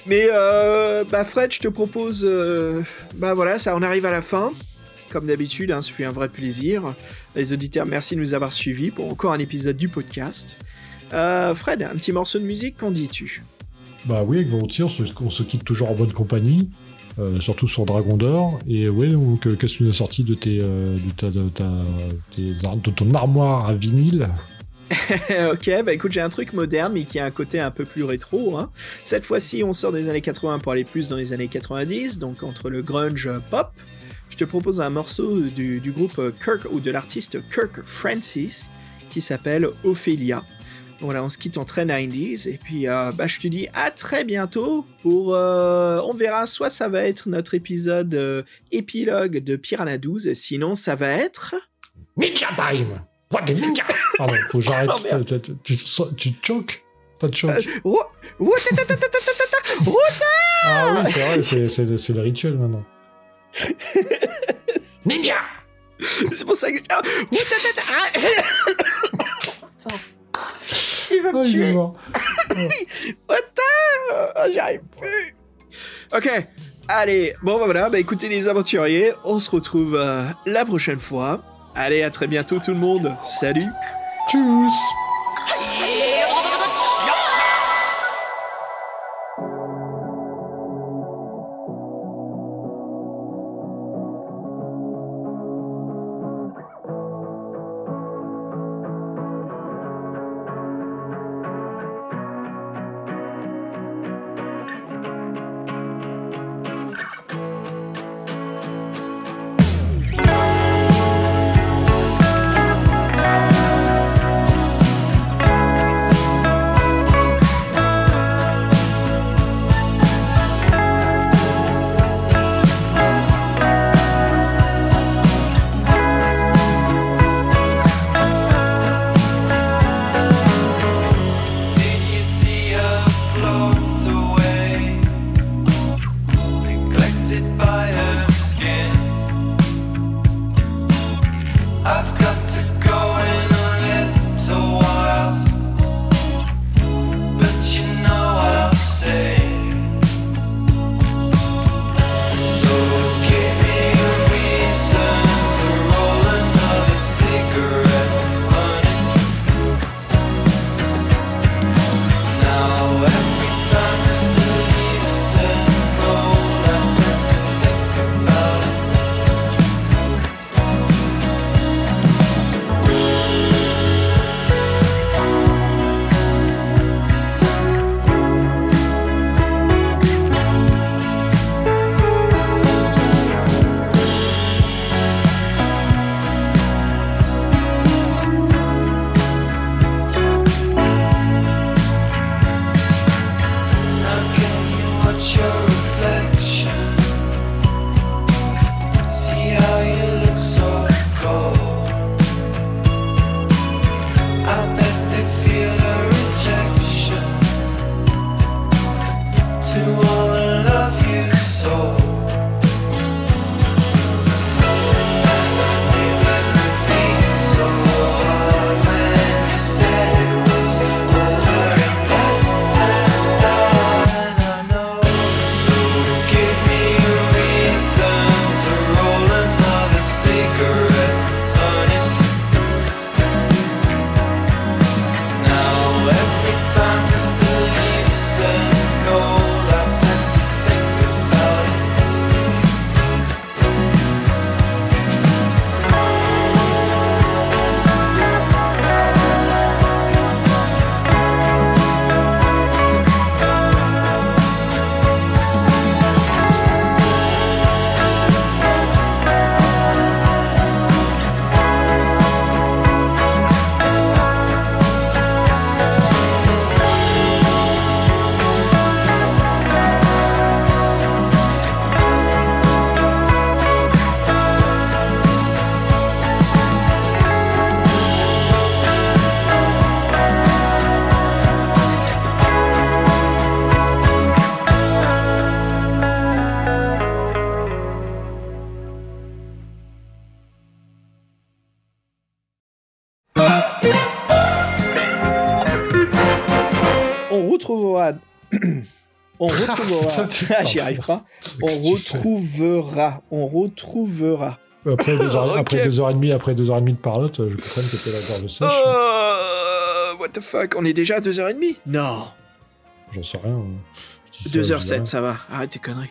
Mais euh, bah Fred, je te propose, euh, bah voilà, ça, on arrive à la fin. Comme d'habitude, hein, ce un vrai plaisir. Les auditeurs, merci de nous avoir suivis pour encore un épisode du podcast. Euh, Fred, un petit morceau de musique, qu'en dis-tu? Bah oui, avec volontiers, on se, quitte toujours en bonne compagnie, surtout sur Dragon d'Or. Et ouais, donc qu'est-ce que tu as sorti de, tes, de, de ton armoire à vinyle? ok, bah écoute, j'ai un truc moderne, mais qui a un côté un peu plus rétro. Hein. Cette fois-ci, on sort des années 80 pour aller plus dans les années 90, donc entre le grunge pop. Je te propose un morceau du, groupe Kirk ou de l'artiste Kirk Francis qui s'appelle Ophelia. Voilà, on se quitte en très 90s et puis euh, bah, je te dis à très bientôt pour euh, on verra soit ça va être notre épisode euh, épilogue de Piranha 12 sinon ça va être Ninja Time The ninja Pardon, faut que j'arrête. Oh, tu, tu, tu choques T'as choc Ah oui, c'est vrai, c'est le rituel maintenant. ninja C'est pour ça que. Il va me tuer. What the... J'arrive plus. Ok, allez, bon bah voilà, bah écoutez les aventuriers, on se retrouve euh, la prochaine fois. Allez, à très bientôt tout le monde. Salut. Tchuss. On retrouvera. Putain, t'es Ah, j'y arrive pas. On retrouvera. On retrouvera. Après deux, heures, Ok. après deux heures et demie, après deux heures et demie de parlotte, je comprends que t'es la gorge sèche. Oh, what the fuck? On est déjà à 2h30 Non. J'en sais rien. hein. Je dis ça, je dis rien. 2h07, ça va. Arrête tes conneries.